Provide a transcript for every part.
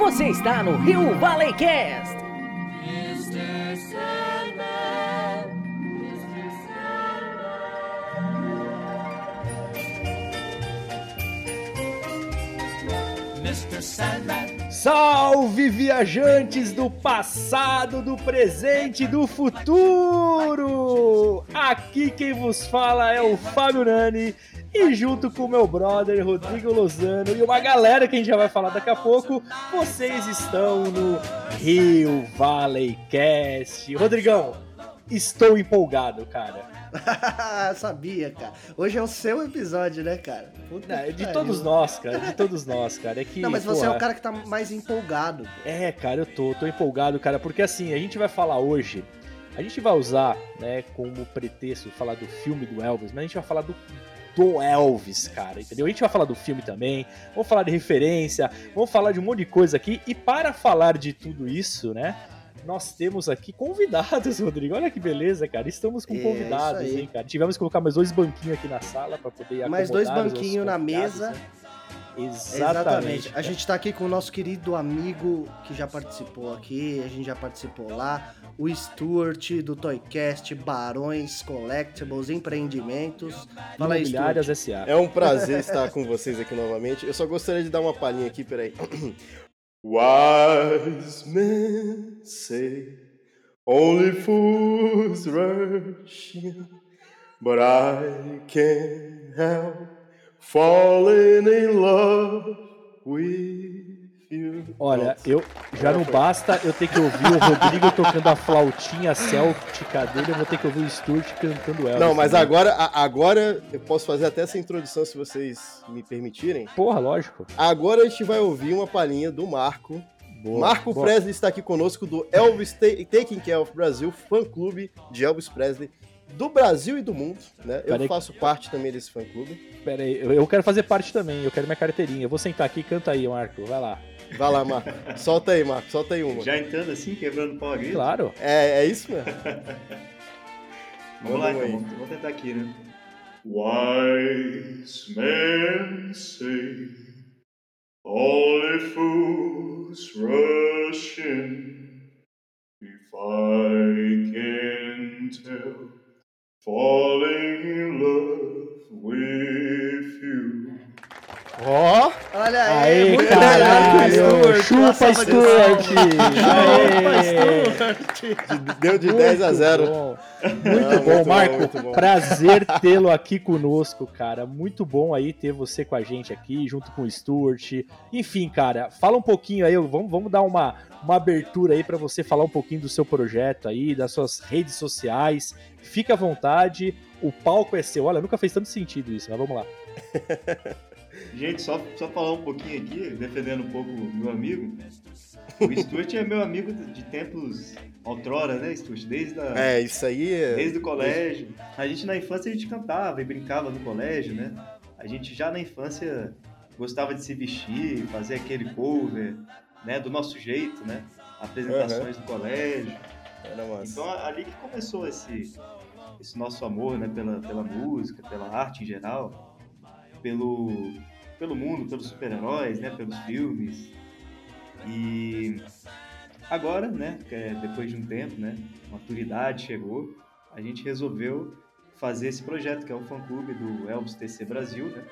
Você está no Rio Valley Cast. Salve viajantes do passado, do presente e do futuro! Aqui quem vos fala é o Fábio Nani e junto com meu brother Rodrigo Lozano e uma galera que a gente já vai falar daqui a pouco, vocês estão no Rio Valley Cast. Rodrigão, estou empolgado, cara. Sabia, cara. Hoje é o seu episódio, né, cara? Não, de todos nós, cara. De todos nós, cara. É que, Não, mas você é o cara que tá mais empolgado. É, cara, eu tô, tô empolgado, cara, porque assim, a gente vai falar hoje. A gente vai usar, né, como pretexto falar do filme do Elvis, mas a gente vai falar do, do Elvis, cara, entendeu? A gente vai falar do filme também, vamos falar de referência, vamos falar de um monte de coisa aqui. E para falar de tudo isso, né, nós temos aqui convidados, Rodrigo. Olha que beleza, cara. Estamos com é, convidados, hein, cara. Tivemos que colocar mais dois banquinhos aqui na sala para poder Mais dois banquinhos na mesa. Né? Exatamente. Exatamente. A gente está aqui com o nosso querido amigo que já participou aqui, a gente já participou lá, o Stuart do Toycast, Barões, Collectibles, Empreendimentos. Fala aí, Stuart. SA. É um prazer estar com vocês aqui novamente. Eu só gostaria de dar uma palhinha aqui, peraí. Wise men say only fools rush in, but I can't help falling in love with Olha, eu já não basta eu ter que ouvir o Rodrigo tocando a flautinha céltica dele, eu vou ter que ouvir o Stuart cantando ela. Não, mas agora, agora eu posso fazer até essa introdução se vocês me permitirem. Porra, lógico. Agora a gente vai ouvir uma palhinha do Marco. Boa, Marco boa. Presley está aqui conosco do Elvis Taking Care of Brasil, fã clube de Elvis Presley do Brasil e do mundo, né? eu faço parte também desse fã clube. Pera aí, eu quero fazer parte também, eu quero minha carteirinha. Eu vou sentar aqui e canta aí, Marco, vai lá. Vai lá, Marco. Solta aí, Marco. Solta aí uma. Já entrando assim, quebrando pau grito? Claro. É, é isso mesmo? vamos lá, então. Vamos, vamos tentar aqui, né? Wise men say Only fools rush in If I can tell Falling in love with you Ó! Oh, Olha aí, Aê, caralho! Stuart, chupa, Stuart! Deu de 10 a 0. Bom. Muito Não, bom, muito Marco. Bom, Prazer tê-lo aqui conosco, cara. Muito bom aí ter você com a gente aqui, junto com o Stuart. Enfim, cara, fala um pouquinho aí, vamos, vamos dar uma, uma abertura aí para você falar um pouquinho do seu projeto aí, das suas redes sociais. Fica à vontade, o palco é seu. Olha, nunca fez tanto sentido isso, mas vamos lá. Gente, só, só falar um pouquinho aqui, defendendo um pouco o meu amigo. O Stuart é meu amigo de tempos outrora, né, Stuart? Desde a, É, isso aí é... Desde o colégio. A gente na infância a gente cantava e brincava no colégio, né? A gente já na infância gostava de se vestir, fazer aquele cover, né, do nosso jeito, né? Apresentações uhum. no colégio. Era massa. Então ali que começou esse, esse nosso amor, né, pela, pela música, pela arte em geral, pelo pelo mundo, pelos super-heróis, né, pelos filmes. E agora, né, é, depois de um tempo, né, maturidade chegou, a gente resolveu fazer esse projeto que é o fã clube do Elvis TC Brasil, né,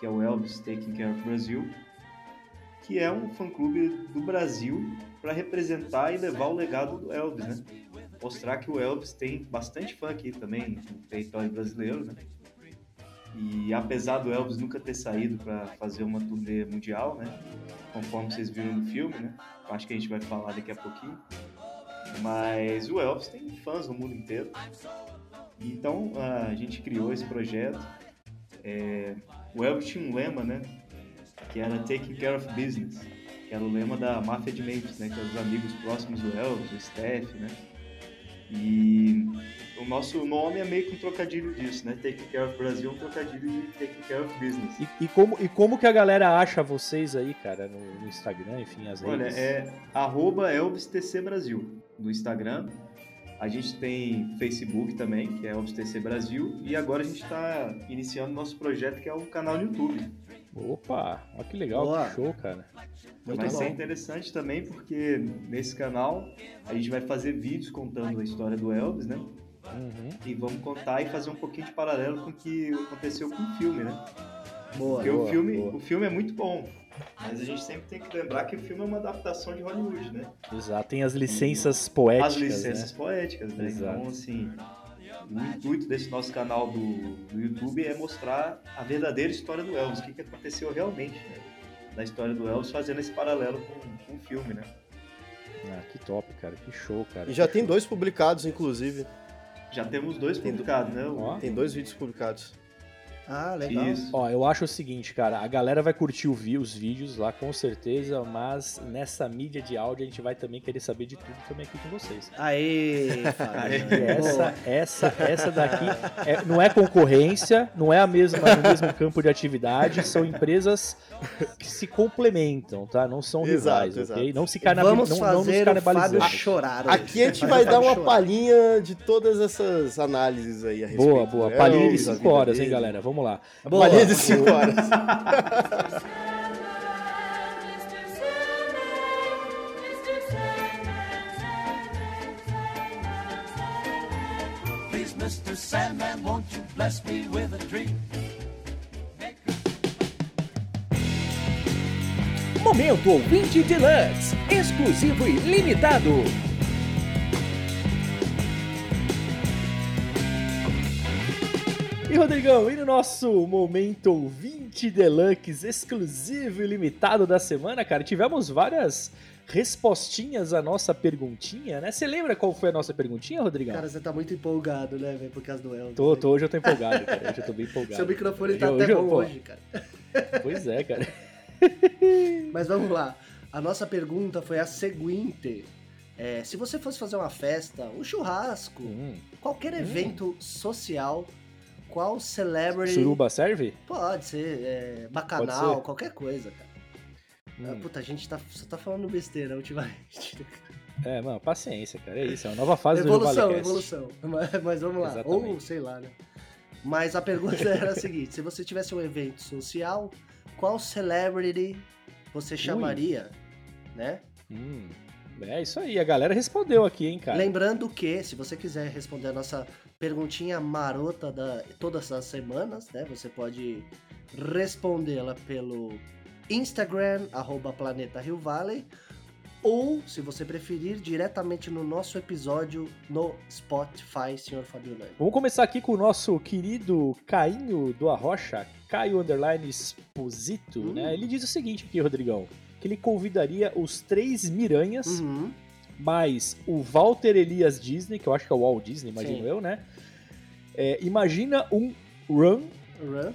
que é o Elvis Taking Care of Brasil, que é um fã clube do Brasil para representar e levar o legado do Elvis, né? Mostrar que o Elvis tem bastante fã aqui também no território brasileiro, né? E apesar do Elvis nunca ter saído para fazer uma turnê mundial, né? Conforme vocês viram no filme, né? Acho que a gente vai falar daqui a pouquinho. Mas o Elvis tem fãs no mundo inteiro. Então a gente criou esse projeto. É... O Elvis tinha um lema, né? Que era Taking Care of Business. Que era o lema da máfia de Memphis, né? Que eram os amigos próximos do Elvis, o Steph, né? E o nosso nome é meio que um trocadilho disso, né? Take Care of Brasil é um trocadilho de Take Care of Business. E, e, como, e como que a galera acha vocês aí, cara, no, no Instagram, enfim, as redes? Olha, é arroba ElvisTC Brasil no Instagram. A gente tem Facebook também, que é ElvisTC Brasil. E agora a gente está iniciando nosso projeto, que é o canal no YouTube. Opa, olha que legal, Boa. que show, cara. Muito Vai bom. ser interessante também porque nesse canal a gente vai fazer vídeos contando a história do Elvis, né? Uhum. E vamos contar e fazer um pouquinho de paralelo com o que aconteceu com o filme, né? Boa, Porque boa, o, filme, boa. o filme é muito bom. Mas a gente sempre tem que lembrar que o filme é uma adaptação de Hollywood, né? Exato, tem as licenças poéticas. As licenças né? poéticas, né? Exato. Então, assim, o intuito desse nosso canal do, do YouTube é mostrar a verdadeira história do Elvis, o que, que aconteceu realmente né? na história do Elvis, fazendo esse paralelo com, com o filme, né? Ah, que top, cara, que show, cara. E já tem show. dois publicados, inclusive. Já temos dois publicados, né? Tem dois vídeos publicados. Ah, legal. Isso. Ó, eu acho o seguinte, cara, a galera vai curtir os vídeos lá com certeza, mas nessa mídia de áudio a gente vai também querer saber de tudo também aqui com vocês. Aê, essa, essa, essa daqui é, não é concorrência, não é a mesma no mesmo campo de atividade, são empresas que se complementam, tá? Não são rivais, exato, ok? Não se carnaval, Vamos não, fazer não nos o Fábio chorar. Hoje. Aqui a gente vai, dar uma chorar. palhinha de todas essas análises aí a respeito. Boa, boa. Palhinha de 5 horas, hein, galera? Vamos lá. Boa. Palhinha de 5 horas. Mr. Sandman, won't you bless me with a dream? Momento Ouvinte Deluxe, exclusivo e limitado. E Rodrigão, e no nosso Momento Ouvinte Deluxe, exclusivo e limitado da semana, cara, tivemos várias respostinhas à nossa perguntinha, né? Você lembra qual foi a nossa perguntinha, Rodrigão? Cara, você tá muito empolgado, né, velho, por causa do Elvis. Tô, tô, hoje eu tô empolgado, cara. Hoje eu tô bem empolgado. Seu microfone tá hoje, até bom hoje, cara. Pois é, cara. Mas vamos lá. A nossa pergunta foi a seguinte. É, se você fosse fazer uma festa, um churrasco, hum. qualquer hum. evento social, qual celebrity. Suruba serve? Pode ser. É, bacanal, ser. qualquer coisa, cara. Hum. Ah, puta, a gente tá, só tá falando besteira ultimamente. É, mano, paciência, cara. É isso, é uma nova fase evolução, do Evolução, evolução. Mas, mas vamos lá. Exatamente. Ou sei lá, né? Mas a pergunta era a seguinte: se você tivesse um evento social, qual celebrity você chamaria, Ui. né? Hum, é isso aí, a galera respondeu aqui, hein, cara. Lembrando que, se você quiser responder a nossa perguntinha marota da todas as semanas, né? Você pode respondê-la pelo Instagram, arroba Planeta Rio Valley, ou, se você preferir, diretamente no nosso episódio no Spotify, senhor Fabio Lane. Vamos começar aqui com o nosso querido Cainho do Arrocha, Caio Underline Exposito, né? hum. né? Ele diz o seguinte aqui, Rodrigão, que ele convidaria os três Miranhas, uhum. mais o Walter Elias Disney, que eu acho que é o Walt Disney, imagino Sim. eu, né? É, imagina um Run, Run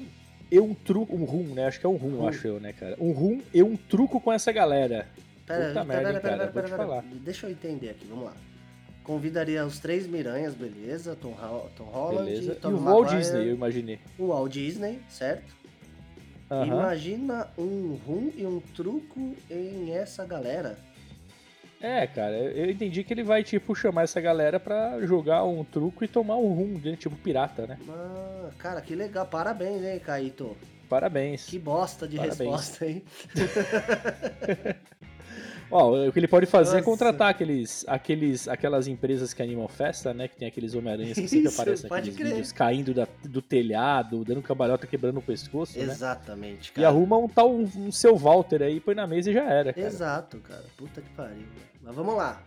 e um truco, um rum, né? Acho que é um rum, rum. acho eu, né, cara? Um rum e um truco com essa galera. Pera, Puta pera, merda, pera, cara, pera, pera, pera, Deixa eu entender aqui, vamos lá. Convidaria os três Miranhas, beleza? Tom, Tom Holland, beleza. Tom e o Maguire, Walt Disney, eu imaginei. O Walt Disney, certo? Uh -huh. Imagina um rum e um truco em essa galera. É, cara, eu entendi que ele vai, tipo, chamar essa galera pra jogar um truco e tomar um rum, né? tipo pirata, né? Ah, cara, que legal. Parabéns, hein, Caíto? Parabéns. Que bosta de Parabéns. resposta, hein? Ó, o que ele pode fazer é Nossa. é contratar aqueles, aqueles, aquelas empresas que animam festa, né? Que tem aqueles Homem-Aranhas que sempre aparecem naqueles crer. vídeos caindo da, do telhado, dando cambalhota, quebrando o pescoço. Né? Exatamente, né? cara. E arruma um tal um, um, seu Walter aí, põe na mesa e já era. Cara. Exato, cara. Puta que pariu. Mas vamos lá.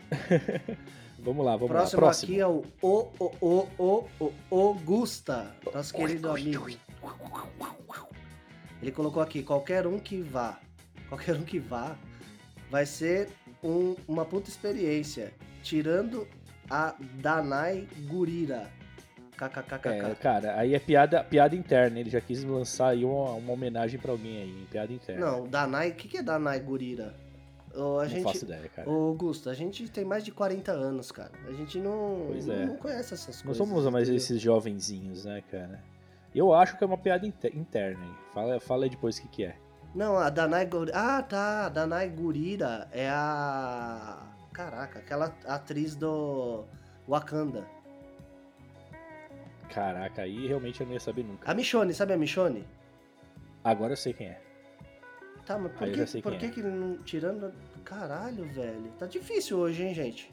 vamos lá, vamos Próximo lá. Próximo aqui é o O, O, O, O, O, Augusta, nosso querido amigo. Ele colocou aqui, qualquer um que vá, qualquer um que vá vai ser um, uma puta experiência. Tirando a Danai Gurira. KKKK. É, cara, aí é piada, piada interna. Ele já quis lançar aí uma, uma homenagem para alguém aí, piada interna. Não, Danai, o que, que é Danai Gurira? Oh, não gente, faço ideia, cara. Ô, Augusto, a gente tem mais de 40 anos, cara. A gente não, é. não conhece essas coisas. Não somos mais esses jovenzinhos, né, cara? Eu acho que é uma piada interna. Fala, fala aí depois o que, que é. Não, a Danai Gurira. Ah, tá. A Danai Gurira é a. Caraca, aquela atriz do Wakanda. Caraca, aí realmente eu não ia saber nunca. A Michonne, sabe a Michonne? Agora eu sei quem é. Tá, mas por, que, por que, é. que ele não. Tirando. Caralho, velho. Tá difícil hoje, hein, gente?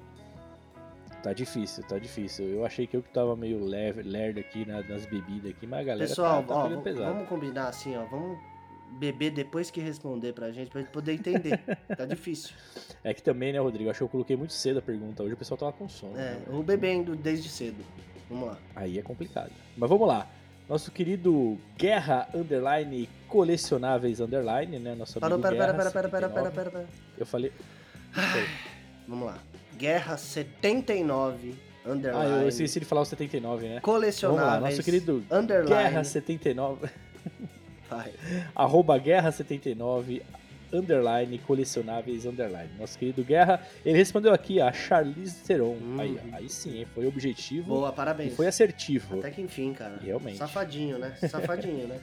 Tá difícil, tá difícil. Eu achei que eu que tava meio leve, lerdo aqui na- nas bebidas aqui, mas a galera Pessoal, tá, tá ó, pesado. vamos combinar assim, ó. Vamos beber depois que responder pra gente, pra gente poder entender. tá difícil. É que também, né, Rodrigo? Acho que eu coloquei muito cedo a pergunta. Hoje o pessoal tava com sono. É, né? ou bebendo desde cedo. Vamos lá. Aí é complicado. Mas vamos lá. Nosso querido Guerra Underline Colecionáveis Underline, né? Nosso Parou, amigo pera, pera, Guerra pera, pera, pera, 79. pera, pera, pera. Eu falei. Vamos lá. Guerra 79, Ah, underline. eu esqueci de falar o 79, né? Vamos Colecionáveis. lá, nosso querido underline. Guerra 79, Vai. arroba Guerra 79, underline, colecionáveis, underline. Nosso querido Guerra, ele respondeu aqui a Charlize Theron. Hum. Aí, aí sim, hein? foi objetivo Boa, parabéns. foi assertivo. Até que enfim, cara. Realmente. Safadinho, né? Safadinho, né?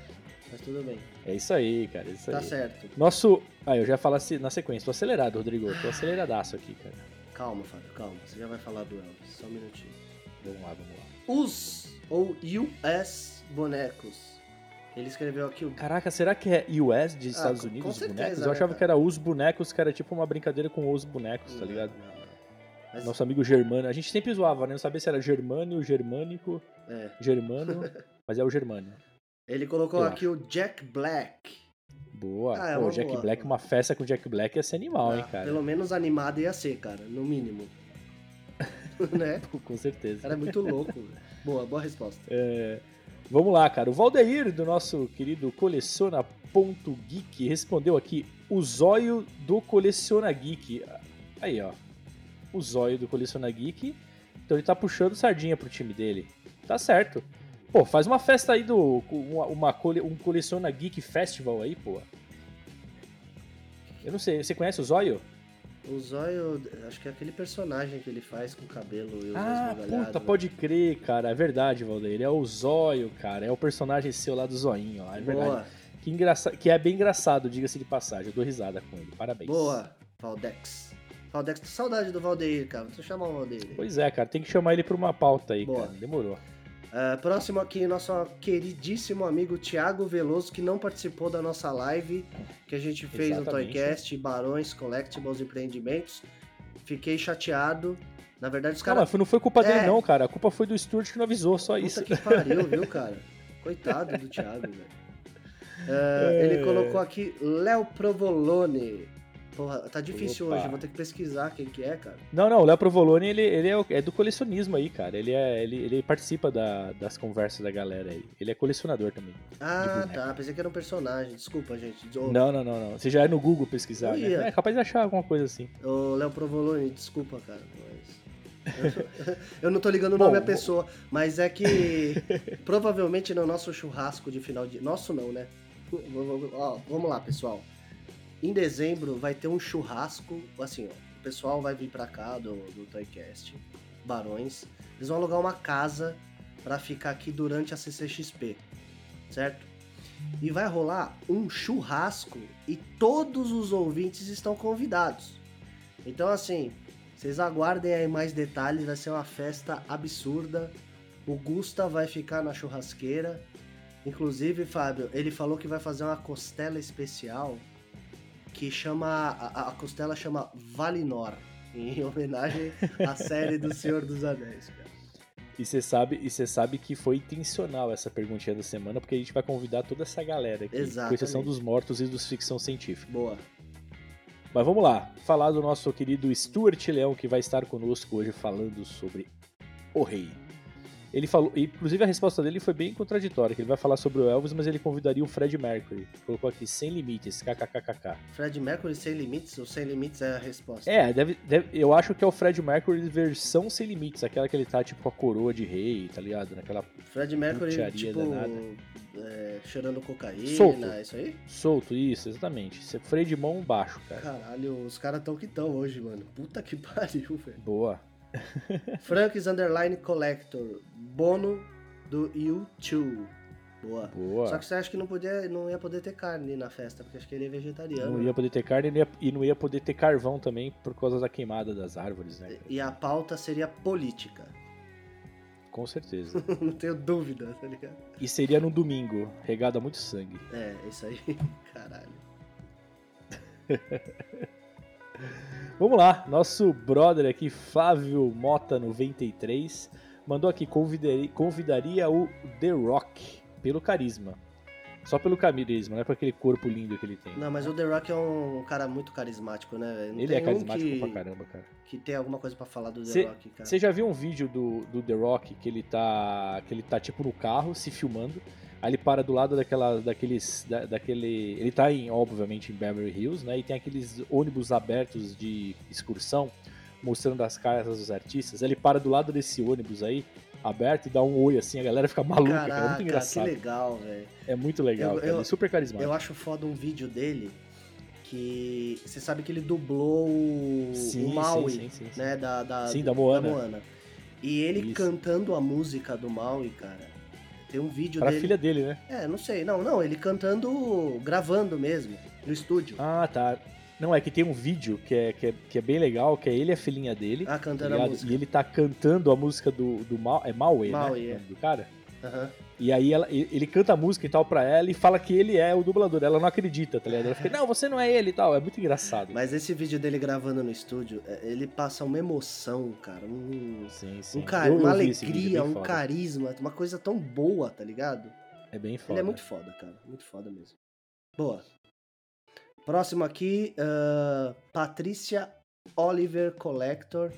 Mas tudo bem. É isso aí, cara, é isso Tá aí. certo. Nosso. Ah, eu já falar se- na sequência. Tô acelerado, Rodrigo. Tô aceleradaço aqui, cara. Calma, Fábio, calma. Você já vai falar do Elvis. Só um minutinho. Vamos lá, vamos lá. Os ou US bonecos. Ele escreveu aqui o. Caraca, será que é US de Estados com- Unidos, com os certeza, bonecos? né, Eu achava cara? que era os bonecos, que era tipo uma brincadeira com os bonecos, tá ligado? Mas, Nosso amigo Germano. A gente sempre zoava, né? Não sabia se era Germânio, Germânico, é. Germano, mas é o Germânio. Ele colocou Eu aqui o Jack Black. Boa. Ah, é Pô, Jack boa. Black, uma festa com Jack Black ia ser animal, hein, Ah, cara? Pelo menos animado ia ser, cara. No mínimo. né? Com certeza. Cara é muito louco. Boa, boa resposta. É, Vamos lá, cara. O Valdeir, do nosso querido Coleciona.geek, respondeu aqui: o zóio do Coleciona Geek. Aí, ó. O zóio do Coleciona Geek. Então ele tá puxando sardinha pro time dele. Tá certo. Pô, faz uma festa aí do. Uma, uma cole- um Coleciona Geek Festival aí, pô. Eu não sei, você conhece o zóio? O Zóio, acho que é aquele personagem que ele faz com o cabelo e os Ah, puta, né? pode crer, cara. É verdade, Valdeir. Ele é o zóio, cara. É o personagem seu lá do zoinho, ó. É verdade. Boa, Que, engraça... que é bem engraçado, diga-se de passagem. Eu dou risada com ele. Parabéns. boa, Valdex. Valdex, saudade do Valdeir, cara. Deixa eu chamar o Valdeir. Pois é, cara. Tem que chamar ele pra uma pauta aí, Boa. cara. Demorou. Ah, próximo aqui, nosso queridíssimo amigo Thiago Veloso, que não participou da nossa live que a gente fez no Exatamente. Toycast, Barões, Collectibles, Empreendimentos. Fiquei chateado. Na verdade, os Cara, caras. não foi culpa dele, É. não, cara. A culpa foi do Stuart que não avisou, só isso. Puta que pariu, viu, cara? Coitado do Thiago, velho. Ah, É. Ele colocou aqui Léo Provolone. Porra, tá difícil Opa. hoje, vou ter que pesquisar quem que é, cara. Não, não, o Léo Provolone, ele, ele é, é do colecionismo aí, cara. Ele, é, ele, ele participa da- das conversas da galera aí. Ele é colecionador também. Ah, tá. Pensei que era um personagem. Desculpa, gente. Ô, Não, não, não, não. Você já é no Google pesquisar, né? É capaz de achar alguma coisa assim. Ô, Léo Provolone, desculpa, cara, mas. Eu, não tô ligando o nome à vou- pessoa, mas é que provavelmente no nosso churrasco de final de. Nosso não, né? Ó, vamos lá, pessoal. Em dezembro vai ter um churrasco, assim, ó. O pessoal vai vir pra cá do, do Toycast, Barões. Eles vão alugar uma casa pra ficar aqui durante a CCXP, certo? E vai rolar um churrasco e todos os ouvintes estão convidados. Então, assim, vocês aguardem aí mais detalhes, vai ser uma festa absurda. O Gusta vai ficar na churrasqueira. Inclusive, Fábio, ele falou que vai fazer uma costela especial que chama. A, a costela chama Valinor, em homenagem à série do Senhor dos Anéis, cara. E você sabe, e você sabe que foi intencional essa perguntinha da semana, porque a gente vai convidar toda essa galera aqui, com exceção Exatamente. dos mortos e dos ficção científica. Boa. Mas vamos lá, falar do nosso querido Stuart Leão, que vai estar conosco hoje falando sobre o rei. Ele falou, inclusive a resposta dele foi bem contraditória, que ele vai falar sobre o Elvis, mas ele convidaria o Fred Mercury. Colocou aqui, sem limites, kkkk. Fred Mercury sem limites, ou sem limites é a resposta? É, deve, deve- eu acho que é o Fred Mercury versão sem limites, aquela que ele tá tipo com a coroa de rei, tá ligado? Naquela Fred Mercury, tipo, é, cheirando cocaína, Solto. é isso aí? solto, isso, exatamente. Freio de mão baixo, cara. Caralho, os caras tão que tão hoje, mano. Puta que pariu, velho. Boa. Frank's Underline Collector, Bono do U2. Boa. Boa. Só que você acha que não, podia, não ia poder ter carne na festa, porque acho que ele é vegetariano. Não ia poder ter carne e não ia, e não ia poder ter carvão também por causa da queimada das árvores, né? E a pauta seria política. Com certeza. não tenho dúvida, tá ligado? E seria no domingo, regado a muito sangue. É, isso aí. Caralho. Vamos lá, nosso brother aqui, Flávio Mota93, mandou aqui, convidaria, convidaria o The Rock pelo carisma. Só pelo carisma, não é por aquele corpo lindo que ele tem. Não, mas o The Rock é um cara muito carismático, né? Não ele é carismático um que, pra caramba, cara. Que tem alguma coisa para falar do The cê, Rock, cara. Você já viu um vídeo do, do The Rock que ele tá. que ele tá tipo no carro, se filmando. Aí ele para do lado daquela, daqueles, da, daquele, ele tá em, obviamente, em Beverly Hills, né? E tem aqueles ônibus abertos de excursão mostrando as caras dos artistas. Ele para do lado desse ônibus aí, aberto, e dá um oi assim, a galera fica maluca, Caraca, cara. É muito engraçado. que legal, velho. É muito legal, eu, eu, é super carismático. Eu acho foda um vídeo dele que você sabe que ele dublou o, sim, o Maui, sim, sim, né, da, da, sim, da Moana. Da Moana. E ele Isso. cantando a música do Maui, cara. Tem um vídeo pra dele. filha dele, né? É, não sei. Não, não, ele cantando, gravando mesmo, no estúdio. Ah, tá. Não, é que tem um vídeo que é, que é, que é bem legal, que é ele e a filhinha dele. Ah, cantando tá a música. E ele tá cantando a música do, do Mal, é Maui, Maui né? É. Do cara. Aham. Uhum. E aí ela, ele canta a música e tal pra ela e fala que ele é o dublador. Ela não acredita, tá ligado? Ela fica, não, você não é ele e tal. É muito engraçado. Mas esse vídeo dele gravando no estúdio, é, ele passa uma emoção, cara. Um, sim, sim. Um car... uma alegria, um foda. carisma, uma coisa tão boa, tá ligado? É bem foda. Ele é muito foda, cara. Muito foda mesmo. Boa. Próximo aqui, uh, Patrícia Oliver Collector.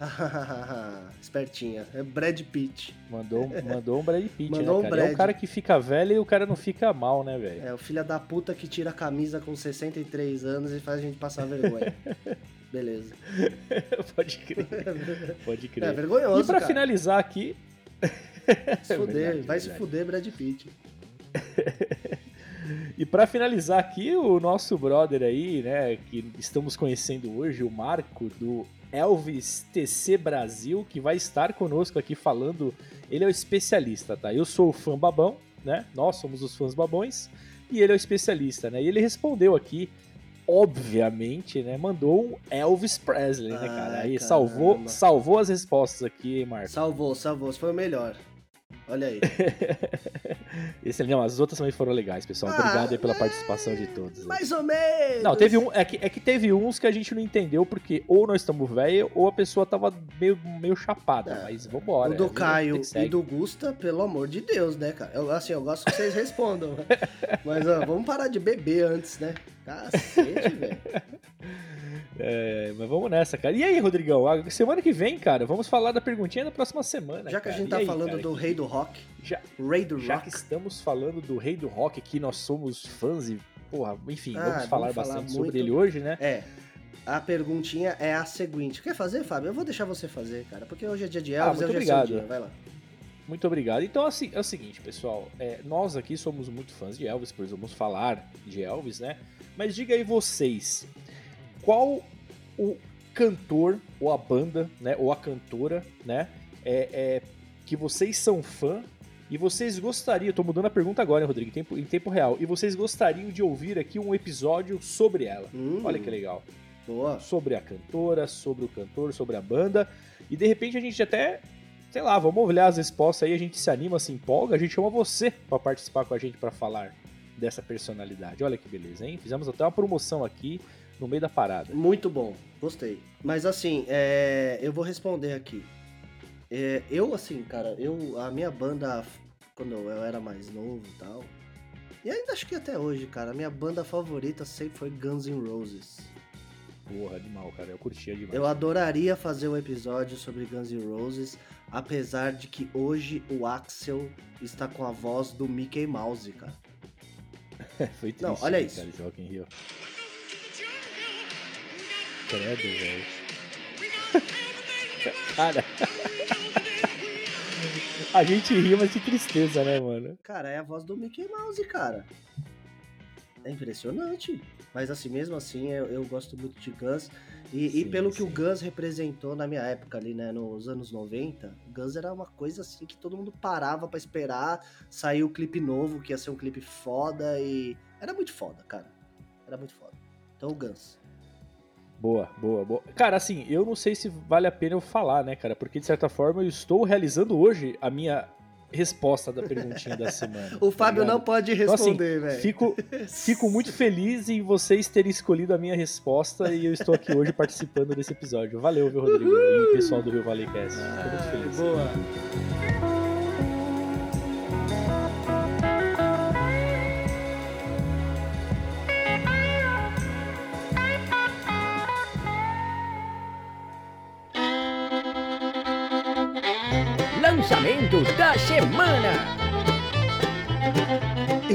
Espertinha. É Brad Pitt. Mandou, mandou um Brad Pitt, mandou né, um Brad. É o cara que fica velho e o cara não fica mal, né, velho? É, o filho da puta que tira a camisa com 63 anos e faz a gente passar vergonha. Beleza. Pode crer. Pode crer. É vergonhoso, E pra cara. finalizar aqui... Se fuder, é verdade, vai verdade. se fuder, Brad Pitt. E para finalizar aqui, o nosso brother aí, né, que estamos conhecendo hoje, o Marco, do Elvis TC Brasil, que vai estar conosco aqui falando. Ele é o especialista, tá? Eu sou o fã babão, né? Nós somos os fãs babões. E ele é o especialista, né? E ele respondeu aqui, obviamente, né? Mandou um Elvis Presley, né, cara? Aí salvou, salvou as respostas aqui, Marco? Salvou, salvou. Foi o melhor. Olha aí. Esse, não, as outras também foram legais, pessoal. Obrigado ah, aí pela participação de todos. Mais ou menos. Não, teve um. É que, é que teve uns que a gente não entendeu, porque ou nós estamos velho, ou a pessoa tava meio, meio chapada. É. Mas vambora. O do Caio e do Gusta, pelo amor de Deus, né, cara? Eu, assim, eu gosto que vocês respondam. mas ó, vamos parar de beber antes, né? Cacete, velho. É, mas vamos nessa, cara. E aí, Rodrigão? Semana que vem, cara, vamos falar da perguntinha da próxima semana. Já que cara. a gente tá aí, falando cara, do que... rei do rock. Já, rei do já rock. que estamos falando do rei do rock aqui, nós somos fãs e, porra, enfim, ah, vamos falar vamos bastante falar sobre ele hoje, né? É. A perguntinha é a seguinte. Quer fazer, Fábio? Eu vou deixar você fazer, cara, porque hoje é dia de Elvis, ah, muito hoje obrigado. é seu dia. Vai lá. Muito obrigado. Então assim, é o seguinte, pessoal. É, nós aqui somos muito fãs de Elvis, pois vamos falar de Elvis, né? Mas diga aí vocês, qual o cantor ou a banda, né, ou a cantora, né, é, é que vocês são fã e vocês gostariam, tô mudando a pergunta agora, hein, Rodrigo, em tempo, em tempo real, e vocês gostariam de ouvir aqui um episódio sobre ela. Hum, Olha que legal. Boa. Sobre a cantora, sobre o cantor, sobre a banda, e de repente a gente até, sei lá, vamos olhar as respostas aí, a gente se anima, se empolga, a gente chama você para participar com a gente para falar dessa personalidade. Olha que beleza, hein? Fizemos até uma promoção aqui no meio da parada. Muito bom, gostei. Mas assim, é, eu vou responder aqui. É, eu, assim, cara, eu a minha banda, quando eu era mais novo e tal, e ainda acho que até hoje, cara, a minha banda favorita sempre foi Guns N' Roses. Porra, animal, cara, eu curtia demais. Eu adoraria fazer um episódio sobre Guns N' Roses, apesar de que hoje o Axel está com a voz do Mickey Mouse, cara. foi triste, Não, olha cara, isso. Rio. Credo, velho. Cara. A gente ri, mas de tristeza, né, mano? Cara, é a voz do Mickey Mouse, cara. É impressionante. Mas assim, mesmo assim, eu, eu gosto muito de Guns. E, Sim, e pelo sim. que o Guns representou na minha época ali, né, nos anos 90, Guns era uma coisa assim que todo mundo parava pra esperar sair o clipe novo, que ia ser um clipe foda e... Era muito foda, cara. Era muito foda. Então, o Guns. Boa, boa, boa. Cara, assim, eu não sei se vale a pena eu falar, né, cara? Porque de certa forma eu estou realizando hoje a minha resposta da perguntinha da semana. o tá Fábio não pode responder, então, assim, velho. Fico, fico muito feliz em vocês terem escolhido a minha resposta e eu estou aqui hoje participando desse episódio. Valeu, viu, Rodrigo? Uhul. E pessoal do Rio Valley Cast. Fico muito feliz. Boa.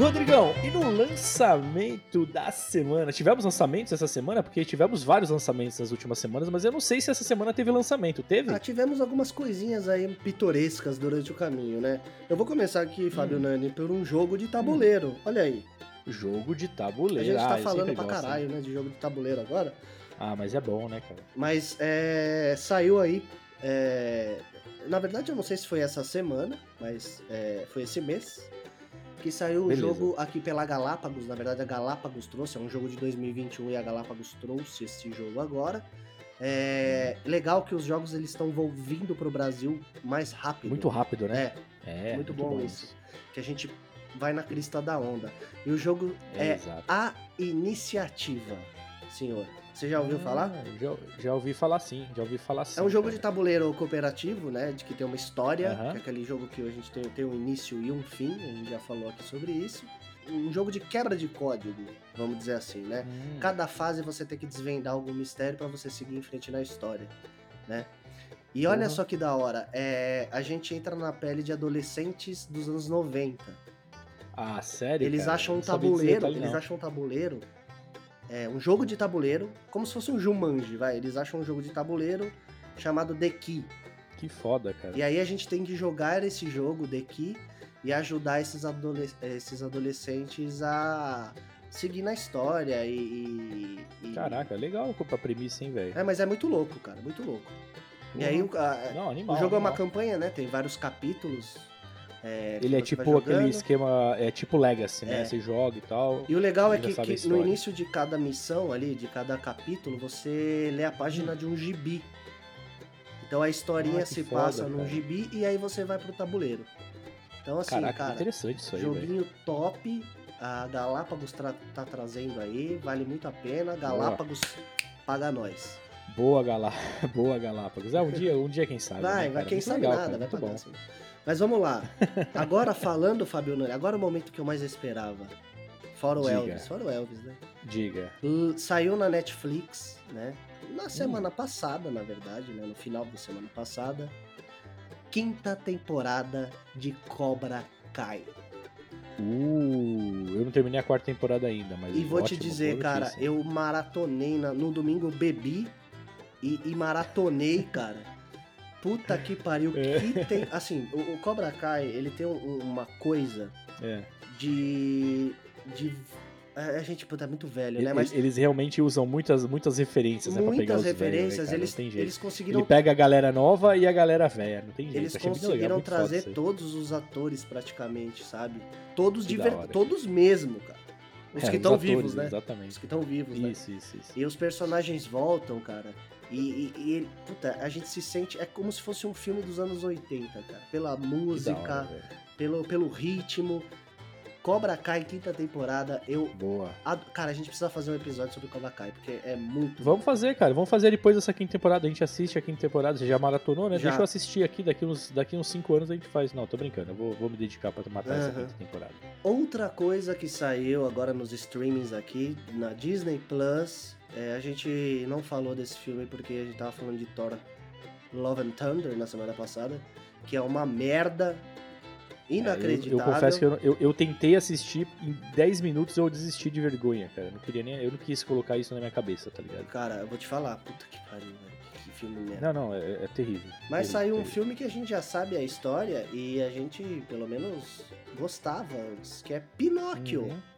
Rodrigão, e no lançamento da semana? Tivemos lançamentos essa semana? Porque tivemos vários lançamentos nas últimas semanas, mas eu não sei se essa semana teve lançamento. Teve? Ah, tivemos algumas coisinhas aí pitorescas durante o caminho, né? Eu vou começar aqui, Fábio hum. Nani, por um jogo de tabuleiro. Hum. Olha aí. Jogo de tabuleiro. A gente tá ah, falando pra gosto, caralho, né, de jogo de tabuleiro agora. Ah, mas é bom, né, cara? Mas é, saiu aí é, na verdade, eu não sei se foi essa semana, mas é, foi esse mês. Que saiu o jogo aqui pela Galápagos. Na verdade, a Galápagos trouxe. É um jogo de 2021 e a Galápagos trouxe esse jogo agora. É legal que os jogos eles estão vindo pro Brasil mais rápido. Muito rápido, né? É. é muito, muito bom, bom, isso. Que a gente vai na crista da onda. E o jogo é, é a iniciativa, senhor. Você já ouviu ah, falar? Já, já ouvi falar sim, já ouvi falar sim. É um jogo cara. de tabuleiro cooperativo, né? De que tem uma história, uhum. que é aquele jogo que a gente tem, tem um início e um fim, a gente já falou aqui sobre isso. Um jogo de quebra de código, vamos dizer assim, né? Hum. Cada fase você tem que desvendar algum mistério para você seguir em frente na história, né? E olha uhum. só que da hora, é, a gente entra na pele de adolescentes dos anos 90. Ah, sério? Eles cara? acham um tabuleiro, eles acham um tabuleiro é, um jogo de tabuleiro, como se fosse um Jumanji, vai. Eles acham um jogo de tabuleiro chamado The Key. Que foda, cara. E aí a gente tem que jogar esse jogo, The Key, e ajudar esses, adolesc esses adolescentes a seguir na história e. e... Caraca, legal a premissa, hein, velho? É, mas é muito louco, cara, muito louco. Uhum. E aí o, a, Não, animal, o jogo animal. é uma campanha, né? Tem vários capítulos. É, ele é tipo aquele esquema, é tipo Legacy, né? É. Você joga e tal. E o legal é que, que no início de cada missão ali, de cada capítulo, você lê a página de um gibi. Então a historinha ah, se foda, passa cara. num gibi e aí você vai pro tabuleiro. Então assim, Caraca, cara, interessante isso aí, joguinho véio. top, a Galápagos tra tá trazendo aí, vale muito a pena. Galápagos Boa. paga nós. Boa, Galá... Boa Galápagos. É, um dia, um dia quem sabe. Vai, né, vai quem sabe legal, nada, cara, vai pagar bom. Assim. Mas vamos lá. Agora falando, Fabio Nani, agora é o momento que eu mais esperava. Fora o Diga. Elvis, fora o Elvis, né? Diga. Saiu na Netflix, né? Na semana hum. passada, na verdade, né? No final da semana passada. Quinta temporada de Cobra Kai. Uh, eu não terminei a quarta temporada ainda, mas. E vou ótimo, te dizer, cara, eu maratonei na, no domingo, bebi e, e maratonei, cara. Puta que pariu. É. Que tem. Assim, o, o, Cobra Kai, ele tem um, uma coisa é. de. de a gente, puta, é muito velho, né? Mas eles realmente usam muitas, muitas referências, muitas né, pra pegar os referências, velhos, né, eles, eles conseguiram. Ele pega a galera nova e a galera velha, não tem jeito. Eles conseguiram legal, trazer todos os atores praticamente, sabe? Todos de ver... todos mesmo, cara. Os é, que estão vivos, né? Exatamente. Os que estão vivos, isso, né? Isso, isso. E os personagens voltam, cara. E, e, e, puta, a gente se sente. É como se fosse um filme dos anos 80, cara. Pela música, hora, pelo, pelo ritmo. Cobra Kai, quinta temporada, eu. Boa. Ad... Cara, a gente precisa fazer um episódio sobre Cobra Kai, porque é muito. Vamos fazer, cara. Vamos fazer depois dessa quinta temporada. A gente assiste a quinta temporada. Você já maratonou, né? Já. Deixa eu assistir aqui. Daqui uns, daqui uns cinco anos a gente faz. Não, tô brincando. Eu vou, vou me dedicar pra matar uhum. essa quinta temporada. Outra coisa que saiu agora nos streamings aqui, na Disney Plus, é, a gente não falou desse filme porque a gente tava falando de Thor Love and Thunder na semana passada, que é uma merda inacreditável. É, eu, eu, confesso que eu, eu, eu, tentei assistir, em 10 minutos eu desisti de vergonha, cara. Eu não queria nem. Eu não quis colocar isso na minha cabeça, tá ligado? Cara, eu vou te falar, puta que pariu, velho. Que filme merda. Não, não, é, é terrível. Mas terrível, saiu um terrível. filme que a gente já sabe a história e a gente, pelo menos, gostava antes, que é Pinóquio. Uhum.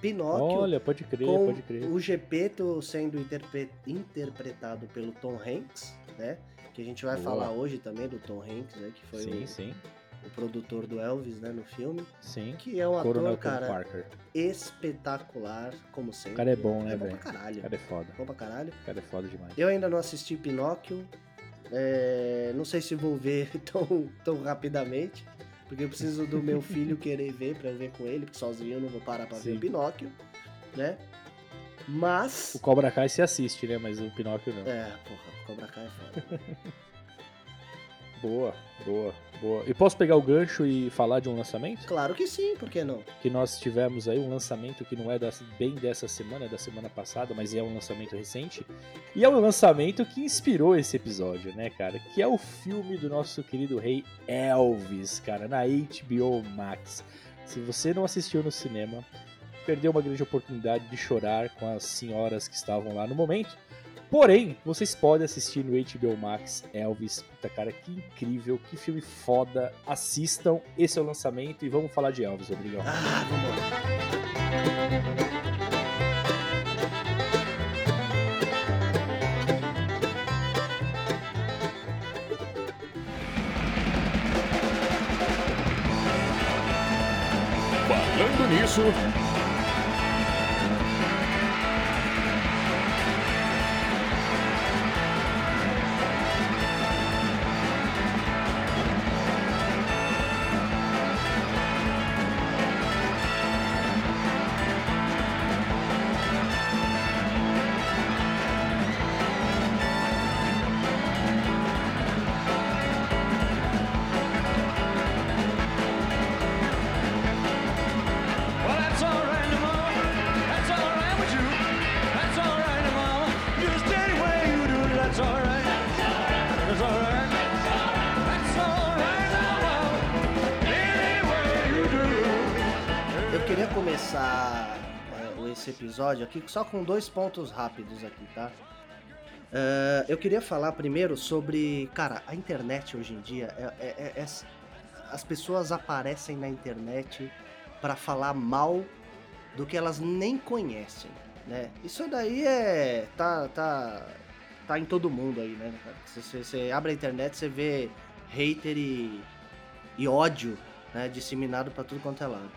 Pinóquio. Olha, pode crer, pode crer. O Gepeto sendo interpre interpretado pelo Tom Hanks, né? Que a gente vai Boa. falar hoje também do Tom Hanks, né? Que foi sim, o, sim. O produtor do Elvis, né? No filme. Sim. Que é um Coronel ator, cara, Parker. espetacular, como sempre. O cara é bom, né, velho? É bom pra caralho. O cara é foda. Bom pra caralho. O cara é foda demais. Eu ainda não assisti Pinóquio. É, não sei se vou ver tão, tão rapidamente. Porque eu preciso do meu filho querer ver pra eu ver com ele, porque sozinho eu não vou parar pra Sim. ver o Pinóquio, né? Mas. O Cobra Kai se assiste, né? Mas o Pinóquio não. É, porra, Cobra Kai é foda. Boa, boa, boa. E posso pegar o gancho e falar de um lançamento? Claro que sim, por que não? Que nós tivemos aí um lançamento que não é das- bem dessa semana, é da semana passada, mas é um lançamento recente. E é um lançamento que inspirou esse episódio, né, cara? Que é o filme do nosso querido rei Elvis, cara, na HBO Max. Se você não assistiu no cinema, perdeu uma grande oportunidade de chorar com as senhoras que estavam lá no momento. Porém, vocês podem assistir no HBO Max Elvis. Puta cara, que incrível, que filme foda. Assistam, esse é o lançamento e vamos falar de Elvis, obrigado. Ah, vambora. Falando nisso, esse episódio aqui só com dois pontos rápidos aqui, tá? É, eu queria falar primeiro sobre, cara, a internet hoje em dia, é, é- é- é- as pessoas aparecem na internet pra falar mal do que elas nem conhecem, né? Isso daí é tá tá tá em todo mundo aí, né? Você, você- abre a internet, você vê hater e, e ódio, né, disseminado pra tudo quanto é lado.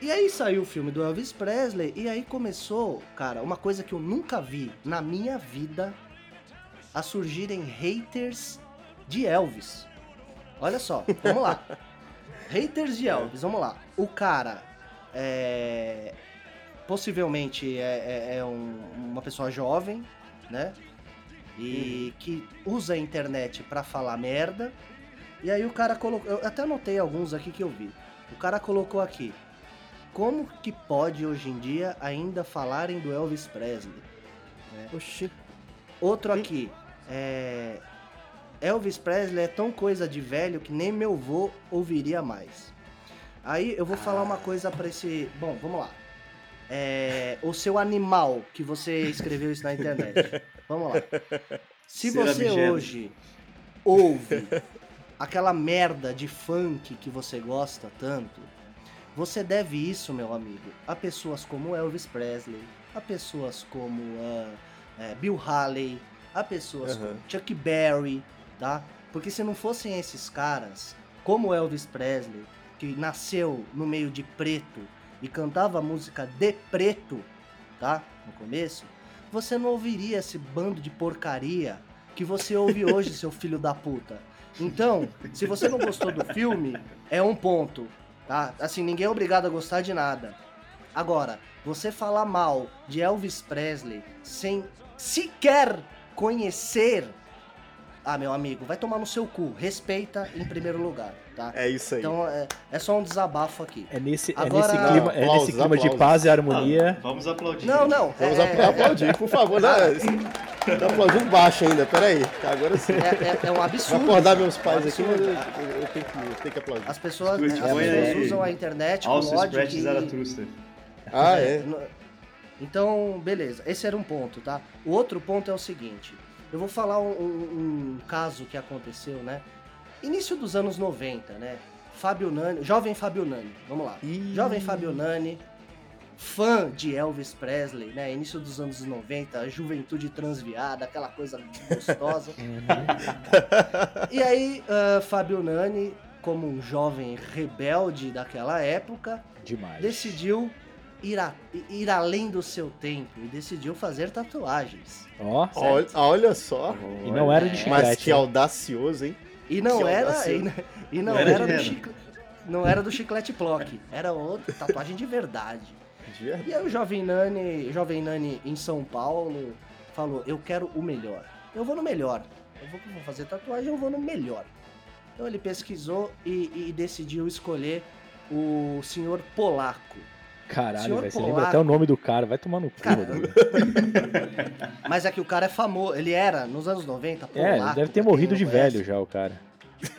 E aí saiu o filme do Elvis Presley e aí começou, cara, uma coisa que eu nunca vi na minha vida a surgirem haters de Elvis. Olha só, vamos lá. haters de Elvis, vamos lá. O cara é possivelmente é, é- é um- uma pessoa jovem, né? E que usa a internet pra falar merda. E aí o cara colocou, eu até anotei alguns aqui que eu vi. O cara colocou aqui: como que pode hoje em dia ainda falarem do Elvis Presley? Oxi. Outro aqui, é, Elvis Presley é tão coisa de velho que nem meu vô ouviria mais. Aí eu vou falar uma coisa pra esse. Bom, vamos lá. É, o seu animal que você escreveu isso na internet. Vamos lá. Se Ser você hoje ouve aquela merda de funk que você gosta tanto, você deve isso, meu amigo, a pessoas como Elvis Presley, a pessoas como ah, eh, Bill Haley, a pessoas Aham. como Chuck Berry, tá? Porque se não fossem esses caras, como Elvis Presley, que nasceu no meio de preto e cantava música de preto, tá? No começo, você não ouviria esse bando de porcaria que você ouve hoje, seu filho da puta. Então, se você não gostou do filme, é um ponto, tá? Assim, ninguém é obrigado a gostar de nada. Agora, você falar mal de Elvis Presley sem sequer conhecer. Ah, meu amigo, vai tomar no seu cu. Respeita em primeiro lugar, tá? É isso aí. Então é, é só um desabafo aqui. É nesse, Agora- é nesse clima, é Aplausos, nesse clima de paz e Ah, harmonia. vamos aplaudir. Não, não. Vamos é, apl- aplaudir, por favor. Não, tá aplaudindo baixo ainda, peraí. Agora sim. É, é- é um Vou absurdo. acordar meus pais É um aqui, mas eu, absurdo. eu tenho, que, eu tenho que aplaudir. As pessoas, as pessoas usam a internet com ódio que... Ah, é? Então, beleza. Esse era um ponto, tá? O outro ponto é o seguinte. Eu vou falar um, um- um caso que aconteceu, né? Início dos anos 90, né? Fábio Nani, jovem Fábio Nani, vamos lá. Ih. Jovem Fábio Nani, fã de Elvis Presley, né? Início dos anos 90, juventude transviada, aquela coisa gostosa. E aí, ah, Fábio Nani, como um jovem rebelde daquela época, Demais. decidiu ir, a- ir além do seu tempo e decidiu fazer tatuagens. Ó, Olha, olha só. e não era de Mas chiclete. que né? audacioso, hein? E não Que era. E, e não, Não era era, do rena. chicle- não era do chiclete Plock. Era outra tatuagem de verdade. De verdade. E aí o Jovem Nani, Jovem Nani em São Paulo falou, eu quero o melhor. Eu vou no melhor. Eu vou, vou fazer tatuagem, eu vou no melhor. Então ele pesquisou e, e decidiu escolher o senhor Polaco. Caralho, velho. Você lembra até o nome do cara. Vai tomar no cu, Cara. Mas é que o cara é famoso, ele era, nos anos 90, Polaco. É, ele deve ter morrido não de conhece. velho já, o cara.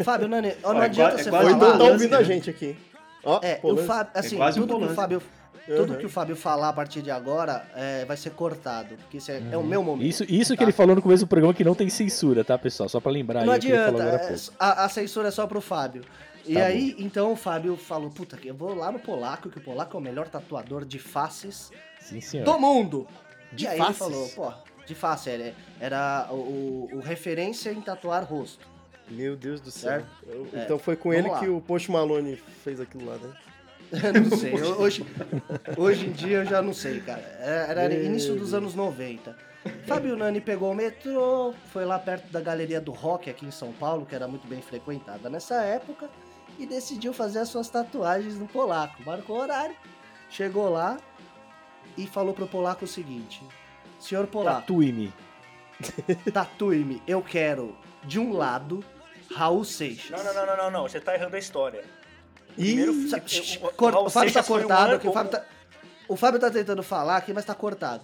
Fábio Nani, ó, não é adianta é você Ou falar... então tá ouvindo a gente aqui. Ó, É, o. Fábio, assim, quase um tudo que o. Fábio, tudo Uhum. que o Fábio falar a partir de agora é, vai ser cortado, porque isso é, é o meu momento. Isso, isso que tá? ele falou no começo do programa que não tem censura, tá, pessoal? Só pra lembrar Não aí o que ele adianta, é, a, a censura é só pro Fábio. E Tá aí, então o Fábio falou, puta, que eu vou lá no Polaco, que o Polaco é o melhor tatuador de faces Sim, do mundo. De e aí faces? ele falou, pô, de face, ele era o, o- o referência em tatuar rosto. Meu Deus do céu. Eu- É. Então foi com ele lá. que o Post Malone fez aquilo lá, né? Não sei, hoje, hoje em dia eu já não sei, cara. Era, era início dos anos 90. Fábio Nani pegou o metrô, foi lá perto da Galeria do Rock aqui em São Paulo, que era muito bem frequentada nessa época, e decidiu fazer as suas tatuagens no polaco. Marcou o horário, chegou lá e falou pro polaco o seguinte: Senhor polaco, Tatue-me. tatue-me, eu quero de um lado Raul Seixas. Não, não, não, não, não, não. Você tá errando a história. Ih, Primeiro, o- Cor- o Fábio tá um cortado aqui, o Fábio tá... O Fábio tá tentando falar aqui, mas tá cortado.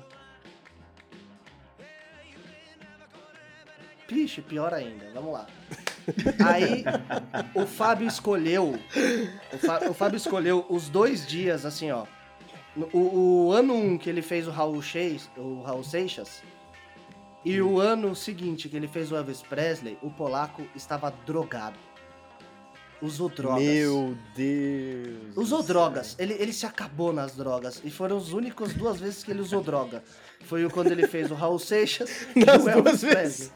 Pixe, pior ainda, vamos lá. Aí, o Fábio escolheu. O, Fá- o Fábio escolheu os dois dias, assim, ó. O, o ano 1 um que ele fez o Raul, Seix, o Raul Seixas. E o ano seguinte que ele fez o Elvis Presley, o polaco estava drogado. Usou drogas. Meu Deus. Usou drogas. Ele, ele se acabou nas drogas. E foram as únicas duas vezes que ele usou droga. Foi o quando ele fez o Raul Seixas e o Elvis duas Presley. vezes.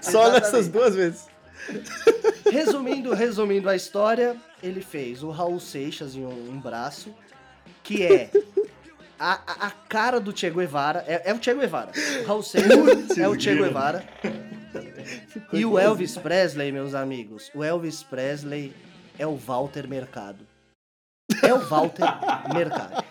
Só nessas duas vezes. Resumindo, resumindo a história, ele fez o Raul Seixas em um, um braço, que é a, a, a cara do Che Guevara. É, é o Che Guevara. O Raul Seixas é o Che. Guevara. E o Elvis Presley, meus amigos, o Elvis Presley é o Walter Mercado. É o Walter Mercado.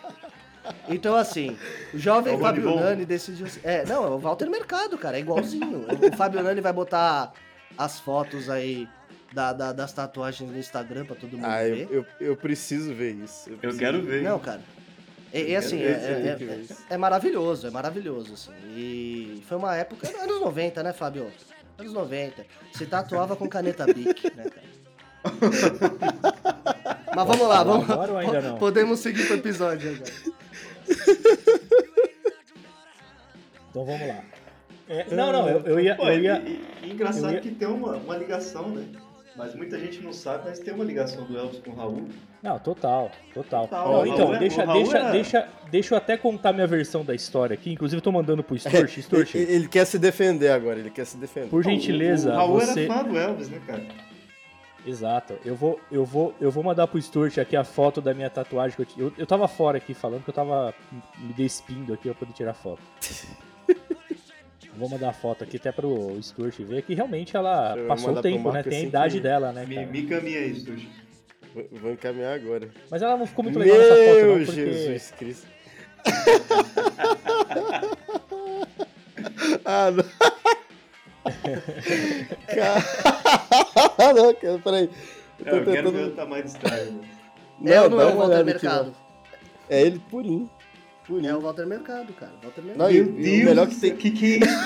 Então, assim, o jovem É o Fábio. Nani decidiu. É, não, é o Walter Mercado, cara, é igualzinho. O Fábio Nani vai botar as fotos aí da- da- das tatuagens no Instagram pra todo mundo Ah, ver. eu, eu, eu preciso ver isso. Eu preciso quero ver. Não, cara. E, e Eu assim, quero é, eu é- é- é maravilhoso, é maravilhoso, assim. E foi uma época, anos 90, né, Fábio? Anos 90. Se tatuava com caneta Bic, né, cara? Mas vamos lá, vamos Agora ou ainda não? Podemos seguir pro episódio agora. Então vamos lá. É, não, não, eu, eu ia. Pô, Eu e- ia... e, e engraçado eu ia- que tem uma, uma ligação, né? Mas muita gente não sabe, mas tem uma ligação do Elvis com o Raul. Não, total, total. Total, Ó, o então, Raul é- deixa, o Raul deixa, é- deixa, deixa eu até contar minha versão da história aqui. Inclusive, eu tô mandando pro Sturch. Sturch, Ele, ele quer se defender agora, ele quer se defender. por gentileza, O Raul você. era fã do Elvis, né, cara? Exato. Eu vou, eu vou, eu vou mandar pro Sturt aqui a foto da minha tatuagem que eu, eu, eu tava fora aqui falando que eu tava me despindo aqui pra poder tirar foto. vou mandar a foto aqui até pro Sturt ver que realmente ela Eu passou o tempo, né? Tem a idade que- dela, né, Me, me caminha aí, Stuxo. Vou- Vou encaminhar agora. Mas ela não ficou muito legal nessa foto, Meu não, porque. Jesus Cristo. ah, não. Cara... não, cara, peraí. Eu tô É, eu quero tentando- ver o tamanho do estrago. é ou não dá é o Walter aqui, Mercado? É ele purinho. Purinho. É o Walter Mercado, cara. Walter Mercado. Não, Meu e Deus, o melhor que tem. que que é isso?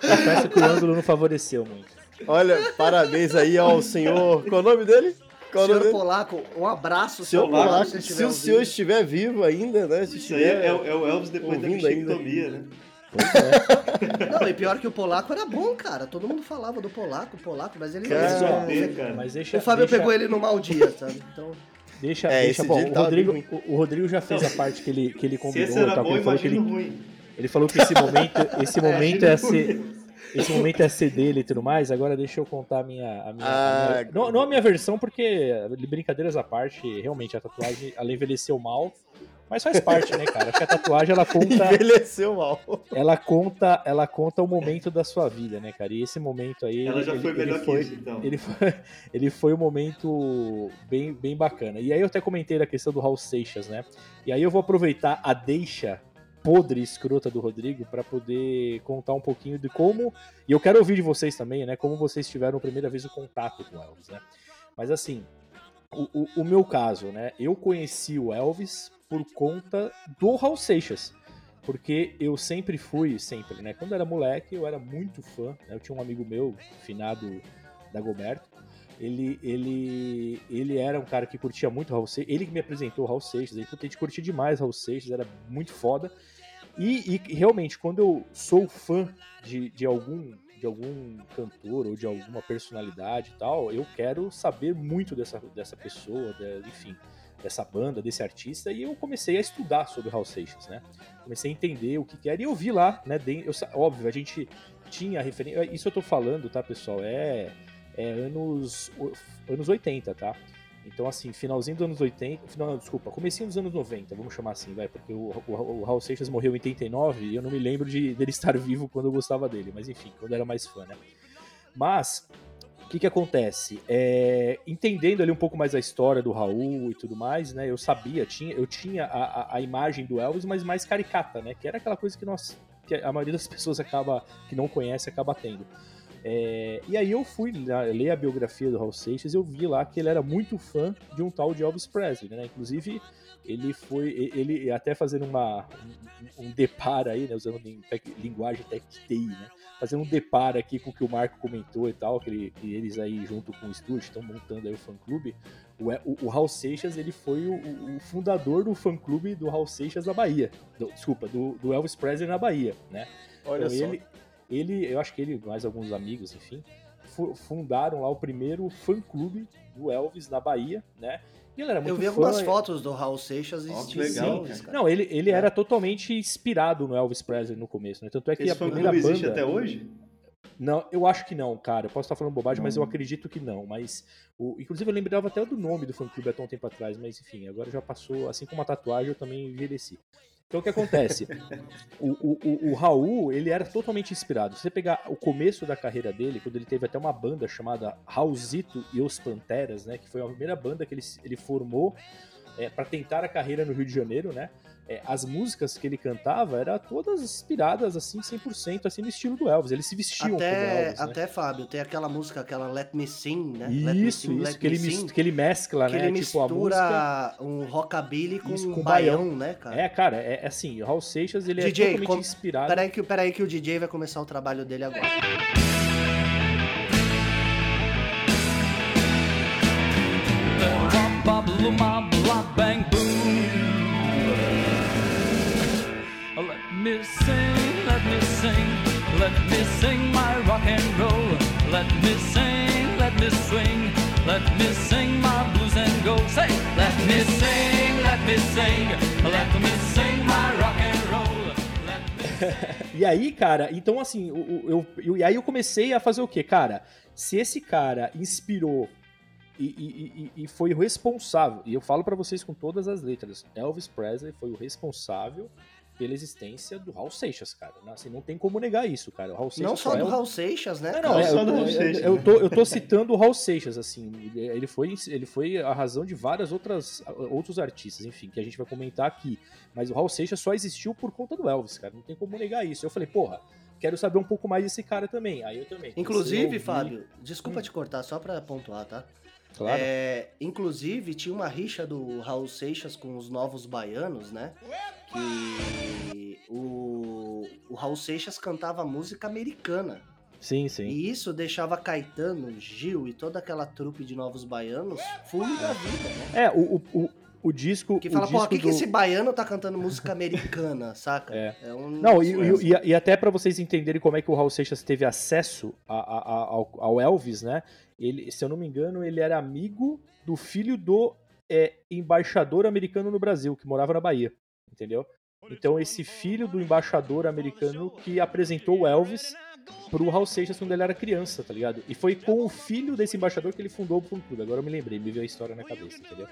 Confesso que o ângulo não favoreceu muito. Olha, parabéns aí ao senhor. Qual é o nome dele? Qual é Senhor dele? Polaco, um abraço, Senhor Polaco, se estiver o senhor estiver vivo ainda, né? Se Isso aí estiver... é, é o Elvis depois da bichectomia, né? É. Não, e pior que o polaco era bom, cara. Todo mundo falava do polaco, polaco, mas ele Cara, não cara. Mas deixa, O Fábio deixa, pegou ele no mau dia, sabe? Então, Deixa, É, deixa bom. O Rodrigo, o, o Rodrigo já fez a parte que ele, que ele Se combinou. esse era que bom, ele falou que ele, ruim. ele falou que esse momento, esse momento Imagina é o ser, ruim. Esse momento é ser dele e tudo mais. Agora deixa eu contar a minha, a minha, Ah, a minha- não, não a minha versão porque brincadeiras à parte, realmente a tatuagem ela envelheceu mal. Mas faz parte, né, cara? Porque a tatuagem ela conta. Envelheceu mal. Ela conta, ela conta o momento da sua vida, né, cara? E esse momento aí. Ela já ele, foi ele melhor foi, que isso, então. Ele foi, ele foi um momento bem, bem bacana. E aí eu até comentei a questão do Raul Seixas, né? E aí eu vou aproveitar a deixa podre escrota do Rodrigo para poder contar um pouquinho de como. E eu quero ouvir de vocês também, né? Como vocês tiveram a primeira vez o contato com o Elvis, né? Mas assim, o, o, o meu caso, né? Eu conheci o Elvis por conta do Raul Seixas. Porque eu sempre fui, sempre, né? Quando era moleque, eu era muito fã. Né? Eu tinha um amigo meu, finado Dagoberto. Ele, ele, ele era um cara que curtia muito Raul Seixas. Ele que me apresentou o Raul Seixas. Puta, a gente curtia demais Raul Seixas, era muito foda. E, e realmente, quando eu sou fã de, de algum de algum cantor ou de alguma personalidade e tal, eu quero saber muito dessa, dessa pessoa, de- enfim, dessa banda, desse artista, e eu comecei a estudar sobre Raul Seixas, né? Comecei a entender o que, que era, e eu vi lá, né? eu óbvio, a gente tinha referência. Isso eu tô falando, tá, pessoal? É, é anos, anos 80, tá? Então, assim, finalzinho dos anos 80. Final, desculpa, comecinho dos anos 90, vamos chamar assim, vai, porque o, o, o Raul Seixas morreu em 89 e eu não me lembro de, dele estar vivo quando eu gostava dele, mas enfim, quando era mais fã, né? Mas, o que que acontece? É, entendendo ali um pouco mais a história do Raul e tudo mais, né? Eu sabia, tinha, eu tinha a, a, a imagem do Elvis, mas mais caricata, né? Que era aquela coisa que nós, que a maioria das pessoas acaba, que não conhece, acaba tendo. É, e aí eu fui lá, ler a biografia do Raul Seixas e eu vi lá que ele era muito fã de um tal de Elvis Presley, né? Inclusive, ele foi, ele até fazendo uma, um, um deparo aí, né? Usando linguagem tech TI, né? Fazendo um deparo aqui com o que o Marco comentou e tal, que, ele- que eles aí junto com o estúdio estão montando aí o fã-clube. O, o, o Raul Seixas, ele foi o, o- fundador do fã-clube do Raul Seixas na Bahia. Do- desculpa, do, do Elvis Presley na Bahia, né? Olha Então, só. ele, ele, eu acho que ele, mais alguns amigos, enfim, fu- fundaram lá o primeiro fã-clube do Elvis na Bahia, né? E ele era muito Eu vi fã, algumas fotos do Raul Seixas e estilo legal, Elvis. Não, ele, ele É. era totalmente inspirado no Elvis Presley no começo, né? Tanto é que Esse a fã primeira clube banda... existe até hoje? Não, eu acho que não, cara. Eu posso estar falando bobagem, mas eu Não. acredito que não. Mas, o, inclusive, eu lembrava até do nome do fã-clube há tão tempo atrás, mas enfim, agora já passou, assim como a tatuagem, eu também envelheci. Então, o que acontece? o, o, o, Raul, ele era totalmente inspirado. Se você pegar o começo da carreira dele, quando ele teve até uma banda chamada Raulzito e os Panteras, né? Que foi a primeira banda que ele, ele formou é, para tentar a carreira no Rio de Janeiro, né? É, as músicas que ele cantava eram todas inspiradas, assim, 100%, assim, no estilo do Elvis. Eles se vestiam como Até, Elvis, né? até, Fábio, tem aquela música, aquela Let Me Sing, né? Let Isso, Sing, isso, Let que ele, Sing, que ele mescla, que né? ele tipo, a música. mistura um rockabilly com Isso, um com baião, baião. né, cara? É, cara, é, é assim, o Raul Seixas, ele é DJ, totalmente com- inspirado. Peraí que, peraí que o DJ vai começar o trabalho dele agora. Bop, me sing, let me sing, let me sing my rock and roll. Let me sing, let me swing, let me sing my blues and go. Say, let me sing, let me sing, let me sing my rock and roll. Me E aí, cara, então assim, eu, eu- e aí eu comecei a fazer o quê? Cara, se esse cara inspirou e, e- e- foi o responsável, e eu falo pra vocês com todas as letras, Elvis Presley foi o responsável pela existência do Raul Seixas, cara. Assim, não tem como negar isso, cara. O Raul Seixas Não só é do um- Raul Seixas, né? Não, não, Não é, só eu, do tô- Raul eu- Seixas, eu né? tô, eu tô citando o Raul Seixas, assim. Ele foi, ele foi a razão de várias outras outros artistas, enfim, que a gente vai comentar aqui. Mas o Raul Seixas só existiu por conta do Elvis, cara. Não tem como negar isso. Eu falei, porra, quero saber um pouco mais desse cara também. Aí eu também. Inclusive, ouvir. Fábio, desculpa Hum. te cortar, só pra pontuar, tá? Claro. É, inclusive, tinha uma rixa do Raul Seixas com os novos baianos, né? Que o, o Raul Seixas cantava música americana. Sim, sim. E isso deixava Caetano, Gil e toda aquela trupe de novos baianos full da vida, né? É, o, o, o, o disco. Que o fala, pô, por que, que do- esse baiano tá cantando música americana, saca? É. um Não, e, e- e- até pra vocês entenderem como é que o Raul Seixas teve acesso a- a- a- ao, ao Elvis, né? Ele, se eu não me engano, ele era amigo do filho do é, embaixador americano no Brasil, que morava na Bahia, entendeu? Então esse filho do embaixador americano que apresentou o Elvis pro Raul Seixas quando ele era criança, tá ligado? E foi com o filho desse embaixador que ele fundou o fã clube. Agora eu me lembrei, me veio a história na cabeça, entendeu?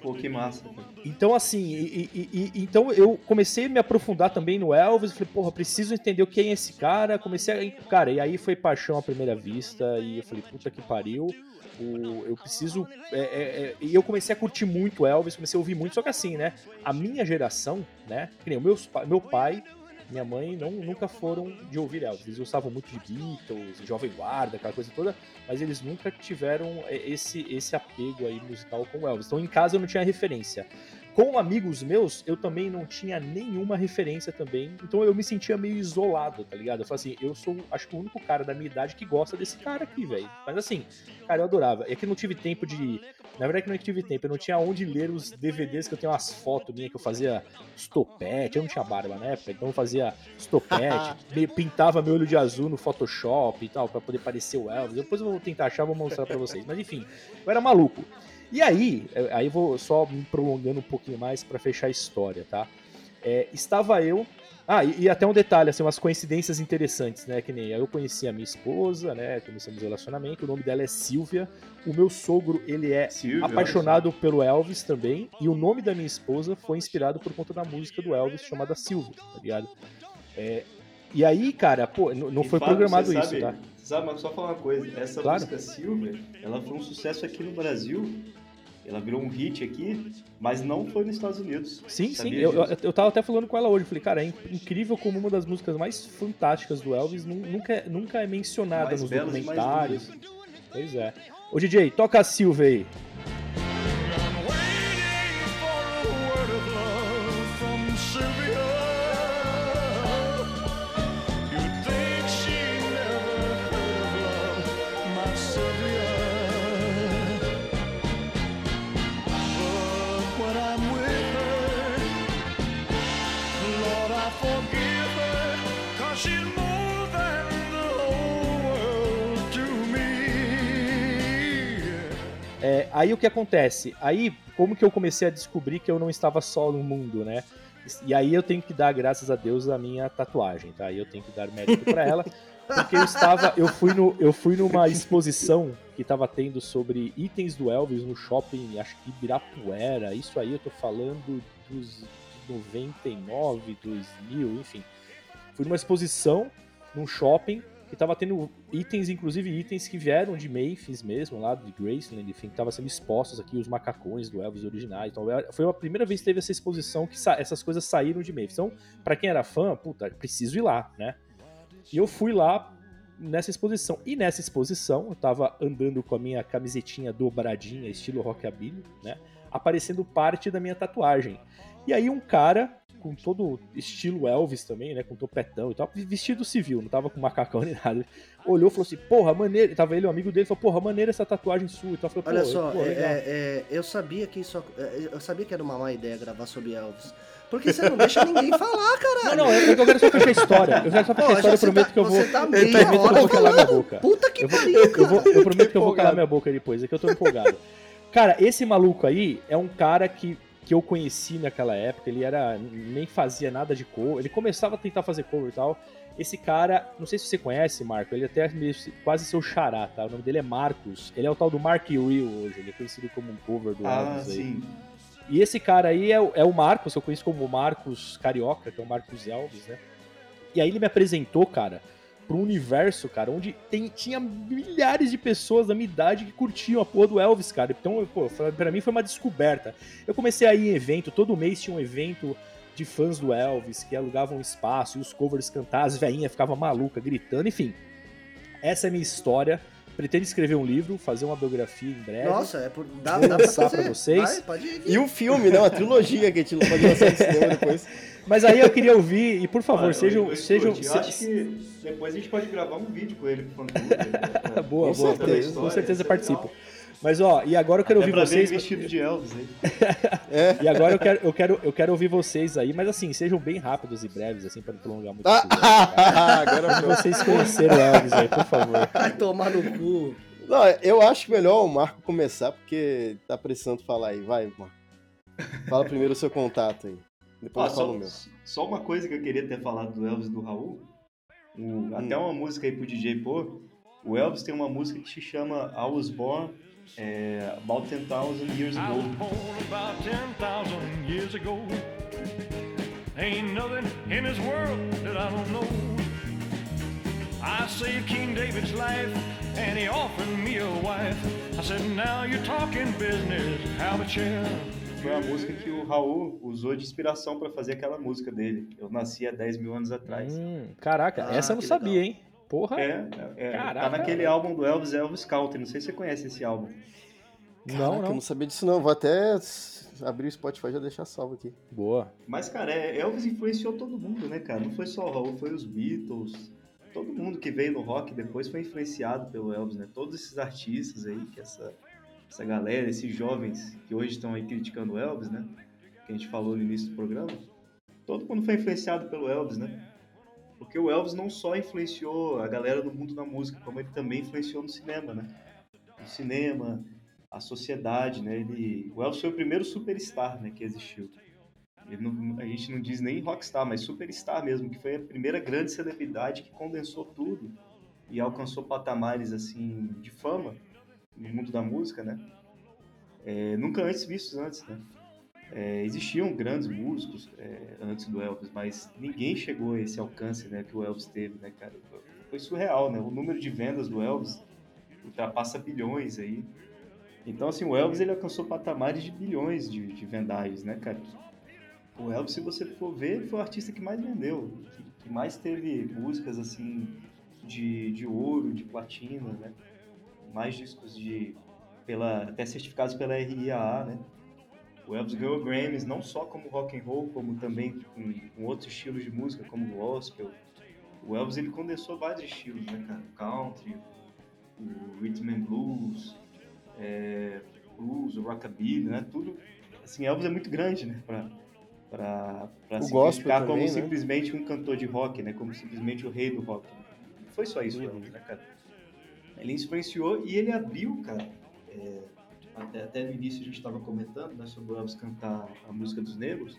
Pô, que massa. Então, assim, e- e- e- então eu comecei a me aprofundar também no Elvis. Falei, porra, preciso entender quem é esse cara. Comecei a. Cara, e aí foi paixão à primeira vista. E eu falei, puta que pariu. o- eu preciso. é, é, é, e eu comecei a curtir muito Elvis, comecei a ouvir muito. Só que assim, né? A minha geração, né? Que nem o meus, pa- meu pai. Minha mãe não, nunca foram de ouvir Elvis. Eles gostavam muito de Beatles, Jovem Guarda, aquela coisa toda, mas eles nunca tiveram é, esse, esse apego aí musical com Elvis. Então em casa eu não tinha referência. Com amigos meus, eu também não tinha nenhuma referência também. Então eu me sentia meio isolado, tá ligado? Eu falei assim, eu sou, acho que o único cara da minha idade que gosta desse cara aqui, velho. Mas assim, cara, eu adorava. É que eu não tive tempo de. Na verdade, que não tive tempo. Eu não tinha onde ler os DVDs que eu tenho umas fotos minhas que eu fazia estopete. Eu não tinha barba na época, então eu fazia estopete, me- pintava meu olho de azul no Photoshop e tal, pra poder parecer o Elvis. Depois eu vou tentar achar, vou mostrar pra vocês. Mas enfim, eu era maluco. E aí, é, aí vou só me prolongando um pouquinho mais pra fechar a história, tá? É, estava eu. Ah, e, e até um detalhe, assim, umas coincidências interessantes, né? Que nem eu conheci a minha esposa, né? Começamos o relacionamento, o nome dela é Silvia. O meu sogro, ele é Silvio, apaixonado pelo Elvis também. E o nome da minha esposa foi inspirado por conta da música do Elvis chamada Silvia, tá ligado? É, e aí, cara, pô, não E, foi programado isso, sabe, tá? Sabe, mas só falar uma coisa. Essa Claro. música Silver, ela foi um sucesso aqui no Brasil. Ela virou um hit aqui, mas não foi nos Estados Unidos. Sim, sim. Eu, eu, eu tava até falando com ela hoje. Falei, cara, é in- incrível como uma das músicas mais fantásticas do Elvis nu- nunca, é- nunca é mencionada Mais nos belas documentários. Pois é. Ô DJ, toca a Silvia aí. É, aí o que acontece? Aí, como que eu comecei a descobrir que eu não estava só no mundo, né? E aí eu tenho que dar graças a Deus a minha tatuagem, tá? Aí eu tenho que dar mérito pra ela, porque eu estava, eu fui no, eu fui numa exposição que estava tendo sobre itens do Elvis no shopping, acho que Ibirapuera. Isso aí eu tô falando dos de 99, 2000, enfim. Fui numa exposição num shopping que tava tendo itens, inclusive itens que vieram de Memphis mesmo, lá de Graceland, enfim, que tava sendo expostos aqui, os macacões do Elvis originais. Então, era- foi a primeira vez que teve essa exposição que sa- essas coisas saíram de Memphis. Então, pra quem era fã, puta, preciso ir lá, né? E eu fui lá nessa exposição. E nessa exposição, eu tava andando com a minha camisetinha dobradinha, estilo rockabilly, né? Aparecendo parte da minha tatuagem. E aí um cara com todo estilo Elvis também, né? Com topetão e tal, vestido civil, não tava com macacão nem nada. Olhou e falou assim, porra, maneiro. Tava ele, o amigo dele, falou, porra, maneira essa tatuagem sua e tal. Eu Falei, Olha "Pô, só, é- legal." é- é, eu sabia que isso. é, Eu sabia que era uma má ideia gravar sobre Elvis. Porque você não deixa ninguém falar, caralho. Não, não, eu, eu quero só fechar a história. Eu quero só fechar a história, eu você prometo tá- que eu vou. Você tá eu meia prometo que eu vou calar minha boca. Puta que Eu vou, pariu, eu, cara. vou, eu prometo que eu vou calar minha boca depois, é que eu tô empolgado. Cara, esse maluco aí é um cara que, que eu conheci naquela época, ele era nem fazia nada de cover, ele começava a tentar fazer cover e tal. Esse cara, não sei se você conhece, Marco, ele até quase seu xará, tá? O nome dele é Marcos. Ele é o tal do Mark Will hoje, ele é conhecido como um cover do Ah, Elvis aí. sim. E esse cara aí é, o- é o Marcos, eu conheço como Marcos Carioca, que é o Marcos Elvis, né? E aí ele me apresentou, cara, pro universo, cara, onde tem, tinha milhares de pessoas da minha idade que curtiam a porra do Elvis, cara. Então, pô, pra mim foi uma descoberta. Eu comecei a ir em evento, todo mês tinha um evento de fãs do Elvis que alugavam espaço e os covers cantar, as veinhas ficavam malucas, gritando, enfim. Essa é a minha história. Pretendo escrever um livro, fazer uma biografia em breve. Nossa, é por. Dá, Vou dá pra fazer. pra vocês. Vai, pode ir. E o filme, né? Uma trilogia que a gente pode lançar no cinema depois. Mas aí eu queria ouvir, e por favor, sejam. eu- eu sejam acho que depois a gente pode gravar um vídeo com ele né? boa, Com boa, certeza, com certeza isso é participo. legal. Mas ó, e agora eu quero Até ouvir vocês. vestido de Elvis aí. É. E agora eu quero, eu, quero, eu quero ouvir vocês aí, mas assim, sejam bem rápidos e breves, assim, pra não prolongar muito. esse episódio. Ah, agora Pra vocês conhecerem o Elvis aí, por favor. Vai tomar no cu. Não, eu acho melhor o Marco começar, porque tá precisando falar aí. Vai, Marco. Fala primeiro o seu contato aí. Depois Ah, eu falo só, meu. só uma coisa que eu queria ter falado do Elvis e do Raul. Hum. O- Até uma música aí pro DJ pôr. O Elvis tem uma música que se chama I Was Born é, About 10,000 Years I Ago. was born about 10,000 years ago. Ain't nothing in this world that I don't know. I saved King David's life and he offered me a wife. I said, now you're talking business, have a chair. Foi a música que o Raul usou de inspiração pra fazer aquela música dele. Eu nasci há 10 mil anos atrás. Hum, caraca, Ah, essa eu não sabia, legal. hein? Porra. É, é, Caraca, tá naquele álbum do Elvis, Elvis Country. Não sei se você conhece esse álbum. não, Caraca, eu não. não sabia disso não. Vou até abrir o Spotify e já deixar salvo aqui. Boa. Mas, cara, é, Elvis influenciou todo mundo, né, cara? Não foi só o Raul, foi os Beatles. Todo mundo que veio no rock depois foi influenciado pelo Elvis, né? Todos esses artistas aí, que essa, essa galera, esses jovens que hoje estão aí criticando o Elvis, né? Que a gente falou no início do programa. Todo mundo foi influenciado pelo Elvis, né? Porque o Elvis não só influenciou a galera do mundo da música, como ele também influenciou no cinema, né? No cinema, a sociedade, né? Ele, o Elvis foi o primeiro superstar, né, que existiu. Não- a gente não diz nem rockstar, mas superstar mesmo, que foi a primeira grande celebridade que condensou tudo e alcançou patamares assim de fama no mundo da música, né? É, nunca antes vistos antes, né? É, existiam grandes músicos é, antes do Elvis, mas ninguém chegou a esse alcance, né, que o Elvis teve, né, cara? Foi surreal, né? O número de vendas do Elvis ultrapassa bilhões aí. Então, assim, o Elvis ele alcançou patamares de bilhões de, de vendagens, né, cara? O Elvis, se você for ver, foi o artista que mais vendeu, que, que mais teve músicas, assim, de, de ouro, de platina, né? Mais discos de... Pela, até certificados pela RIAA, né? O Elvis ganhou Grammys não só como rock and roll, como também com, com outros estilos de música, como gospel. O Elvis, ele condensou vários estilos, né, cara? O country, o rhythm and blues, é, blues, o rockabilly, né? Tudo, assim, Elvis é muito grande, né? Pra, pra, pra se identificar como né? simplesmente um cantor de rock, né? Como simplesmente o rei do rock. Não foi só isso, Uhum. Elvis, né, cara? Ele influenciou e ele abriu, cara. é, até, até no início a gente estava comentando, né, sobre o Elvis cantar a música dos negros.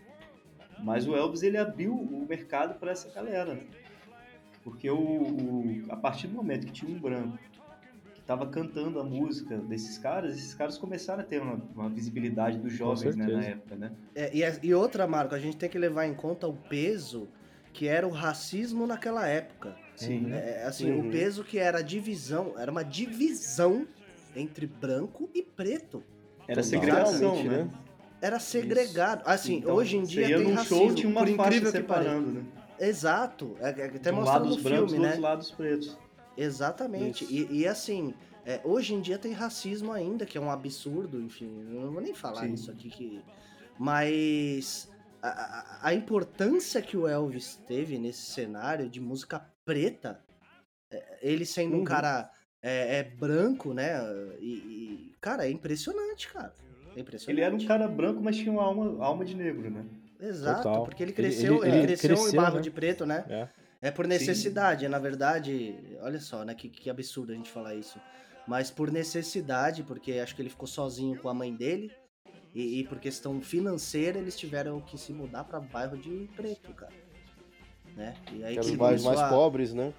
Mas o Elvis ele abriu o mercado para essa galera, né? Porque o, o- a partir do momento que tinha um branco que estava cantando a música desses caras, esses caras começaram a ter uma, uma visibilidade dos jovens né, na época, né? É, e, a- e outra, Marco, a gente tem que levar em conta o peso que era o racismo naquela época. Sim. É, assim, Uhum. o peso que era a divisão, era uma divisão entre branco e preto. Era segregação, né? né? Era segregado. Assim, Então, hoje em dia tem num racismo, show, tinha uma por incrível que pareça. separando, né? Exato. É, é, até De mostra lado no os brancos, filme, do né? outro lado os pretos. Exatamente. Isso. E, e assim, é, hoje em dia tem racismo ainda, que é um absurdo, enfim, eu não vou nem falar Sim. nisso aqui, que... mas a, a- a importância que o Elvis teve nesse cenário de música preta, é, ele sendo um Uhum. cara é, é branco, né? E, e, cara, é impressionante, cara. É impressionante. Ele era um cara branco, mas tinha uma alma, alma de negro, né? Exato, Total. porque ele cresceu, ele- ele, ele cresceu, em cresceu, barro né? de preto, né? É. É por necessidade, na verdade, olha só, né? Que, que absurdo a gente falar isso. Mas por necessidade, porque acho que ele ficou sozinho com a mãe dele. E, e por questão financeira, eles tiveram que se mudar pra bairro de preto, cara. Né? E aí Que eram que os bairros começou mais a- pobres, né?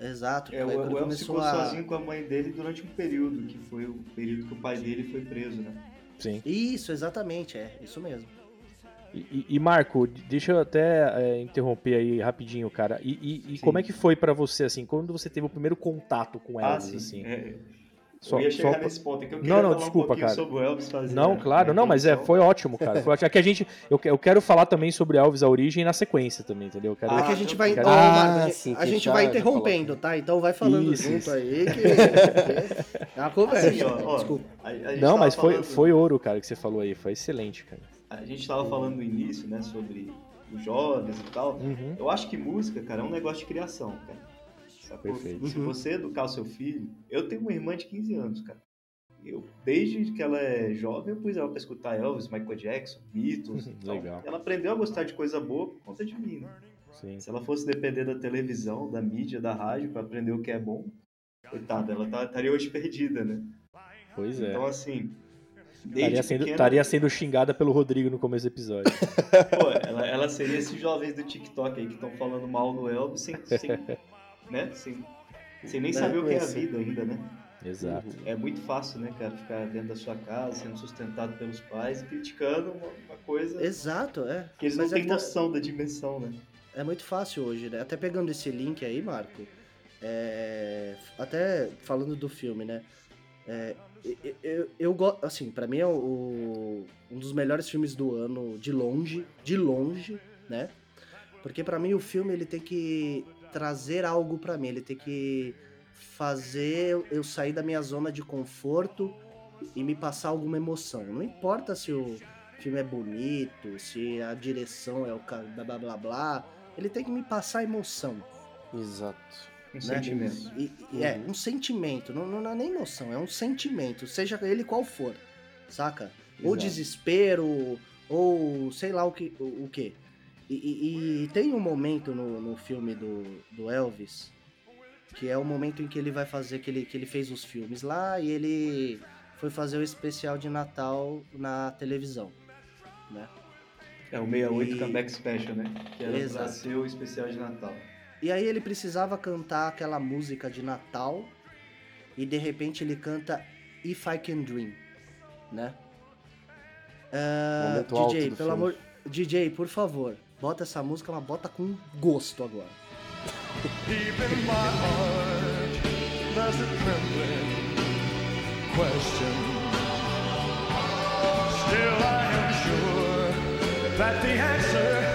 Exato. É, o, foi o quando Elvis ficou começou a... sozinho com a mãe dele durante um período, que foi o período que o pai dele foi preso, né? Sim. Isso, exatamente, é, isso mesmo. E, e- e, Marco, deixa eu até é, interromper aí rapidinho, cara. E, e- e como é que foi pra você, assim, quando você teve o primeiro contato com Ah, Elvis, sim. assim? É, Só- eu ia chegar só- nesse ponto, é que eu Não, queria não, falar desculpa, um cara. sobre o Elvis fazer Não, claro, não, mas é, introdução. foi ótimo, cara. Foi ótimo. É que a gente, eu, eu quero falar também sobre Elvis, a origem, na sequência também, entendeu? Eu quero- é Ah, que a gente eu- vai. quero- Ah, Marco, a gente, sim, a gente vai interrompendo, tá? Então vai falando Isso, junto isso. aí que. É uma conversa. Assim, ó, ó, Desculpa. a- a gente Não, mas foi, falando- foi ouro, cara, que você falou aí. Foi excelente, cara. A gente tava falando no início, né, sobre os jovens e tal. Uhum. Eu acho que música, cara, é um negócio de criação, cara. Sacou? Perfeito. Se Uhum. você educar o seu filho. Eu tenho uma irmã de 15 anos, cara. Eu, desde que ela é jovem, eu pus ela pra escutar Elvis, Michael Jackson, Beatles. Legal. Ela aprendeu a gostar de coisa boa por conta de mim, né? Sim. Se ela fosse depender da televisão, da mídia, da rádio pra aprender o que é bom, coitada, ela tá- estaria hoje perdida, né? Pois é. Então, assim. Estaria sendo, pequena, sendo xingada pelo Rodrigo no começo do episódio. Pô, ela, ela seria esses jovens do TikTok aí que estão falando mal no Elvis sem, sem, né? sem, sem nem saber o que é a vida ainda, né? Exato. É muito fácil, né, cara, ficar dentro da sua casa, sendo sustentado pelos pais e criticando uma, uma coisa Exato, é. que eles Mas não é têm que tá- noção da dimensão, né? É muito fácil hoje, né? Até pegando esse link aí, Marco, é, até falando do filme, né? É, eu, eu, eu gosto, assim, pra mim é o- um dos melhores filmes do ano, de longe, de longe, né? Porque pra mim o filme ele tem que trazer algo pra mim, ele tem que fazer eu- sair da minha zona de conforto e me passar alguma emoção. Não importa se o filme é bonito, se a direção é o ca- blá blá blá blá, ele tem que me passar emoção. Exato. Um Né? sentimento. E, e é, um sentimento, não, não é nem emoção, é um sentimento, seja ele qual for, saca? Ou Exato. desespero, ou sei lá o que. O, o que. E, e- e tem um momento no, no filme do, do Elvis, que é o momento em que ele vai fazer, que ele, que ele fez os filmes lá e ele foi fazer o especial de Natal na televisão, né? É o 68 E- Comeback Special, né? Que era pra Exato. ser o especial de Natal. E aí ele precisava cantar aquela música de Natal e de repente ele canta If I Can Dream, né? Ah, Momento alto DJ, pelo filme. amor, DJ, por favor, bota essa música, mas bota com gosto agora. Deep in my heart, there's a trembling question. Still, I am sure that the answer,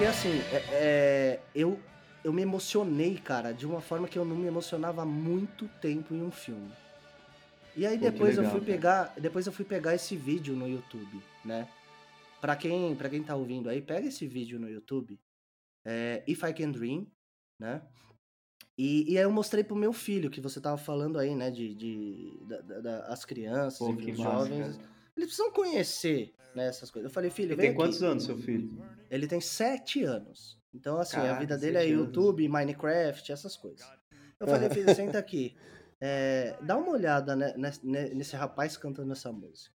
Porque assim, é- é, eu, eu me emocionei, cara, de uma forma que eu não me emocionava há muito tempo em um filme. E aí Pô, depois eu legal, fui cara. pegar, depois eu fui pegar esse vídeo no YouTube, né? Pra quem, pra quem tá ouvindo aí, pega esse vídeo no YouTube, é, If I Can Dream, né? E, e aí eu mostrei pro meu filho, que você tava falando aí, né, de, de da- da- da- as crianças, Pô, massa, jovens. Eles precisam conhecer, né, essas coisas. Eu falei, filho, Ele vem tem quantos aqui. anos, seu filho? Ele tem sete anos. Então, assim, a Caraca, vida dele é anos. YouTube, Minecraft, essas coisas. Eu falei, filho, senta aqui. É, dá uma olhada né, nesse, nesse rapaz cantando essa música.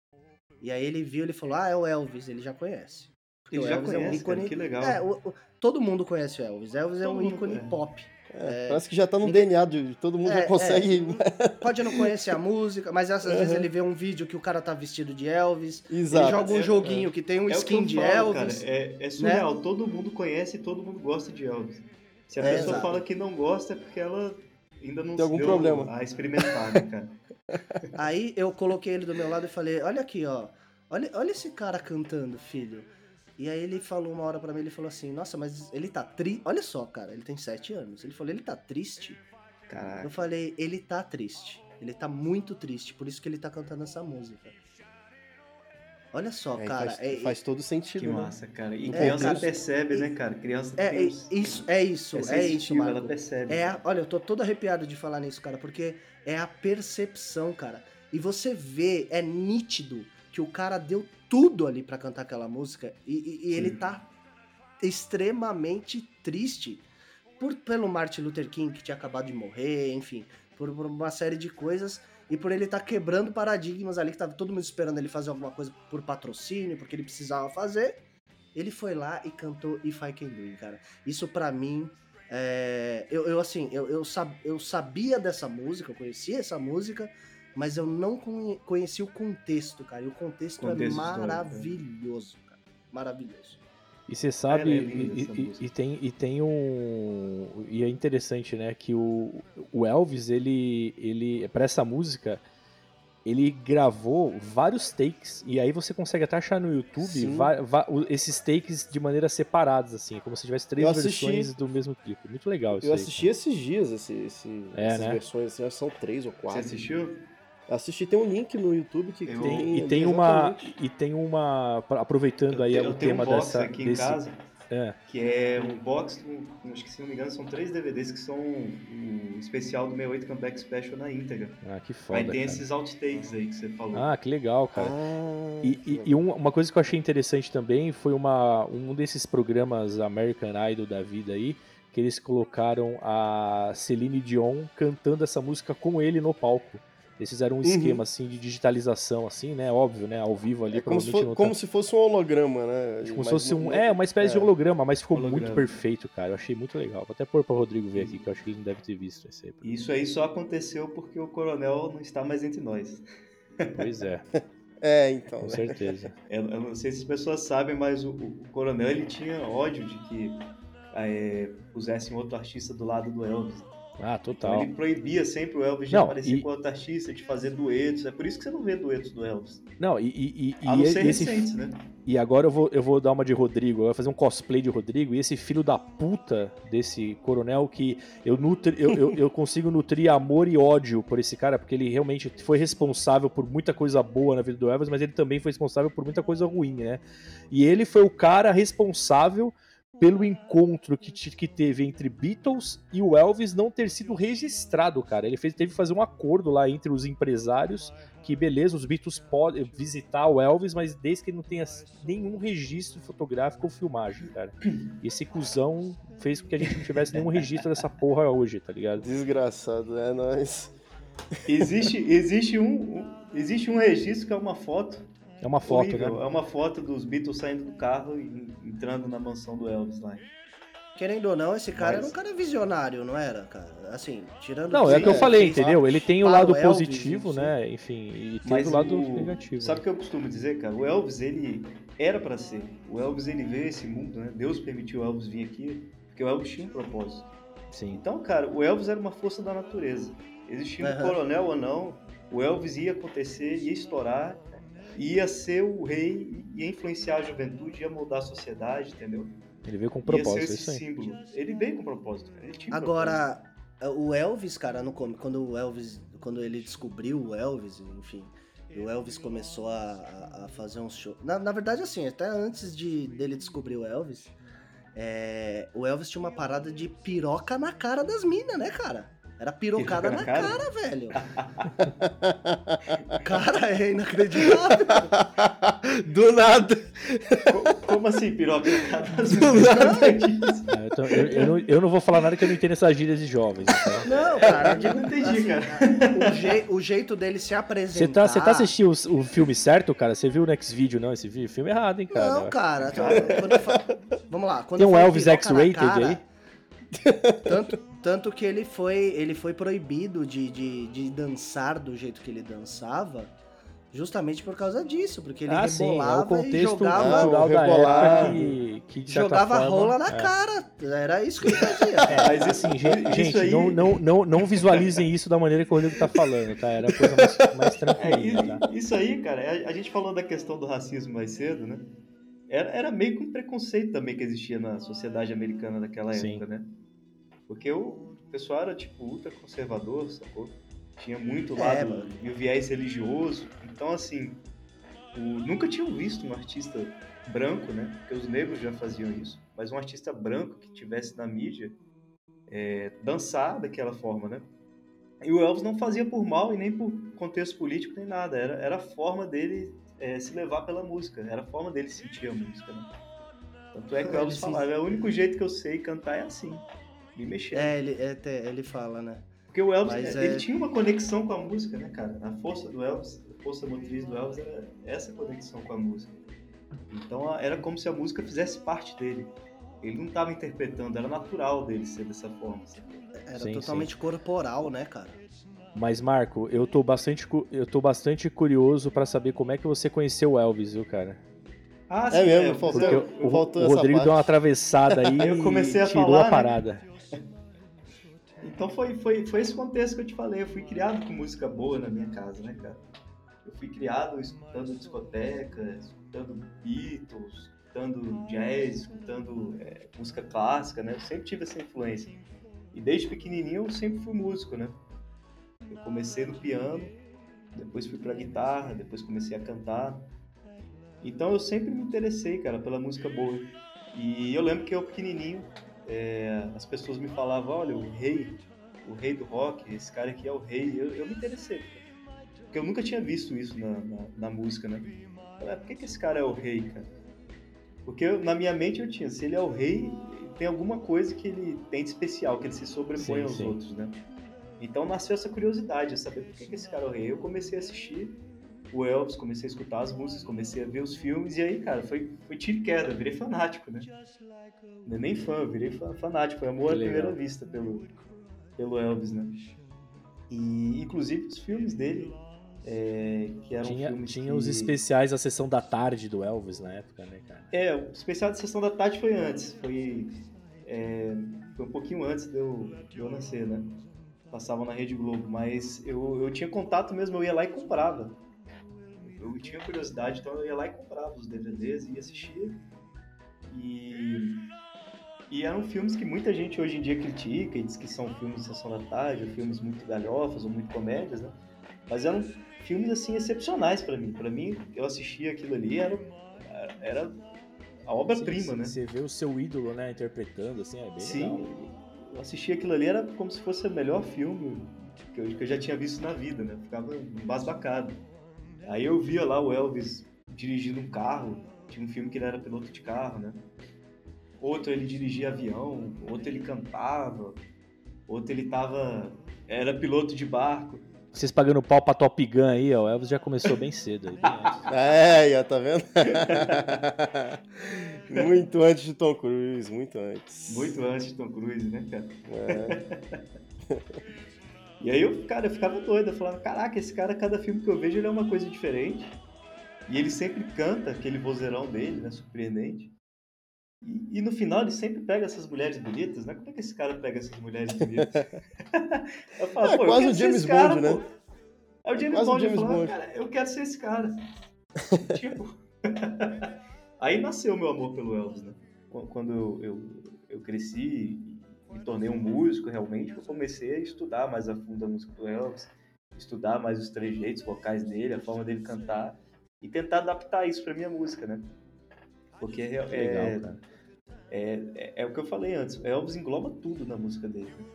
E aí ele viu, ele falou, ah, é o Elvis, ele já conhece. Porque Ele já Elvis é um conhece, cara, ícone. que legal. É, o- o- todo mundo conhece o Elvis. Elvis é Todo um mundo ícone conhece. pop. É, É, parece que já tá no ninguém- DNA de todo mundo É, já consegue. Pode não conhecer a música, mas às vezes Uhum. ele vê um vídeo que o cara tá vestido de Elvis. Exato. Ele joga um É, joguinho que tem um É skin de falo, Elvis. Cara, é, é surreal. Todo mundo conhece e todo mundo gosta de Elvis. Se a É, pessoa exato. fala que não gosta é porque ela ainda não Tem algum deu problema. a experimentar, né, cara? Aí eu coloquei ele do meu lado e falei, olha aqui, ó. Olha, olha esse cara cantando, filho. E aí ele falou uma hora pra mim, ele falou assim, nossa, mas ele tá triste. Olha só, cara, ele tem sete anos. Ele falou, ele tá triste. Caraca. Eu falei, ele tá triste. Ele tá muito triste, por isso que ele tá cantando essa música. Olha só, É, cara. faz, é, faz todo sentido. Que né? massa, cara. E É, criança cara, percebe, e- né, cara? Criança é, é uns- isso, é isso, é é isso, sensitiva, ela percebe. É, a- olha, eu tô todo arrepiado de falar nisso, cara, porque é a percepção, cara. E você vê, é nítido que o cara deu tudo ali pra cantar aquela música e, e- e ele tá extremamente triste por, pelo Martin Luther King que tinha acabado de morrer, enfim, por, por uma série de coisas e por ele estar quebrando paradigmas ali que tava todo mundo esperando ele fazer alguma coisa por patrocínio, porque ele precisava fazer. Ele foi lá e cantou If I Can Do, cara. Isso pra mim é, eu, eu, assim, eu, eu, sab- eu sabia dessa música, eu conhecia essa música, mas eu não conhe- conhecia o contexto, cara. E o contexto, Contexto é histórico, é. maravilhoso, cara. Maravilhoso. E você sabe, é linda, e, e- e tem, e tem um. E é interessante, né? Que o, o Elvis, ele, ele. Pra essa música, ele gravou vários takes. E aí você consegue até achar no YouTube esses takes de maneira separadas, assim. Como se tivesse três assisti. versões do mesmo clipe. Muito legal isso Eu aí. assisti esses dias esse, esse- É, essas né? versões, assim, são três ou Você quatro. assistiu? Eu assisti, tem um link no YouTube que Eu- Tem- e tem uma. E tem uma. Aproveitando aí eu o tenho tema um box dessa. aqui desse- em casa. É. que é um box, um- acho que se não me engano são três DVDs que são o especial do 68 Comeback Special na íntegra. Ah, que foda. aí tem cara. esses outtakes aí que você falou. Ah, que legal, cara. Ah, E, e- e um- uma coisa que eu achei interessante também foi uma, um desses programas American Idol da vida aí, que eles colocaram a Celine Dion cantando essa música com ele no palco. Eles fizeram um Uhum. esquema assim de digitalização, assim, né? Óbvio, né? Ao vivo ali, é como se, for- não como tá- se fosse um holograma, né? como se fosse um. É, uma espécie de é. holograma, mas ficou muito Holograma. perfeito, cara. Eu achei muito legal. Vou até pôr pra Rodrigo ver aqui, que eu acho que ele não deve ter visto esse aí. Isso aí só aconteceu porque o coronel não está mais entre nós. Pois é, É, então. com né? certeza. Eu, eu não sei se as pessoas sabem, mas o, o coronel ele tinha ódio de que é, pusessem outro artista do lado do Elvis. Ah, Então total. ele proibia sempre o Elvis de Não, aparecer e- com outro artista, de fazer duetos. É por isso que você não vê duetos do Elvis. Não, e, e, e, A não e ser esse recentes, né? E agora eu vou, eu vou dar uma de Rodrigo, eu vou fazer um cosplay de Rodrigo, e esse filho da puta desse coronel que eu, nutri, eu, eu, eu consigo nutrir amor e ódio por esse cara, porque ele realmente foi responsável por muita coisa boa na vida do Elvis, mas ele também foi responsável por muita coisa ruim, né? E ele foi o cara responsável pelo encontro que, te- que teve entre Beatles e o Elvis não ter sido registrado, cara. Ele fez, teve que fazer um acordo lá entre os empresários que beleza, os Beatles podem visitar o Elvis, mas desde que ele não tenha nenhum registro fotográfico ou filmagem, cara. E esse cuzão fez com que a gente não tivesse nenhum registro dessa porra hoje, tá ligado? Desgraçado, é nóis. Existe, existe, um, um- existe um registro que é uma foto. É uma foto, horrível. né? É uma foto dos Beatles saindo do carro e entrando na mansão do Elvis lá. Querendo ou não, esse cara Mas- era um cara visionário, não era, cara? Assim, tirando Não, é o que eu é, falei, entendeu? Ele tem o para lado o Elvis, positivo, sim. né? Enfim, e tem Mas o lado o- negativo. Sabe o que eu costumo dizer, cara? O Elvis, ele era pra ser. O Elvis, ele veio a esse mundo, né? Deus permitiu o Elvis vir aqui, porque o Elvis tinha um propósito. Sim. Então, cara, o Elvis era uma força da natureza. Existindo Aham. coronel ou não, o Elvis ia acontecer, ia estourar, ia ser o rei, ia influenciar a juventude, ia mudar a sociedade, entendeu? Ele veio com um ia ser propósito, é esse isso aí. símbolo. Ele veio com propósito, cara. Ele tinha um Agora, o Elvis, cara, no, come- quando o Elvis, quando ele descobriu o Elvis, enfim, e o Elvis começou a, a- a fazer uns shows. Na, na verdade, assim, até antes de dele descobrir o Elvis, é, o Elvis tinha uma parada de piroca na cara das minas, né, cara? Era pirocada Piroca na na cara, velho. cara, é inacreditável. Do nada. Co- Como assim, piroca? Do nada. É, eu, tô- eu- eu não, eu não vou falar nada que eu não entendo essas gírias de jovens. Então. Não, cara, Eu não entendi, assim, cara. O, jei- o jeito dele se Você apresentar. tá, você tá assistindo o, o filme certo, cara? Você viu o Next Video, não? Esse filme errado, hein, cara? Não, cara. Vamos lá. Quando Tem um Elvis X-rated cara, aí? Tanto, tanto que ele foi, ele foi proibido de, de, de dançar do jeito que ele dançava, justamente por causa disso, porque ele ah, sim, é o rebolava e contexto jogava, época que, que jogava forma, rola na é. cara. Era isso que ele fazia. É, Mas assim, gente, isso gente, aí- não, não, não, não visualizem isso da maneira que o Rodrigo tá falando, tá? Era a coisa mais, mais É, tranquila, tá? isso aí, cara, a, a gente falou da questão do racismo mais cedo, né? Era, era meio que um preconceito também que existia na sociedade americana daquela Sim. época, né? Porque o pessoal era, tipo, ultra conservador, sacou? Tinha muito É, lado mano. e o viés religioso. Então, assim, o- nunca tinham visto um artista branco, né? Porque os negros já faziam isso. Mas um artista branco que tivesse na mídia é, dançar daquela forma, né? E o Elvis não fazia por mal e nem por contexto político nem nada. Era, era a forma dele é, se levar pela música. Era a forma dele sentir a música, né? Tanto é que o Elvis falava, é o único jeito que eu sei cantar é assim. Me mexer. É, ele, é, ele fala, né? Porque o Elvis, Mas ele é- tinha uma conexão com a música, né, cara? A força do Elvis, a força motriz do Elvis era essa conexão com a música. Então era como se a música fizesse parte dele. Ele não estava interpretando, era natural dele ser dessa forma. sabe? Era Sim, totalmente corporal, né, cara? Mas, Marco, eu tô bastante, eu tô bastante curioso pra saber como é que você conheceu o Elvis, viu, cara? Ah, É mesmo, mas faltou- Porque eu- o, faltou o essa Rodrigo parte. deu uma atravessada aí Eu comecei a e tirou falar, a né? Então foi, foi, foi esse contexto que eu te falei. Eu fui criado com música boa na minha casa, né, cara? Eu fui criado escutando discoteca, escutando Beatles, escutando jazz, escutando é, música clássica, né? Eu sempre tive essa influência. E desde pequenininho eu sempre fui músico, né? Eu comecei no piano, depois fui pra guitarra, depois comecei a cantar. Então eu sempre me interessei, cara, pela música boa. E eu lembro que eu pequenininho, é, as pessoas me falavam, olha, o rei, o rei do rock, esse cara aqui é o rei. Eu, eu me interessei, porque eu nunca tinha visto isso na, na, na música, né? Falei, ah, por que, que esse cara é o rei, cara? Porque eu, na minha mente eu tinha, se ele é o rei, tem alguma coisa que ele tem de especial, que ele se sobrepõe Sim, aos sim. outros, né? Então nasceu essa curiosidade, de saber por que, que esse cara é o rei. Eu comecei a assistir o Elvis, comecei a escutar as músicas, comecei a ver os filmes, e aí, cara, foi, foi tiro e queda, virei fanático, né? Não é nem fã, eu virei fa- fanático, foi amor à primeira vista pelo, pelo Elvis, né? E, inclusive, os filmes dele, é, que eram Tinha, filmes tinha que... os especiais da sessão da tarde do Elvis na época, né, cara? É, o especial de Sessão da Tarde foi antes, foi, é, foi um pouquinho antes de eu, de eu nascer, né? Passavam na Rede Globo, mas eu, eu tinha contato mesmo, eu ia lá e comprava. Eu tinha curiosidade, então eu ia lá e comprava os DVDs e assistia. E, e eram filmes que muita gente hoje em dia critica e diz que são filmes de Sessão da Tarde, ou filmes muito galhofas, ou muito comédias, né? Mas eram filmes, assim, excepcionais pra mim. Pra mim, eu assistia aquilo ali, era, era a obra-prima, né? Você vê o seu ídolo, né, interpretando, assim, é bem Sim, legal. eu assisti aquilo ali, era como se fosse o melhor filme que eu, que eu já tinha visto na vida, né? Ficava embasbacado. Aí eu via lá o Elvis dirigindo um carro, tinha um filme que ele era piloto de carro, né? Outro ele dirigia avião, outro ele cantava, outro ele tava. era piloto de barco. Vocês pagando pau pra Top Gun aí, ó, o Elvis já começou bem cedo. Aí, bem. É, já tá vendo? muito antes de Tom Cruise, muito antes. Muito antes de Tom Cruise, né, cara? É. E aí eu, cara, eu ficava doido, eu falava, caraca, esse cara, cada filme que eu vejo, ele é uma coisa diferente. E ele sempre canta aquele vozeirão dele, né, surpreendente. E, e no final ele sempre pega essas mulheres bonitas, né? Como é que esse cara pega essas mulheres bonitas? eu falo, É pô, eu quase quero o James cara, Bond, né? pô. É o James quase o Bond, eu James falava, Bond. cara, eu quero ser esse cara. tipo... Aí nasceu meu amor pelo Elvis, né? Qu- Quando eu, eu, eu cresci me tornei um músico realmente, eu comecei a estudar mais a fundo a música do Elvis, estudar mais os trejeitos vocais dele, a forma dele cantar e tentar adaptar isso pra minha música, né? Porque é, Que legal, é, cara. é, é, é o que eu falei antes, Elvis engloba tudo na música dele. né?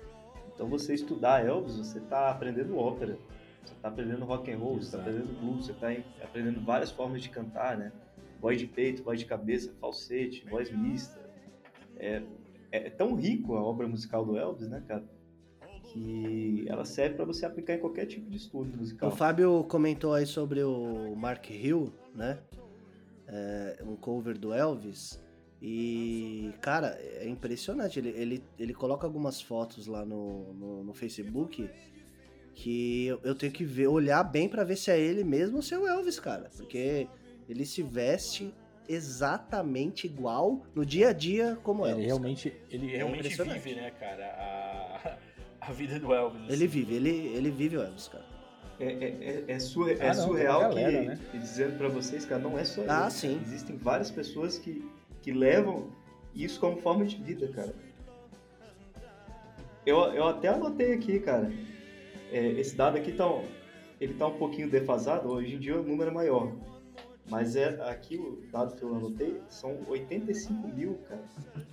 Então você estudar Elvis, você tá aprendendo ópera, você tá aprendendo rock and roll, você tá Exato. aprendendo blues, você tá em- aprendendo várias formas de cantar, né? Voz de peito, voz de cabeça, falsete, voz mista. É, é tão rico a obra musical do Elvis, né, cara? Que ela serve pra você aplicar em qualquer tipo de estudo musical. O Fábio comentou aí sobre o Mark Hill, né? É, um cover do Elvis. E, cara, é impressionante. Ele, ele, ele coloca algumas fotos lá no, no, no Facebook que eu, eu tenho que ver, olhar bem pra ver se é ele mesmo ou se é o Elvis, cara. Porque ele se veste exatamente igual no dia a dia como Ele Elvis. realmente, ele realmente impressionante. vive, né, cara, a, a vida do Elvis. Ele vive, ele, ele vive o Elvis, cara. É, é, é, é surre- Ah, é não, surreal galera, que, né? dizendo pra vocês, cara, não é só Ah, ele. sim. Existem várias pessoas que, que levam isso como forma de vida, cara. Eu, eu até anotei aqui, cara. É, esse dado aqui tá, ele tá um pouquinho defasado, hoje em dia o número é maior. Mas é aqui o dado que eu anotei são 85 mil, cara.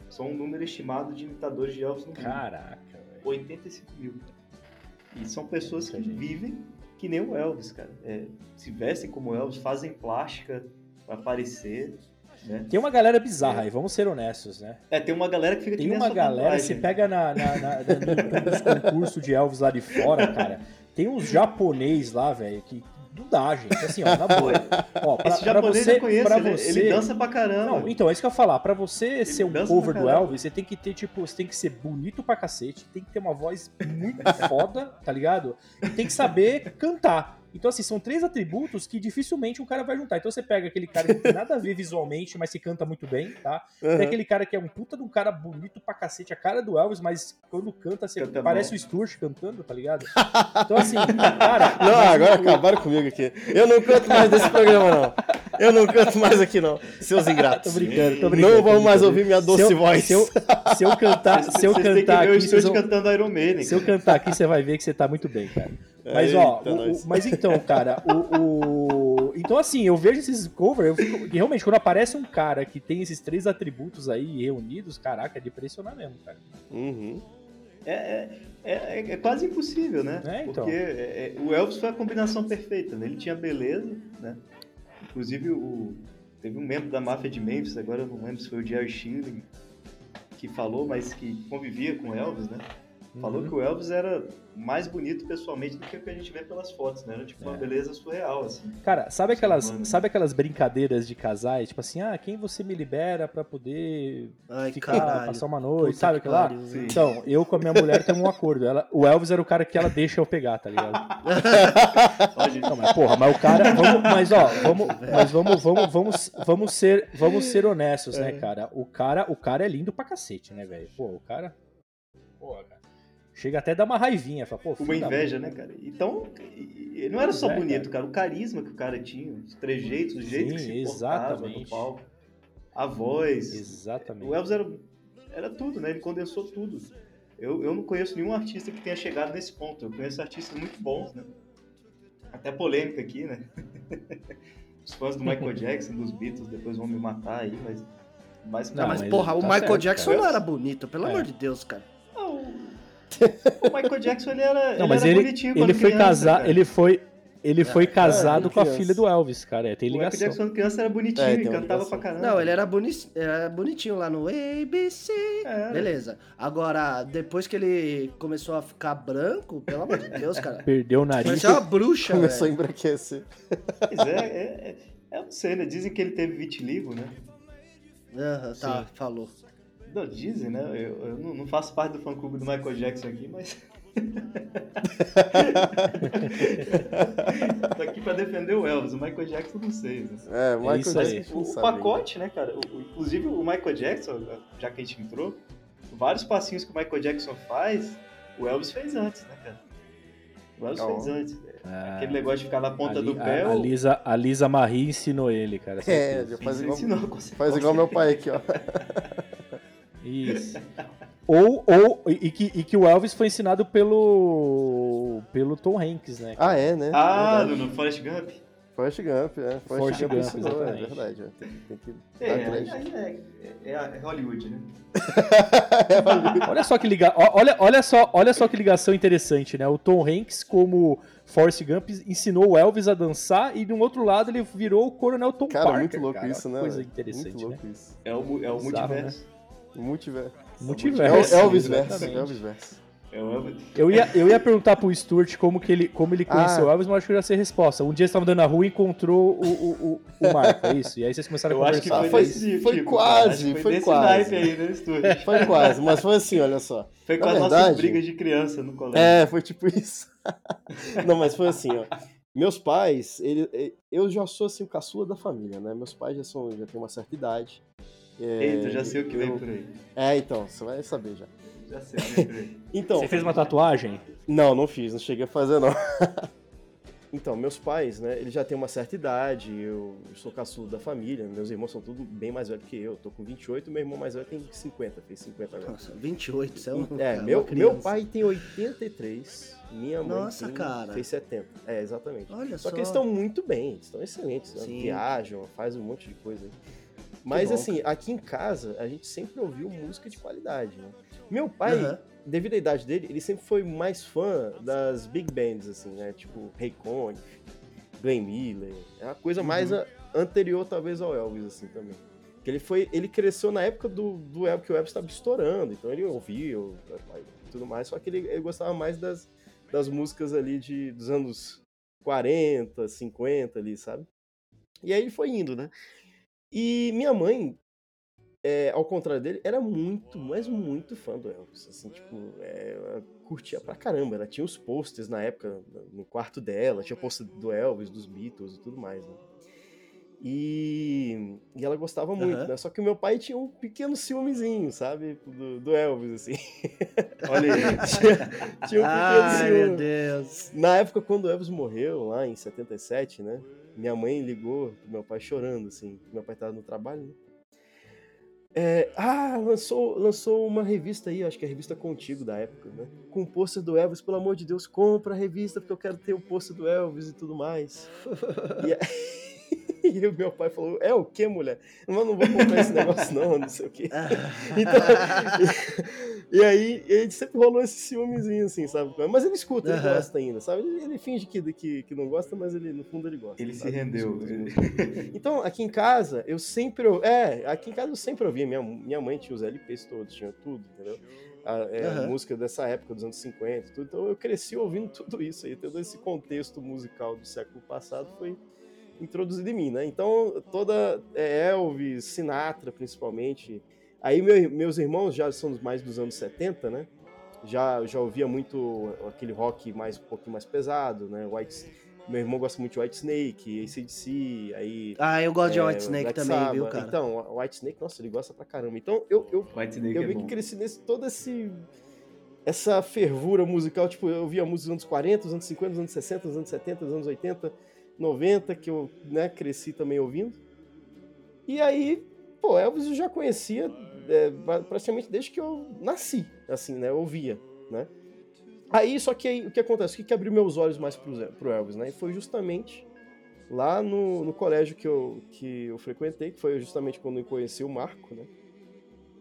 São um número estimado de imitadores de Elvis no mundo. Caraca, velho. 85 mil. E são pessoas que vivem que nem o Elvis, cara. É, se vestem como Elvis, fazem plástica pra aparecer, né? Tem uma galera bizarra aí, vamos ser honestos, né? É, tem uma galera que fica Tem uma galera, tatuagem. você pega na, na, na, na- nos concursos de Elvis lá de fora, cara, tem uns japonês lá, velho, que não dá, gente. Assim, ó, na boa. Ó, pra, Esse japonês você, eu conheço, pra ele, você... ele dança pra caramba. Não, então, é isso que eu ia falar. Pra você ser um cover do. Elvis, você tem que ter, tipo, você tem que ser bonito pra cacete, tem que ter uma voz muito foda, tá ligado? E tem que saber cantar. Então, assim, são três atributos que dificilmente um cara vai juntar. Então você pega aquele cara que não tem nada a ver visualmente, mas que canta muito bem, tá? Uhum. Tem aquele cara que é um puta de um cara bonito pra cacete, a cara do Elvis, mas quando canta, você Canta parece mal. o Sturge cantando, tá ligado? Então, assim, cara. Não, agora o- acabaram comigo aqui. Eu não canto mais desse programa, não. Eu não canto mais aqui, não. Seus ingratos. Tô brincando, tô brincando. Não vamos mais ouvir minha doce se eu, voz. Se eu, se eu cantar, se eu vocês cantar aqui, vocês Stuart vão, cantando Iron Maiden. se eu cantar aqui, você vai ver que você tá muito bem, cara. Mas, ó, Eita, o- o- mas então, cara, o, o- então, assim, eu vejo esses covers, eu fico, e realmente, quando aparece um cara que tem esses três atributos aí reunidos, caraca, é de impressionar mesmo, cara. Uhum. É, é, é, é quase impossível, né? É, então. Porque é, é, o Elvis foi a combinação perfeita, né? Ele tinha beleza, né? Inclusive, o, teve um membro da máfia de Memphis, agora eu não lembro se foi o Jerry Schilling, que falou, mas que convivia com Elvis, né? Falou Uhum. que o Elvis era mais bonito pessoalmente do que o que a gente vê pelas fotos, né? Era tipo uma É. beleza surreal, assim. Cara, sabe aquelas, sabe aquelas brincadeiras de casais? Tipo assim, ah, quem você me libera pra poder Ai, ficar, caralho. passar uma noite, Puta sabe aquilo lá? Sim. Então, eu com a minha mulher temos um acordo. Ela, o Elvis era o cara que ela deixa eu pegar, tá ligado? Não, mas porra, mas o cara. Vamos, mas ó, vamos, mas vamos, vamos, vamos, vamos ser, vamos ser honestos, né, cara? O cara, o cara é lindo pra cacete, né, velho? Pô, o cara. Porra, cara. Chega até a dar uma raivinha, fala, pô, uma inveja, né, cara? Então, e- e não era só é, bonito, cara. O carisma que o cara tinha, os trejeitos, o jeito que Sim, se portava exatamente. no palco, a voz. Exatamente. O Elvis era, era tudo, né? Ele condensou tudo. Eu, eu não conheço nenhum artista que tenha chegado nesse ponto. Eu conheço artistas muito bons, né? Até polêmica aqui, né? Os fãs do Michael Jackson, dos Beatles, depois vão me matar aí, mas. Mas, Não, Não, mas, mas porra, o tá Michael certo, Jackson cara. não era bonito, pelo É. amor de Deus, cara. Ah, o... Michael Jackson, ele era, Não, ele mas era ele, bonitinho ele quando foi casar, ele foi, ele foi casado é, com a filha do Elvis, cara. É, tem O Michael ligação. Jackson quando criança era bonitinho É, e cantava ligação. pra caramba. Não, ele era, boni era bonitinho lá no ABC. Era. Beleza. Agora, depois que ele começou a ficar branco, pelo amor de Deus, cara. Perdeu o nariz. Parecia uma bruxa, Começou a velho. embranquecer. Pois é, é, é, eu não sei, né? Dizem que ele teve vitiligo, né? Aham, tá, Sim. falou. Não, dizem, né? Eu, eu não, não faço parte do fã-clube do Michael Jackson aqui, mas... Tô aqui pra defender o Elvis, o Michael Jackson não sei. Né? É, Michael isso aí. Jackson. O, o pacote, né, cara? O- o- inclusive o Michael Jackson, já que a gente entrou, vários passinhos que o Michael Jackson faz, o Elvis fez antes, né, cara? O Elvis Ó. fez antes. Ah, Aquele negócio de ficar na ponta a, do pé. a, a o- Lisa, a Lisa Marie ensinou ele, cara. É, faz igual, ensinou, faz igual meu pai aqui, ó. Isso. Ou, ou e, que, e que o Elvis foi ensinado pelo pelo Tom Hanks, né? Ah, é, né? Ah, Verdade. no, Forrest Gump. É Forrest Gump, é. Forrest, Forrest Gump, Gump, ensinou, é verdade. Tem, tem que É, dar é, é, é, é Hollywood, né? Olha só que liga... olha, olha só, olha só que ligação interessante, né? O Tom Hanks como Forrest Gump ensinou o Elvis a dançar e de um outro lado ele virou o Coronel Tom Cara, Parker. muito louco cara. isso, né? Coisa interessante, Muito né? louco isso. É o, é o Bizarro, multiverso. Multiverso. Multiverso. É Elvis verso. exatamente. Elvis verso. É. Eu ia, eu ia perguntar pro Stuart como, que ele, como ele conheceu Ah. o Elvis, mas acho que eu já sei a resposta. Um dia você estava andando na rua e encontrou o, o, o, o Marco, é isso? E aí vocês começaram a Eu acho que conversar. foi, foi- desse foi tipo, quase, foi foi desse quase. aí, né, Stuart? Foi quase, mas foi assim, olha só. Foi com Na as nossas brigas de criança no colégio. É, foi tipo isso. Não, mas foi assim, ó. Meus pais, ele, eh, eu já sou assim o caçula da família, né? Meus pais já são, já têm uma certa idade. É, Eita, já sei o que vem eu- por aí. É, então, você vai saber já. Já sei o que vem por aí. Então, Você fez uma tatuagem? Não, não fiz, não cheguei a fazer, não. então, meus pais, né, eles já têm uma certa idade, eu sou caçulo da família, meus irmãos são tudo bem mais velhos que eu, eu tô com 28, meu irmão mais velho tem 50, fez 50 agora. Nossa, 28, você é, um, É, cara, meu, uma criança. meu pai tem 83, minha mãe Nossa, tem, cara. fez 70. É, exatamente. Olha Só só. que eles estão muito bem, eles estão excelentes, né? Viajam, fazem um monte de coisa. aí. Mas bom, assim, aqui em casa, a gente sempre ouviu música de qualidade, né? Meu pai, Aham. devido à idade dele, ele sempre foi mais fã das big bands, assim, né? Tipo, Ray Conniff, Glenn Miller. É uma coisa mais Uhum. a- anterior, talvez, ao Elvis, assim, também. Que ele foi, ele cresceu na época do, do Elvis, que o Elvis estava estourando, então ele ouvia e tudo mais, só que ele, ele gostava mais das, das músicas ali de, dos anos 40, 50 ali, sabe? E aí ele foi indo, né? E minha mãe, é, ao contrário dele, era muito, mas muito fã do Elvis. Assim, tipo, é, ela curtia pra caramba. Ela tinha os posters na época no quarto dela, tinha pôster do Elvis, dos Beatles e tudo mais, né? E, e ela gostava muito, Aham. né? Só que o meu pai tinha um pequeno ciúmezinho, sabe? Do, do Elvis, assim. Olha aí. tinha, tinha um pequeno Ai, meu ciúme. Deus. Na época, quando o Elvis morreu, lá em 77, né? Minha mãe ligou pro meu pai chorando, assim. Meu pai tava no trabalho, né? É, ah, lançou, lançou uma revista aí, acho que é a revista Contigo da época, né? Com o pôster do Elvis, pelo amor de Deus, compra a revista porque eu quero ter o pôster do Elvis e tudo mais. e, e o meu pai falou: É o que, mulher? Mas não vou comprar esse negócio, não, não sei o quê. Então, e, e aí, ele sempre rolou esse ciúmezinho, assim, sabe? Mas ele escuta, ele gosta ainda, sabe? Ele, ele finge que, que, que não gosta, mas ele, no fundo ele gosta. Ele se sabe? rendeu. Escuta as músicas. Então, aqui em casa, eu sempre. É, aqui em casa eu sempre ouvia. Minha, minha mãe tinha os LPs todos, tinha tudo, entendeu? A, é, Aham. Música dessa época, dos anos 50, tudo. Então eu cresci ouvindo tudo isso aí. Todo esse contexto musical do século passado foi introduzido em mim, né? Então, toda é, Elvis, Sinatra, principalmente. Aí meu- meus irmãos já são mais dos anos 70, né? Já, já ouvia muito aquele rock mais um pouquinho mais pesado, né? White, meu irmão gosta muito de White Snake, ACDC, aí Ah, eu gosto de é, White Snake Black também, viu, Sabbath. cara? Então, o White Snake, nossa, ele gosta pra caramba. Então, eu, eu, White Snake eu é meio que cresci nesse todo esse essa fervura musical, tipo, eu via música dos anos 40, dos anos 50, dos anos 60, dos anos 70, dos anos 80, 90, que eu, né, cresci também ouvindo. E aí, pô, Elvis eu já conhecia é, praticamente desde que eu nasci, assim, né, eu ouvia, né. Aí, só que aí, o que acontece? O que, que abriu meus olhos mais pro, pro Elvis, né? E foi justamente lá no, no colégio que eu, que eu frequentei, que foi justamente quando eu conheci o Marco, né?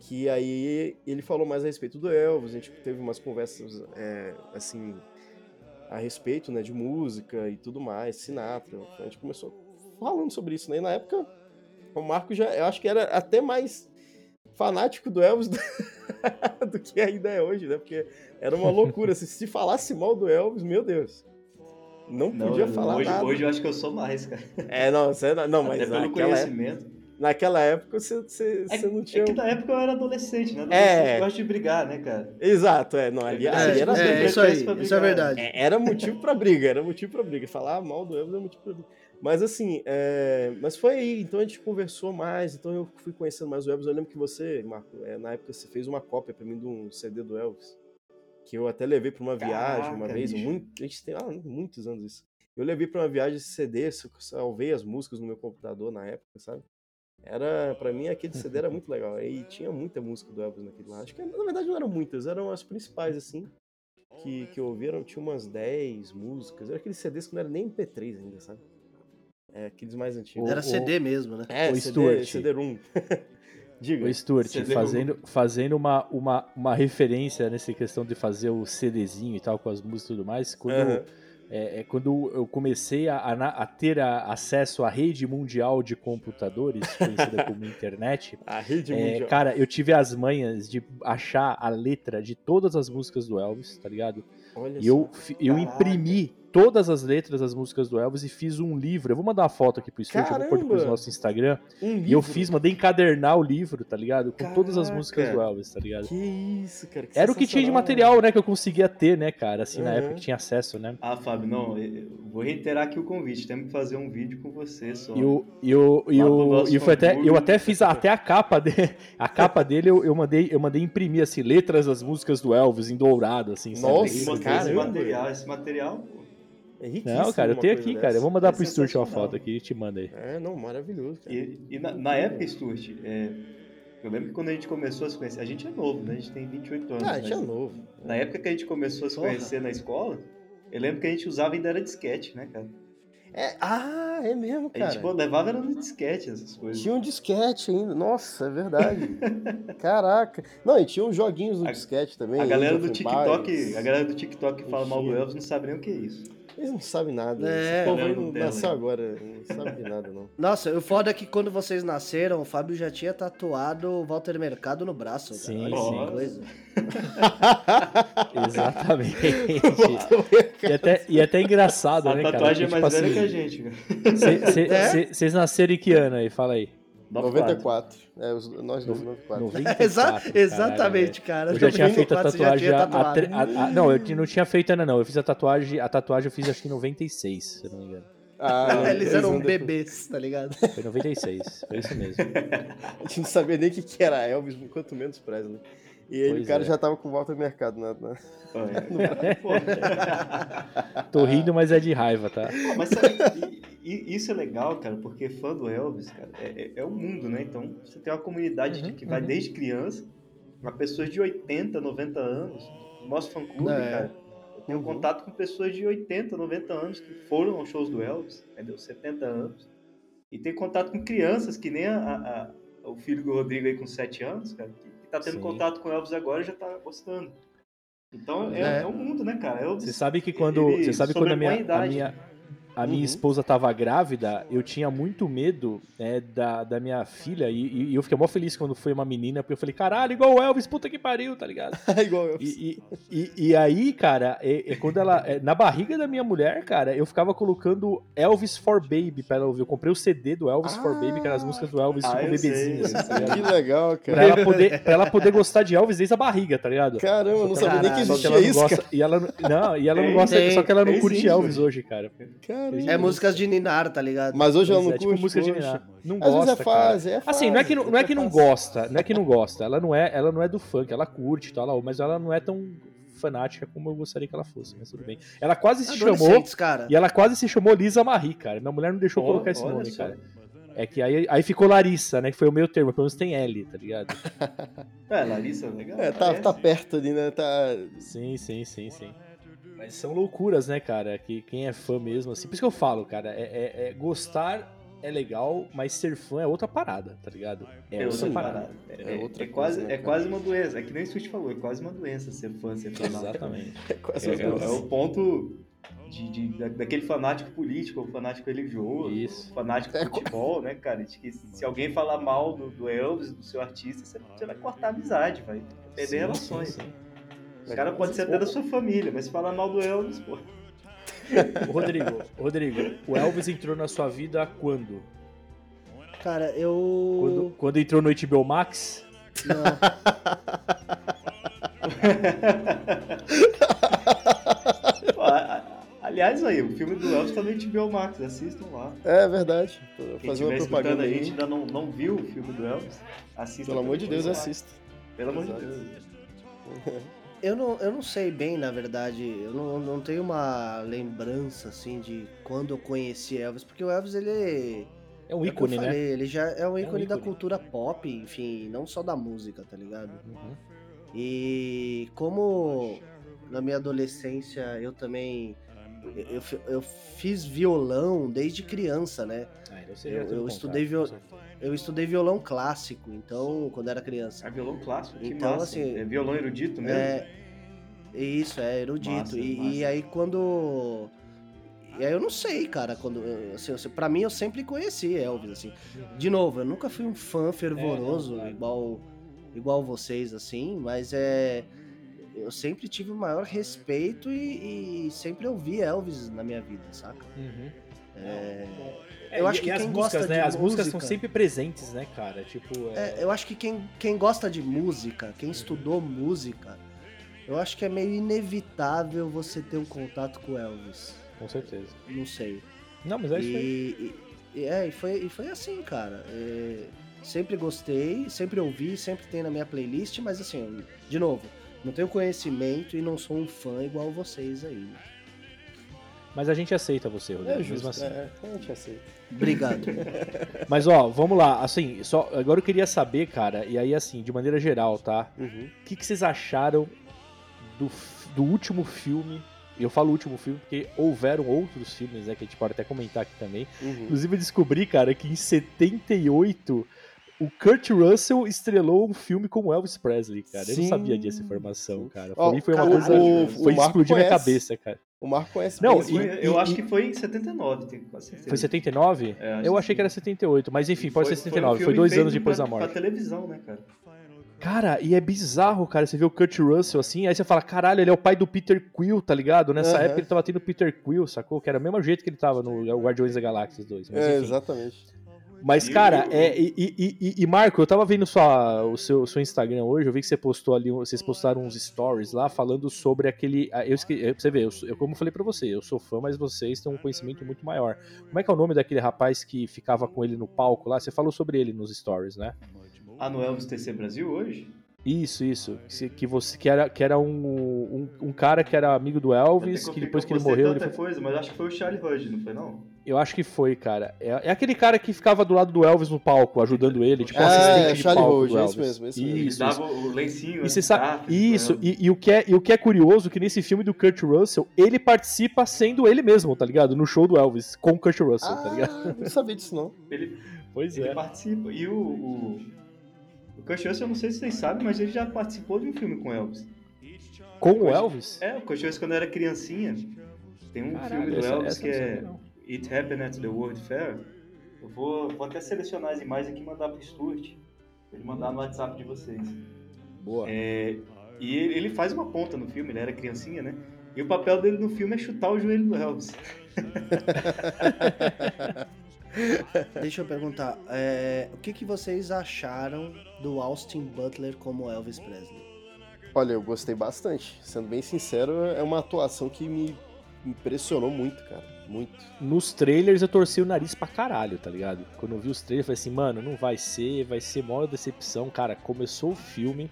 Que aí ele falou mais a respeito do Elvis, a gente teve umas conversas, é, assim, a respeito, né, de música e tudo mais, Sinatra. A gente começou falando sobre isso, né? E na época, o Marco já, eu acho que era até mais fanático do Elvis do, do que ainda é hoje, né? Porque era uma loucura. se, se falasse mal do Elvis, meu Deus. Não podia não, falar hoje, nada. hoje eu acho que eu sou mais, cara. É, não, você, não, mas Até pelo naquela, conhecimento. Naquela época você, você, É, você não é tinha. que na época eu era adolescente, né? É. Adolescente gosta de brigar, né, cara? Exato, é, não, ali, É, ali era, é, briga, isso aí, pra isso é brigar. verdade. é, era motivo pra briga, era motivo pra briga. Falar mal do Elvis é motivo pra briga. Mas assim, é, mas foi aí, então a gente conversou mais, então eu fui conhecendo mais o Elvis. Eu lembro que você, Marco, é, na época você fez uma cópia pra mim de um CD do Elvis. Que eu até levei pra uma viagem uma Caraca, vez, bicho. muito, a gente tem ah, muitos anos isso. Eu levei pra uma viagem esse CD, eu salvei as músicas no meu computador na época, sabe? Era, pra mim, aquele CD era muito legal. E tinha muita música do Elvis naquele lá. Acho que, na verdade, não eram muitas, eram as principais, assim, que, que eu ouvi. Eram, tinha umas 10 músicas. Era aqueles CDs que não era nem MP3 ainda, sabe? É, aqueles mais antigos. Era o- CD mesmo, né? É, o CD, Stuart. CD-ROM. Diga. O Stuart, CD fazendo, fazendo uma, uma, uma referência nessa questão de fazer o CDzinho e tal, com as músicas e tudo mais, quando, Aham. É, é quando eu comecei a, a a ter a- acesso à rede mundial de computadores, conhecida como internet, A rede é, mundial. cara, eu tive as manhas de achar a letra de todas as músicas do Elvis, tá ligado? Olha E eu, só. eu Caraca. imprimi todas as letras das músicas do Elvis e fiz um livro. Eu vou mandar uma foto aqui pro Stuart, eu vou pôr depois no nosso Instagram. Um E eu fiz, mandei encadernar o livro, tá ligado? Com todas as Caraca. músicas do Elvis, tá ligado? Que isso, cara. que Era o que tinha de material, né, que eu conseguia ter, né, cara? Assim, na Uhum. época que tinha acesso, né? Ah, Fábio, não, eu vou reiterar aqui o convite. Temos que fazer um vídeo com você só. E o, e o, e o, e foi até, eu até fiz a- até a capa dele, a capa dele eu, eu mandei, eu mandei imprimir assim letras das músicas do Elvis em dourado, assim? Nossa, Tem que Isso, mostrar esse material. Esse material, pô. É riquíssimo Não, cara, eu tenho aqui, cara. Eu dessa. vou mandar É pro Stuart uma foto aqui e te manda aí. É, não, maravilhoso, cara. E, e na, na época, Stuart, é, eu lembro que quando a gente começou a se conhecer, a gente é novo, né? A gente tem 28 anos. Ah, a gente é mas novo. Na época que a gente começou a se Porra. conhecer na escola, eu lembro que a gente usava ainda era disquete, né, cara? É, ah, é mesmo, A cara. gente pô, levava era no disquete essas coisas. Tinha um disquete ainda. Nossa, é verdade. Caraca. Não, e tinha uns joguinhos no A- disquete também. A galera do TikTok, a galera do TikTok que fala mal do. Elvis não sabe nem o que é isso. Eles não sabem nada. É. Esse povo aí Galera não Nutella, nasceu agora. Não sabe de nada, não. Nossa, o foda é que quando vocês nasceram, o Fábio já tinha tatuado o Walter Mercado no braço. Cara. Sim, Olha sim. que coisa. Exatamente. e, até, e até engraçado, a né, cara? tatuagem é Porque, mais tipo velha que a assim, gente, cê- É? Vocês nasceram em que ano aí? Fala aí. 94. É, os, nós dois, 94. 94. Exa exatamente, cara. Eu já tinha feito a 94 você já tatuagem. tinha a- a a- não, eu não tinha feito ainda, não. Eu fiz a tatuagem. A tatuagem eu fiz acho que em 96, se eu não me engano. Ah, Eles eram bebês, tá ligado? Foi em 96. Foi isso mesmo. A gente não sabia nem o que, que era Elvis, quanto menos Presley. E aí Pois o cara é. já tava com volta ao mercado. Na, na- É. Tô rindo, mas é de raiva, tá? Pô, mas sabe, isso é legal, cara, porque fã do Elvis, cara, é, é, é o mundo, né? Então você tem uma comunidade de Uhum, que vai uhum. desde criança, uma pessoas de 80, 90 anos. Nosso fã clube, É. cara, eu tenho Uhum. contato com pessoas de 80, 90 anos que foram aos shows do Elvis, entendeu? 70 anos. E tem contato com crianças, que nem a, a- a- o filho do Rodrigo aí com 7 anos, cara, tá tendo Sim. contato com o Elvis agora e já tá gostando. Então é, É. é o mundo, né, cara? Elvis, Você sabe que quando, você sabe quando a minha, a minha, a minha Uhum. esposa tava grávida, eu tinha muito medo né, da, da minha filha e, e eu fiquei mó feliz quando foi uma menina, porque eu falei, caralho, igual o Elvis, puta que pariu, tá ligado? Igual eu. E, e, e, e aí, cara, é, é quando ela. é, na barriga da minha mulher, cara, eu ficava colocando Elvis for Baby pra ela ouvir. Eu comprei o CD do Elvis for Baby, que eram as músicas do Elvis, Ah, tipo, sei. assim, tá ligado? Que legal, Pra cara. ela, poder, pra ela poder gostar de Elvis desde a barriga, tá ligado? Caramba, eu não sabia nem que existia isso, gosta, e ela não, não, e ela não Tem, gosta, só que ela não curte Elvis hoje, cara. cara. Caramba. É músicas de Ninar, tá ligado? Mas hoje ela não é, tipo curte. música de. Ninar. Não Às gosta, vezes é fase, cara. é fase. Assim, não é que não, não é que não gosta, não é que não gosta. Ela não é, ela não é do funk, ela curte, ela, mas ela não é tão fanática como eu gostaria que ela fosse, mas tudo bem. Ela quase se chamou Adolescentes, cara. e ela quase se chamou Lisa Marie, cara. Minha mulher não deixou Ó, colocar esse nome, só. cara. É que aí, aí ficou Larissa, né? Que foi o meu termo, pelo menos tem L, tá ligado? É, Larissa, legal. É, tá, tá perto ali, né? Tá. Sim, sim, sim, sim. Mas são loucuras, né, cara? Que quem é fã mesmo, assim. Por isso que eu falo, cara, é, é- é gostar é legal, mas ser fã é outra parada, tá ligado? É, É outra parada. É, É é- outra é quase, coisa, né, é quase uma doença. É que nem o Switch falou, é quase uma doença ser fã, ser fanático. Exatamente. É quase É, é- uma é o ponto de, de- da- daquele fanático político, ou fanático religioso, Isso. fanático É, de futebol, né, cara? Que se alguém falar mal do, do Elvis, do seu artista, você, você vai cortar a amizade, vai perder Sim, relações. sim, sim. Os caras podem ser até da sua família, mas se falar mal do Elvis, pô. Rodrigo, Rodrigo, o Elvis entrou na sua vida quando? Cara, eu. Quando, quando entrou no HBO Max? Não. Pô, a- a- aliás, aí, o filme do Elvis tá no HBO Max, assistam lá. É verdade. Quem fazer uma propaganda a aí. gente ainda não, não viu o filme do Elvis, assista. Pelo amor de Deus, lá. assista. Pelo amor de Exato. Deus. Eu não, eu não sei bem, na verdade. Eu não, não tenho uma lembrança, assim, de quando eu conheci Elvis. Porque o Elvis, ele. É um é eu ícone, né? falei, Ele já é um ícone, da ícone. cultura pop, enfim, não só da música, tá ligado? Uhum. E como na minha adolescência eu também. Eu, eu fi- eu fiz violão desde criança, né? Ah, então Eu- teve eu contato, estudei viol- com certeza. Eu estudei violão clássico, então, quando era criança. É violão clássico, que Então, massa. assim, é violão erudito mesmo? É, isso, é erudito. Massa, e, massa. e aí quando. E aí eu não sei, cara, quando. Assim, assim, pra mim eu sempre conheci Elvis, assim. De novo, eu nunca fui um fã fervoroso, É, não, claro. igual, igual vocês, assim, mas é. Eu sempre tive o maior respeito e, e sempre ouvi Elvis na minha vida, saca? Uhum. É, É, Eu acho que as quem músicas, gosta né? de As músicas música- são sempre presentes, né, cara? Tipo, é... É, eu acho que quem, quem gosta de música, quem estudou música, eu acho que é meio inevitável você ter um contato com Elvis. com certeza. Não sei. Não, mas é isso aí. E, e- e- é, e foi, e foi assim, cara. É, sempre gostei, sempre ouvi, sempre tem na minha playlist, mas assim, de novo, não tenho conhecimento e não sou um fã igual vocês aí. Mas a gente aceita você, Rodrigo, É mesmo justo. assim. É, a gente aceita. Obrigado. Mas ó, vamos lá, assim, só agora eu queria saber, cara, e aí assim, de maneira geral, tá? Uhum. O que, que vocês acharam do, do último filme? E eu falo último filme porque houveram outros filmes, né, que a gente pode até comentar aqui também. Uhum. Inclusive eu descobri, cara, que em 78 o Kurt Russell estrelou um filme com o Elvis Presley, cara. Eu não sabia dessa informação, cara. Pra mim foi uma cara, coisa. o- o foi Marco explodir minha cabeça, cara. O Marco conhece Não, foi- filme. eu e- acho e- que foi em 79, tenho quase certeza. Foi 79? É, acho eu que achei que era 78, mas enfim, pode Foi- ser 79. um Foi, dois anos depois pra, da morte. Pra televisão, né, cara? Cara, e é bizarro, cara. Você vê o Kurt Russell assim, aí você fala, caralho, ele é o pai do Peter Quill, tá ligado? Nessa Aham. época ele tava tendo Peter Quill, sacou? Que era o mesmo jeito que ele tava no Guardiões da Galáxia 2. Mas, É, enfim. exatamente. Mas, cara, é, e, e- e- e, Marco, eu tava vendo sua, o seu, seu Instagram hoje, eu vi que você postou ali, vocês postaram uns stories lá falando sobre aquele. ah, Eu esque, pra você ver, eu, eu, como eu falei pra você, eu sou fã, mas vocês têm um conhecimento muito maior. Como é que é o nome daquele rapaz que ficava com ele no palco lá? Você falou sobre ele nos stories, né? Ah, no Elvis TC Brasil hoje? Isso, isso. Que- Que você que era, que era um, um, um cara que era amigo do Elvis, que depois que ele morreu, ele tanta foi- coisa, mas acho que foi o Charlie Hudge, não foi não? eu acho que foi, cara. É, é aquele cara que ficava do lado do Elvis no palco, ajudando ele, tipo um É, assistente de Charlie palco do esse Elvis. mesmo, esse mesmo. Ele Isso, dava isso. o lencinho. E né, sabe, gafe, isso, né? e, e o que é, e o que é curioso que nesse filme do Kurt Russell, ele participa sendo ele mesmo, tá ligado? No show do Elvis, com o Kurt Russell, tá ligado? Ah, não sabia disso não. Ele, Pois ele é. participa. E o, o Kurt Russell, eu não sei se vocês sabem, mas ele já participou de um filme com Elvis. Com o Elvis? É, o Kurt Russell quando era criancinha. Tem um Caralho, filme do essa- Elvis essa que é não. It Happened at the World Fair. Eu vou, vou até selecionar as imagens aqui e mandar pro Stuart. Pra ele mandar no WhatsApp de vocês. Boa. É, e ele, ele faz uma ponta no filme, ele era criancinha, né? E o papel dele no filme é chutar o joelho do Elvis. Deixa eu perguntar, é, o que, que vocês acharam do Austin Butler como Elvis Presley? Olha, eu gostei bastante. Sendo bem sincero, é uma atuação que me impressionou muito, cara. Muito. Nos trailers eu torci o nariz pra caralho, tá ligado? Quando eu vi os trailers, eu falei assim, mano, não vai ser, vai ser maior decepção. Cara, começou o filme,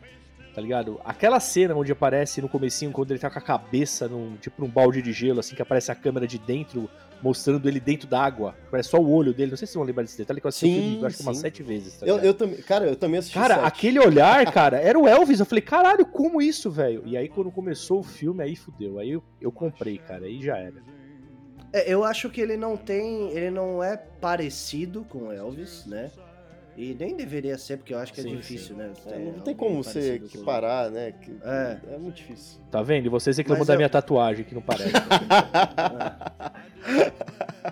tá ligado? Aquela cena onde aparece no comecinho, quando ele tá com a cabeça num, tipo num balde de gelo, assim, que aparece a câmera de dentro, mostrando ele dentro d'água. Parece só o olho dele, não sei se vocês vão lembrar desse detalhe, que eu assisti Sim, filme, eu acho que umas sete vezes, tá Eu, eu também, cara, eu também assisti Cara, sete. aquele olhar, cara, era o Elvis. Eu falei, caralho, como isso, velho? E aí, quando começou o filme, aí fudeu. Aí eu, eu comprei, cara, aí já era. É, eu acho que ele não tem, ele não é parecido com Elvis, né? E nem deveria ser, porque eu acho que é Sim, difícil, né? É, ter não tem alguém como você parecido com- equiparar, né? que- É. é muito difícil. Tá vendo? E vocês reclamam da eu- minha tatuagem, que não parece.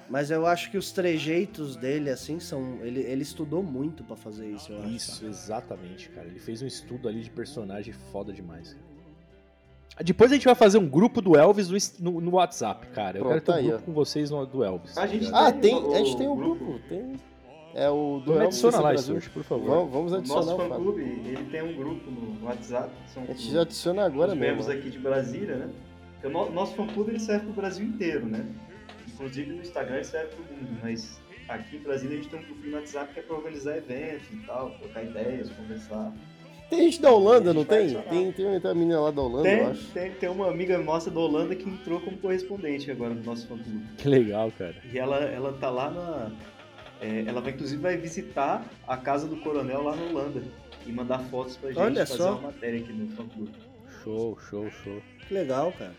Mas eu acho que os trejeitos dele, assim, são. Ele, ele estudou muito pra fazer isso, eu acho. Isso, exatamente, cara. Ele fez um estudo ali de personagem foda demais. Depois a gente vai fazer um grupo do Elvis no, no- WhatsApp, cara. Eu Pronto, quero ter um aí, grupo ó. com vocês no, do Elvis. A gente tá? Ah, Tem tem, o- a gente tem um grupo, grupo. tem. É o do Me Elvis adiciona Esse lá, Brasil. Por favor. Vamos, vamos O adicionar nosso o Fábio. fã-clube, ele tem um grupo no WhatsApp. São A gente já adiciona agora os mesmo. membros aqui de Brasília, né? Porque o no- nosso fã-clube ele serve pro Brasil inteiro, né? Inclusive no Instagram ele serve pro mundo, mas aqui em Brasília a gente tem um grupo no WhatsApp que é pra organizar eventos e tal, trocar ideias, conversar. Tem gente da Holanda, gente não tem? adicionar. Tem, tem, tem uma menina lá da Holanda, eu Tem, acho. tem, tem uma amiga nossa da Holanda que entrou como correspondente agora no nosso fã-clube. Que legal, cara. E ela, ela tá lá na. É, ela vai inclusive vai visitar a casa do coronel lá na Holanda e mandar fotos pra gente Olha fazer só. uma matéria aqui no fã-clube. Show, show, show. Que legal, cara.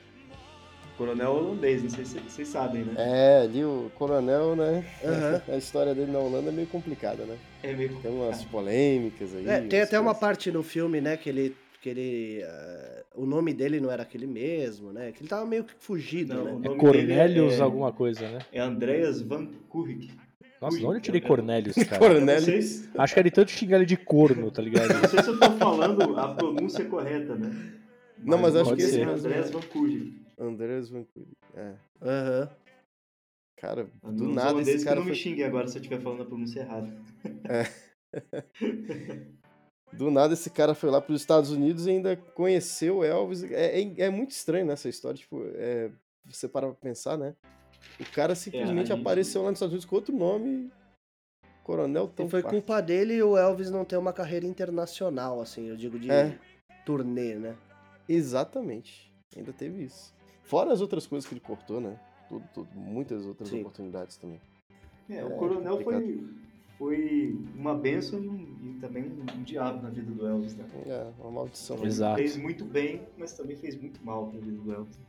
Coronel holandês, não sei se vocês sabem, né? É, ali o coronel, né? Aham. A história dele na Holanda é meio complicada, né? É meio Tem umas polêmicas aí. É, tem até uma parte no filme, né, que ele. Que ele eh, o nome dele não era aquele mesmo, né? Que ele tava meio que fugido, Não, né? o É Cornelius dele é- alguma coisa, né? É Andreas Van Kurik. Nossa, de onde eu tirei Cornelius, cara? Cornelius. Acho que era de tanto xingar ele de corno, tá ligado? não sei se eu tô falando a pronúncia correta, né? Não, mas acho que esse é né? Van Kurik. Andreas Van Kurik. É. Aham. Cara, Os do nada esse cara não me foi... xinguem agora se eu estiver falando a pronúncia errada. Do nada esse cara foi lá para os Estados Unidos e ainda conheceu o Elvis. É, é, é muito estranho nessa história, tipo, é, você para pra pensar, né? O cara simplesmente gente- apareceu lá nos Estados Unidos com outro nome, Coronel Tom E foi Parker. culpa dele o Elvis não ter uma carreira internacional, assim, eu digo de É. turnê, né? Exatamente. Ainda teve isso. Fora as outras coisas que ele cortou, né? Tudo, tudo, muitas outras Sim. oportunidades também. É, É, o coronel complicado. foi, foi uma benção e, um- e também um, um diabo na vida do Elvis, né? É, uma maldição. Ele Exato. fez muito bem, mas também fez muito mal pra vida do Elvis.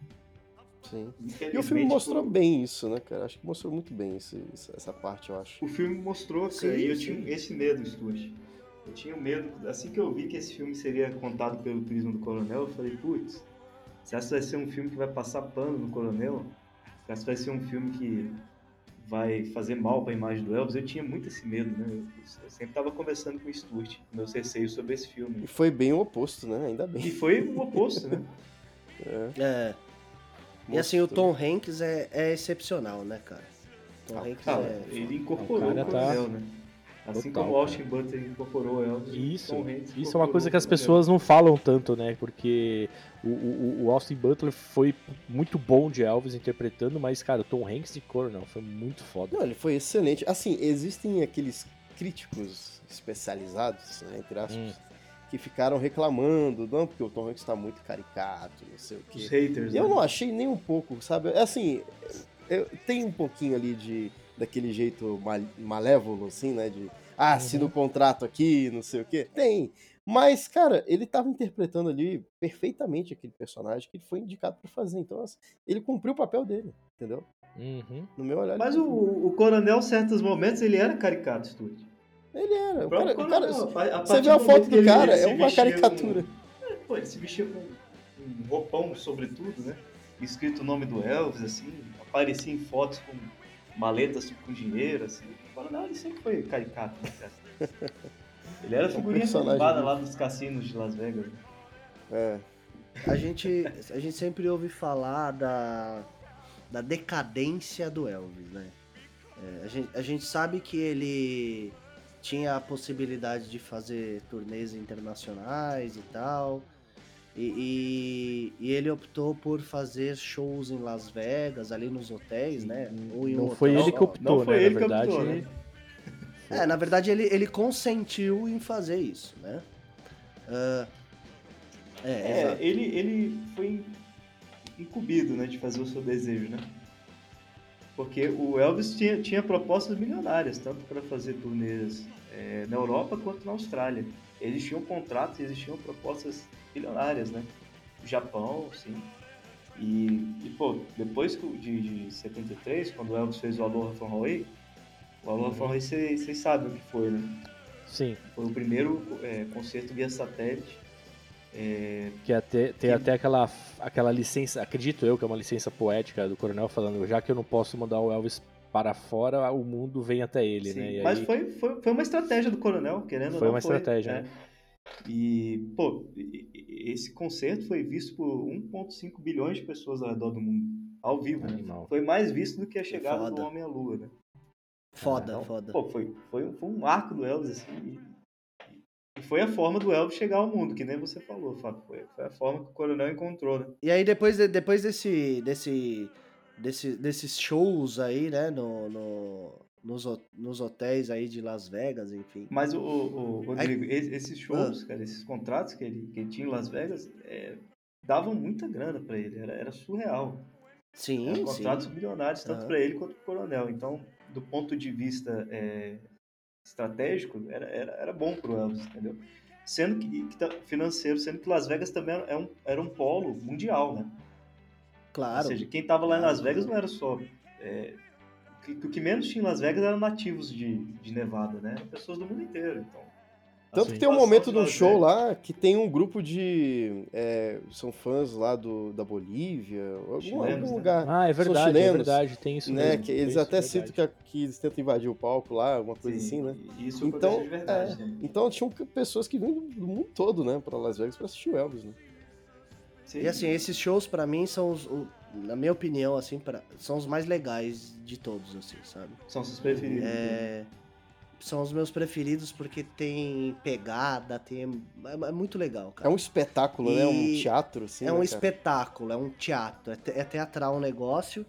Sim. E o filme mostrou bem isso, né, cara? Acho que mostrou muito bem esse- essa, parte, eu acho. O filme mostrou, cara, Sim, e eu sim. tinha esse medo, Stuart. Eu tinha medo, assim que eu vi que esse filme seria contado pelo prisma do Coronel, eu falei, putz, se essa vai ser um filme que vai passar pano no Coronel, se essa vai ser um filme que vai fazer mal pra imagem do Elvis, eu tinha muito esse medo, né? Eu, eu sempre tava conversando com o Stuart, meus receios sobre esse E filme. foi bem o oposto, né? Ainda E bem. foi o oposto, né? É. E assim, o Tom Hanks é, é excepcional, né, cara? Tom Ah, Hanks Ah, é. ele incorporou O o, cara tá- né? Assim Total, como o Austin Butler incorporou o Elvis, o Isso, Tom Hanks isso é uma coisa que as pessoas não falam tanto, né? Porque o, o, o Austin Butler foi muito bom de Elvis interpretando, mas, cara, o Tom Hanks de Coronel foi muito foda. Não, ele foi excelente. Assim, existem aqueles críticos especializados, né, entre aspas, Hum. Que ficaram reclamando, não, porque o Tom Hanks tá muito caricato, não sei o Os quê. haters. E eu né? não achei nem um pouco, sabe? É assim, eu, tem um pouquinho ali de daquele jeito mal- malévolo, assim, né? De, ah, assina o contrato aqui, não sei o quê. Tem. Mas, cara, ele tava interpretando ali perfeitamente aquele personagem que ele foi indicado pra fazer. Então, assim, ele cumpriu o papel dele, entendeu? Uhum. No meu olhar. Mas ele o, o coronel, em certos momentos, ele era caricato, Stuart. Ele era. O cara, o cara- a você vê a foto do cara, é uma caricatura. com- é, pô, ele se vestia com um roupão, sobretudo, né? Escrito o nome do Elvis, assim. Aparecia em fotos com maletas com dinheiro, assim. O coronel, ele sempre foi caricato, né, cara? Ele era É um figurinha mesmo. lá nos cassinos de Las Vegas. né? É. A gente, a gente sempre ouve falar da, da decadência do Elvis, né? É, a, gente, a gente sabe que ele tinha a possibilidade de fazer turnês internacionais e tal. E, e, e ele optou por fazer shows em Las Vegas, ali nos hotéis, né? Ou em um Não foi hotel ele só. que optou, Não foi né? ele Na que verdade, optou, né? É, na verdade ele, ele consentiu em fazer isso, né? Ah, é, É, ele, ele foi incumbido, né, de fazer o seu desejo, né? Porque o Elvis tinha, tinha propostas milionárias, tanto para fazer turnês é, na Europa quanto na Austrália. Existiam contratos, existiam propostas milionárias, né? O Japão, sim. E, e, pô, depois de, de 73, quando o Elvis fez o Aloha from Hawaii, o Aloha from Hawaii vocês sabem o que foi, né? Sim, Foi o primeiro é, concerto via satélite. É, que até, tem Que- até aquela, aquela licença, acredito eu que é uma licença poética do coronel falando, já que eu não posso mandar o Elvis para fora, o mundo vem até ele, Sim, né? E mas aí- foi, foi, foi uma estratégia do Coronel, querendo ou Foi não. uma estratégia, é. né? E, pô, e- e- esse concerto foi visto por 1,5 bilhões de pessoas ao redor do mundo, ao vivo. né? Animal. Foi mais visto do que a chegada do foda. Homem à Lua, né? Foda, Então, foda. Pô, foi, foi, foi um arco do Elvis, assim. E, foi a forma do Elvis chegar ao mundo, que nem você falou, Fábio. Foi, foi a forma que o Coronel encontrou, né? E aí depois, de- depois desse, desse, desse, desses shows aí, né, no, no- nos, nos hotéis aí de Las Vegas, enfim. Mas o, o, o Rodrigo, es- esses shows, cara, esses contratos que ele, que ele tinha em Las Vegas, é, davam muita grana pra ele, era, era surreal. Sim, Eram sim. contratos milionários, tanto Aham. pra ele quanto pro coronel. Então, do ponto de vista é, estratégico, era, era, era bom pro Elvis, entendeu? Sendo que, financeiro, sendo que Las Vegas também era um, era um polo mundial, né? Claro. Ou seja, quem tava lá em Las Vegas não era só. é, o que- menos tinha em Las Vegas eram nativos de, de Nevada, né? Eram pessoas do mundo inteiro. Então, a Tanto que tem um momento de Las show Vegas- lá que tem um grupo de. é, são fãs lá do, da Bolívia, algum, Chilenos, algum né? lugar. Ah, é São verdade, é chilenos, verdade, tem isso né? mesmo, Que eles isso, até é citam que, que eles tentam invadir o palco lá, alguma coisa Sim, assim, né? Isso Então, de verdade. né? Então tinham pessoas que vinham do mundo todo, né, pra Las Vegas pra assistir o Elvis, né? Sim. E assim, esses shows pra mim são os, o- na minha opinião, assim, pra, são os mais legais de todos, assim, sabe? São seus preferidos. né? É, são os meus preferidos porque tem pegada, tem é, é muito legal, É cara. um espetáculo, né? Um E teatro, assim. é um né, cara? espetáculo, é um teatro, é, te- é teatral um negócio.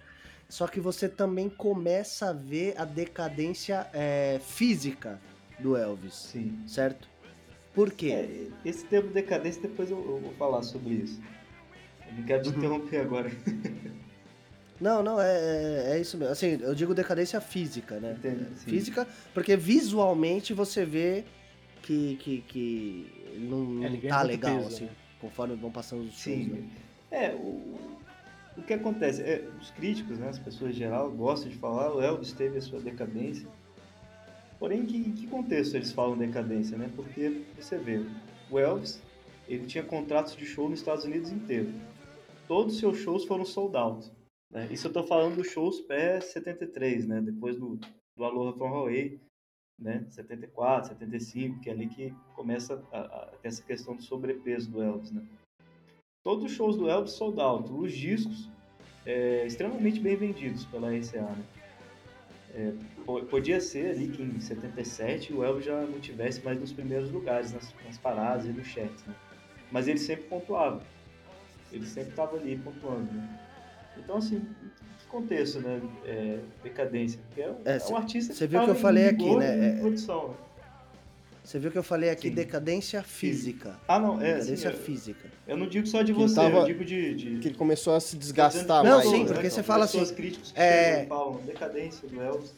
Só que você também começa a ver a decadência é, física do Elvis, Sim. certo? Por quê? É, esse termo decadência, depois eu, eu vou falar sobre isso. Eu não quero te Uhum. interromper agora. Não, não, é, é- é isso mesmo. Assim, eu digo decadência física, né? Entendo, sim. Física, porque visualmente você vê que, que, que não, É, não tá legal, peso, assim, né? conforme vão passando os shows, né? Sim. É, o, o que acontece? É, os críticos, né, as pessoas em geral, gostam de falar, o Elvis teve a sua decadência. Porém, em que, em que contexto eles falam decadência, né? Porque você vê, o Elvis, ele tinha contratos de show nos Estados Unidos inteiro. Todos os seus shows foram sold out. Né? Isso eu tô falando dos shows pré-73, né? Depois do, do Aloha from Hawaii, né? 74, 75, que é ali que começa a, a ter essa questão do sobrepeso do Elvis, né? Todos os shows do Elvis sold out. Os discos é, extremamente bem vendidos pela RCA, né? É, po- podia ser ali que em 77 o Elvis já não tivesse mais nos primeiros lugares, nas, nas paradas e nos charts, né? Mas ele sempre pontuava. Ele sempre estava ali pontuando, né? Então, assim, que contexto, né? É, decadência. Porque é, um- É, é um artista cê viu que eu falei aqui, né? em É- produção, né? Você viu que eu falei aqui Sim. decadência física. Ah, não, é. Decadência assim, eu, física. eu não digo só de Que você, tava- eu digo de. de... Que ele começou a se desgastar Não, mais. sim, né? porque Então, você fala pessoas assim, críticos que é- falam decadência do Elvis.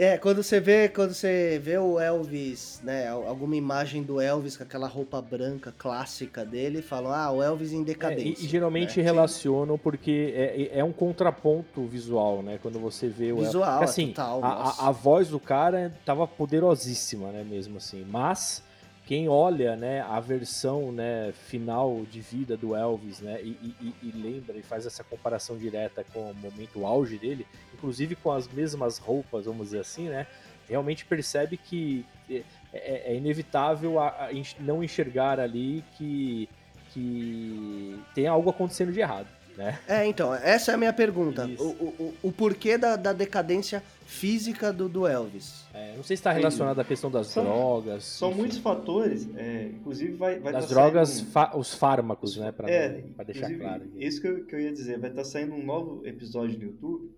É, quando você vê, quando você vê o Elvis, né, al- alguma imagem do Elvis com aquela roupa branca clássica dele, falam, ah, o Elvis em É, e, decadência. e geralmente né? relacionam porque é, é um contraponto visual, né? Quando você vê o Visual, é assim, total, a, a, a voz do cara tava poderosíssima, né? Mesmo assim. Mas quem olha, né, a versão, né, final de vida do Elvis, né, e- e- e lembra e faz essa comparação direta com o momento auge dele, inclusive com as mesmas roupas, vamos dizer assim, né? Realmente percebe que é, é- é inevitável a- a não enxergar ali que, que tem algo acontecendo de errado, né? É, então, essa é a minha pergunta. O, o, o, porquê da, da decadência física do, do Elvis. É, não sei se está relacionado à questão das São- drogas. São enfim, muitos fatores, é, inclusive vai, vai das tá drogas, saindo um- fa- os fármacos, né? Pra, É, deixar claro. Isso que eu, que eu ia dizer, vai estar saindo um novo episódio no YouTube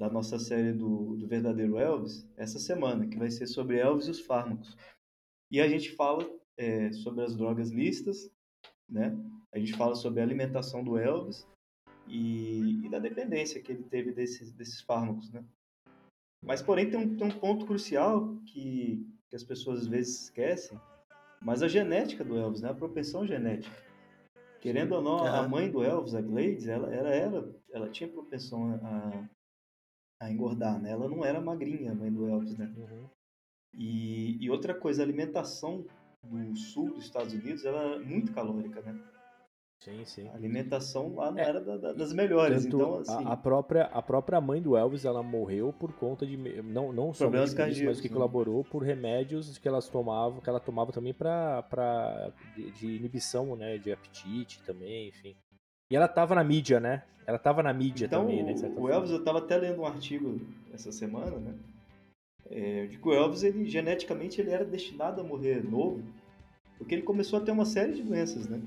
da nossa série do, do verdadeiro Elvis essa semana, que vai ser sobre Elvis e os fármacos. E a gente fala é, sobre as drogas listas, né? A gente fala sobre a alimentação do Elvis e, e da dependência que ele teve desses, desses fármacos, né? Mas, porém, tem um, tem um ponto crucial que, que as pessoas às vezes esquecem, mas a genética do Elvis, né? A propensão genética. Querendo ou não, a mãe do Elvis, a Gladys, ela, ela, era, ela tinha propensão a, a engordar, né? Ela não era magrinha, a mãe do Elvis, né? Uhum. E, e outra coisa, a alimentação do sul dos Estados Unidos, ela é muito calórica, né? Sim, sim. A alimentação lá não É. era da- da- das melhores, então a- assim... a, própria, a própria mãe do Elvis, ela morreu por conta de. Não, não Problemas somente por isso, mas cardíacos, que né? colaborou por remédios que elas tomavam, que ela tomava também pra, pra, de, de inibição, né? De apetite também, enfim. E ela tava na mídia, né? Ela tava na mídia Então, também, né? o forma. Elvis, eu tava até lendo um artigo essa semana, né? É, de que o Elvis, ele, geneticamente, ele era destinado a morrer novo, porque ele começou a ter uma série de doenças, né?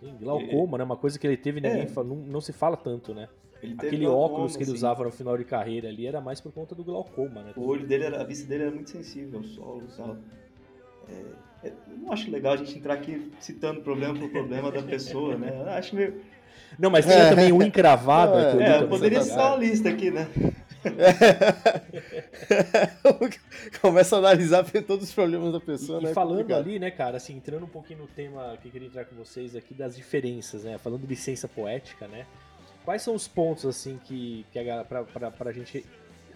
Sim, glaucoma, né? Uma coisa que ele teve, ninguém É. fala- não, não se fala tanto, né? Aquele glaucoma, óculos que ele assim. usava no final de carreira ali era mais por conta do glaucoma, né? O olho dele, era, a vista dele era muito sensível ao sol e tal. É, é, eu não acho legal a gente entrar aqui citando problema por problema da pessoa, né? Eu acho meio... Não, mas tinha também o encravado. É. li É, eu também, poderia citar uma ligado? lista aqui, né? Começa a analisar todos os problemas da pessoa, E, né? e falando Complicado. ali, né, cara, assim, entrando um pouquinho no tema que eu queria entrar com vocês aqui das diferenças, né? Falando de licença poética, né? Quais são os pontos, assim, que, que a, pra, pra, pra gente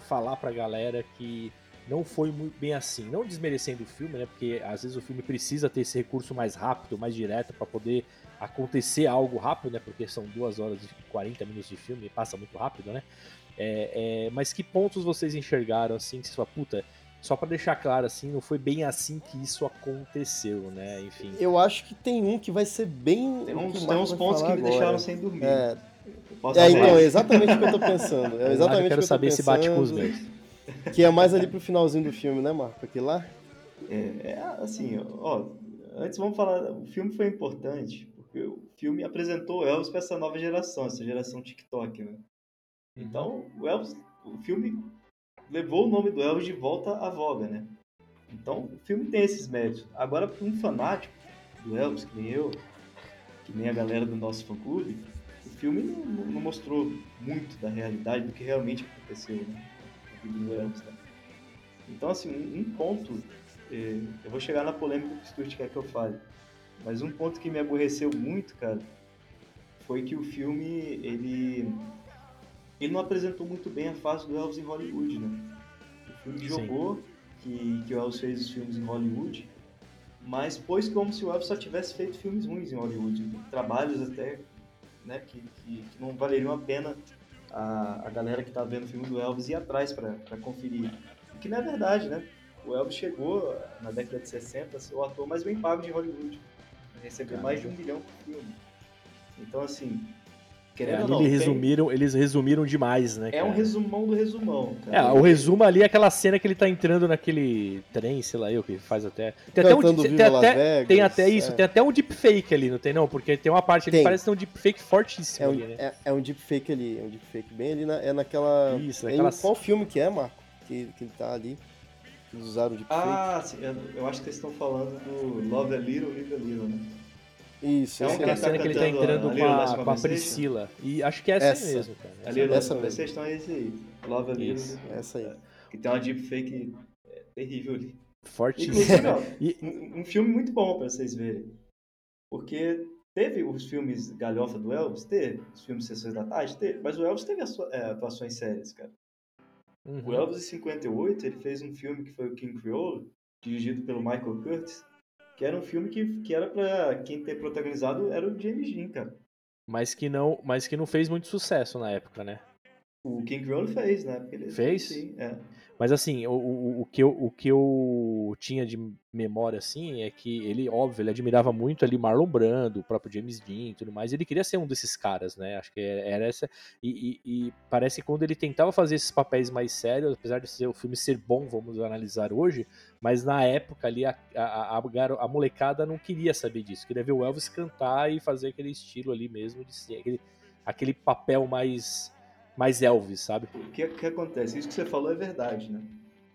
falar pra galera que não foi muito bem assim? Não desmerecendo o filme, né? Porque às vezes o filme precisa ter esse recurso mais rápido, mais direto, pra poder acontecer algo rápido, né? Porque são duas horas e 40 minutos de filme, passa muito rápido, né? É, é, mas que pontos vocês enxergaram, assim, que fala, puta, só pra deixar claro, assim, não foi bem assim que isso aconteceu, né? Enfim. Eu acho que tem um que vai ser bem. Tem uns, tem uns pontos que me agora. deixaram sem dormir. É, é, então, é exatamente o que eu tô pensando. É exatamente eu o que quero eu tô saber se bate com os pensando, meus. Que é mais ali pro finalzinho do filme, né, Marco? Aqui lá? É, é assim, ó, antes vamos falar, o filme foi importante, o filme apresentou o Elvis para essa nova geração, essa geração TikTok, né? Então, o Elvis, o filme levou o nome do Elvis de volta à voga, né? Então, o filme tem esses méritos. Agora, para um fanático do Elvis, que nem eu, que nem a galera do nosso fã-clube, o filme não, não- mostrou muito da realidade do que realmente aconteceu, né? Do Elvis, né? Então, assim, um, um ponto, eh, eu vou chegar na polêmica que o Stuart quer que eu fale, mas um ponto que me aborreceu muito, cara, foi que o filme, ele, ele não apresentou muito bem a fase do Elvis em Hollywood, né? O filme Sim. jogou que, que o Elvis fez os filmes em Hollywood, mas pôs como se o Elvis só tivesse feito filmes ruins em Hollywood, trabalhos até né, que, que, que não valeriam a pena a, a galera que tá vendo o filme do Elvis ir atrás para conferir. O que não é verdade, né? O Elvis chegou na década de 60 a ser o ator mais bem pago de Hollywood. Recebeu Caramba. mais de um milhão por filme. Então, assim, É, querendo não, eles tem- resumiram, eles resumiram demais, né? é um cara? resumão do resumão. É, cara. o resumo ali é aquela cena que ele tá entrando naquele trem, sei lá eu, que faz até. Tem até, um, tem, até, Vegas, tem até isso, é. tem até um deepfake ali, não tem não? Porque tem uma parte ali Tem. que parece ter um deepfake fortíssimo É um, ali, né? é, é um deepfake ali, é um deepfake bem ali, na, é naquela... Isso, é naquela em qual filme que é, Marco? Que, que ele tá ali. Eles usaram de Ah, sim, eu, eu acho que vocês estão falando do Love a Little, Live a Little, né? Isso, É um esse que tá cena que ele tá entrando a com a, com a? Priscila. E acho que é essa, Essa. mesmo, cara. Essa essa mesmo. Conversation é esse aí. Love a Little. Essa aí. Que tem uma deepfake é, terrível ali. Ó, E- um, um filme muito bom pra vocês verem. Porque teve os filmes Galhofa do Elvis, teve. Os filmes Sessões da Tarde, teve. Mas o Elvis teve sua- é, atuações sérias, cara. O Uhum. Elvis, em 58, ele fez um filme que foi o King Creole, dirigido pelo Michael Curtis, que era um filme que, que era pra quem ter protagonizado era o James Dean, cara. Mas que não, mas que não fez muito sucesso na época, né? O King Creole fez, né? Ele Fez? Sim, é. Mas assim, o, o, o que eu, o que eu tinha de memória, assim, é que ele, óbvio, ele admirava muito ali Marlon Brando, o próprio James Dean e tudo mais. Ele queria ser um desses caras, né? Acho que era essa. E, e- e parece que quando ele tentava fazer esses papéis mais sérios, apesar de ser, o filme ser bom, vamos analisar hoje, mas na época ali a, a, a, a molecada não queria saber disso. Queria ver o Elvis cantar e fazer aquele estilo ali mesmo, de ser aquele, aquele papel mais, mais Elvis, sabe? O que, que acontece? Isso que você falou é verdade, né?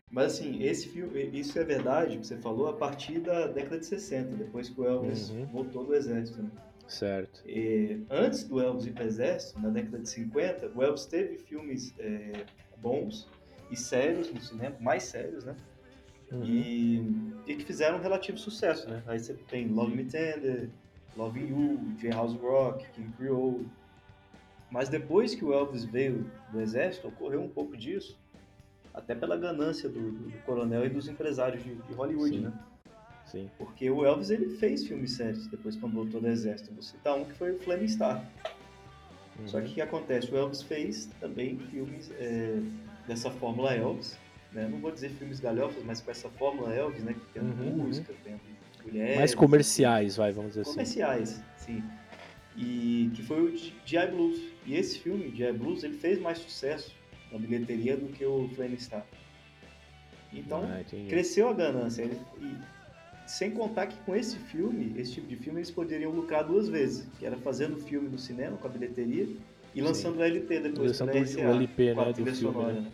Mas assim, esse filme, isso é verdade que você falou a partir da década de 60, depois que o Elvis Uhum. voltou do exército. Né? Certo. E antes do Elvis ir para o exército, na década de 50, o Elvis teve filmes é, bons e sérios no cinema, mais sérios, né? Uhum. E, e que fizeram um relativo sucesso, né? Aí você tem Love Me Tender, Love You, J-House Rock, King Creole. Mas depois que o Elvis veio do exército, ocorreu um pouco disso, até pela ganância do, do- coronel e dos empresários de, de Hollywood, Sim. né? Sim. Porque o Elvis ele fez filmes sérios depois quando voltou do exército. Vou citar um que foi o Flaming Star. Só que o que acontece? O Elvis fez também filmes é, dessa fórmula Elvis. Né? Não vou dizer filmes galhofas, mas com essa fórmula Elvis, né? Que tem Uhum, música, tem mulheres. Mais comerciais, vai, vamos dizer assim. Comerciais, sim. E que foi o G.I. Blues. E esse filme, G.I. Blues, ele fez mais sucesso na bilheteria do que o Flaming Star. Então, Ah, cresceu a ganância. Ele- e sem contar que com esse filme, esse tipo de filme, eles poderiam lucrar duas vezes. Que era fazendo o filme no cinema, com a bilheteria, e lançando o LP depois Lançando o LP, né, do filme, sonora, né? né?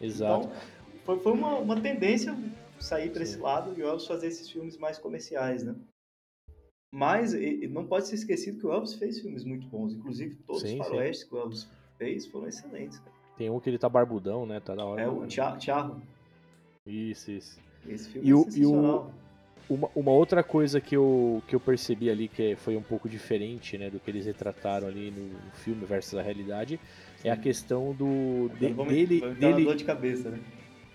Exato. Então, foi, foi uma, uma tendência sair para esse Sim. lado e o Elvis fazer esses filmes mais comerciais, né? Mas e- não pode ser esquecido que o Elvis fez filmes muito bons. Inclusive, todos Sim, os sim. faroestes que o Elvis fez foram excelentes. Cara. Tem um que ele tá barbudão, né? Tá da hora. É o Tia- Charro. Isso, isso. Esse filme E é o- e o-. Uma, uma outra coisa que eu, que eu percebi ali que foi um pouco diferente, né, do que eles retrataram ali no, no filme versus a realidade, é a Sim. questão do de- vamos- dele, vamos dele, de cabeça, né?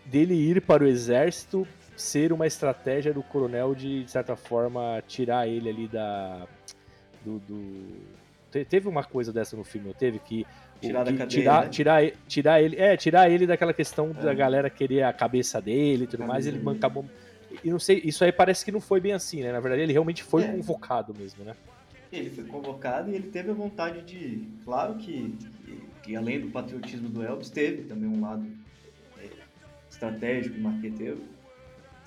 dele ir para o exército ser uma estratégia do coronel de, de certa forma, tirar ele ali da. Do, do- te- Teve uma coisa dessa no filme, não teve? Que. Tirar da cadeia, tirar, né? tirar, tirar ele. É, tirar ele daquela questão da É. galera querer a cabeça dele e tudo mais, ele acabou. E não sei, isso aí parece que não foi bem assim, né? Na verdade, ele realmente foi É. convocado mesmo, né? Ele foi convocado e ele teve a vontade de. Claro que, que, que além do patriotismo do Elvis, teve também um lado é, estratégico marqueteiro.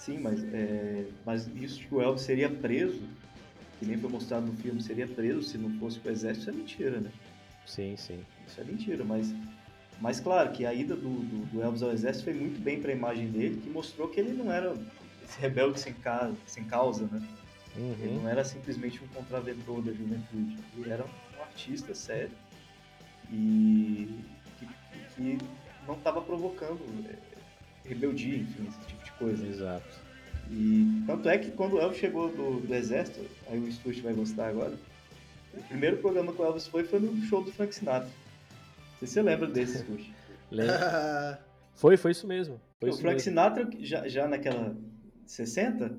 Sim, mas, é, mas isso que o Elvis seria preso, que nem foi mostrado no filme, seria preso se não fosse pro exército, isso é mentira, né? Sim, sim. Isso é mentira, mas, mas claro que a ida do, do, do Elvis ao exército foi muito bem para a imagem dele, que mostrou que ele não era esse rebelde sem, ca, sem causa, né? Ele Uhum. não era simplesmente um contraventor da juventude, ele era um artista sério e que, que não estava provocando é, rebeldia, enfim, esse tipo de coisa. Exato. E tanto é que quando o Elvis chegou do, do exército, aí o Stuart vai gostar agora, o primeiro programa que o Elvis foi foi no show do Frank Sinatra. Não sei se você lembra desse, Stuart. Lembra? Foi, foi isso mesmo. Foi o isso Frank mesmo. Sinatra, já, já naquela 60,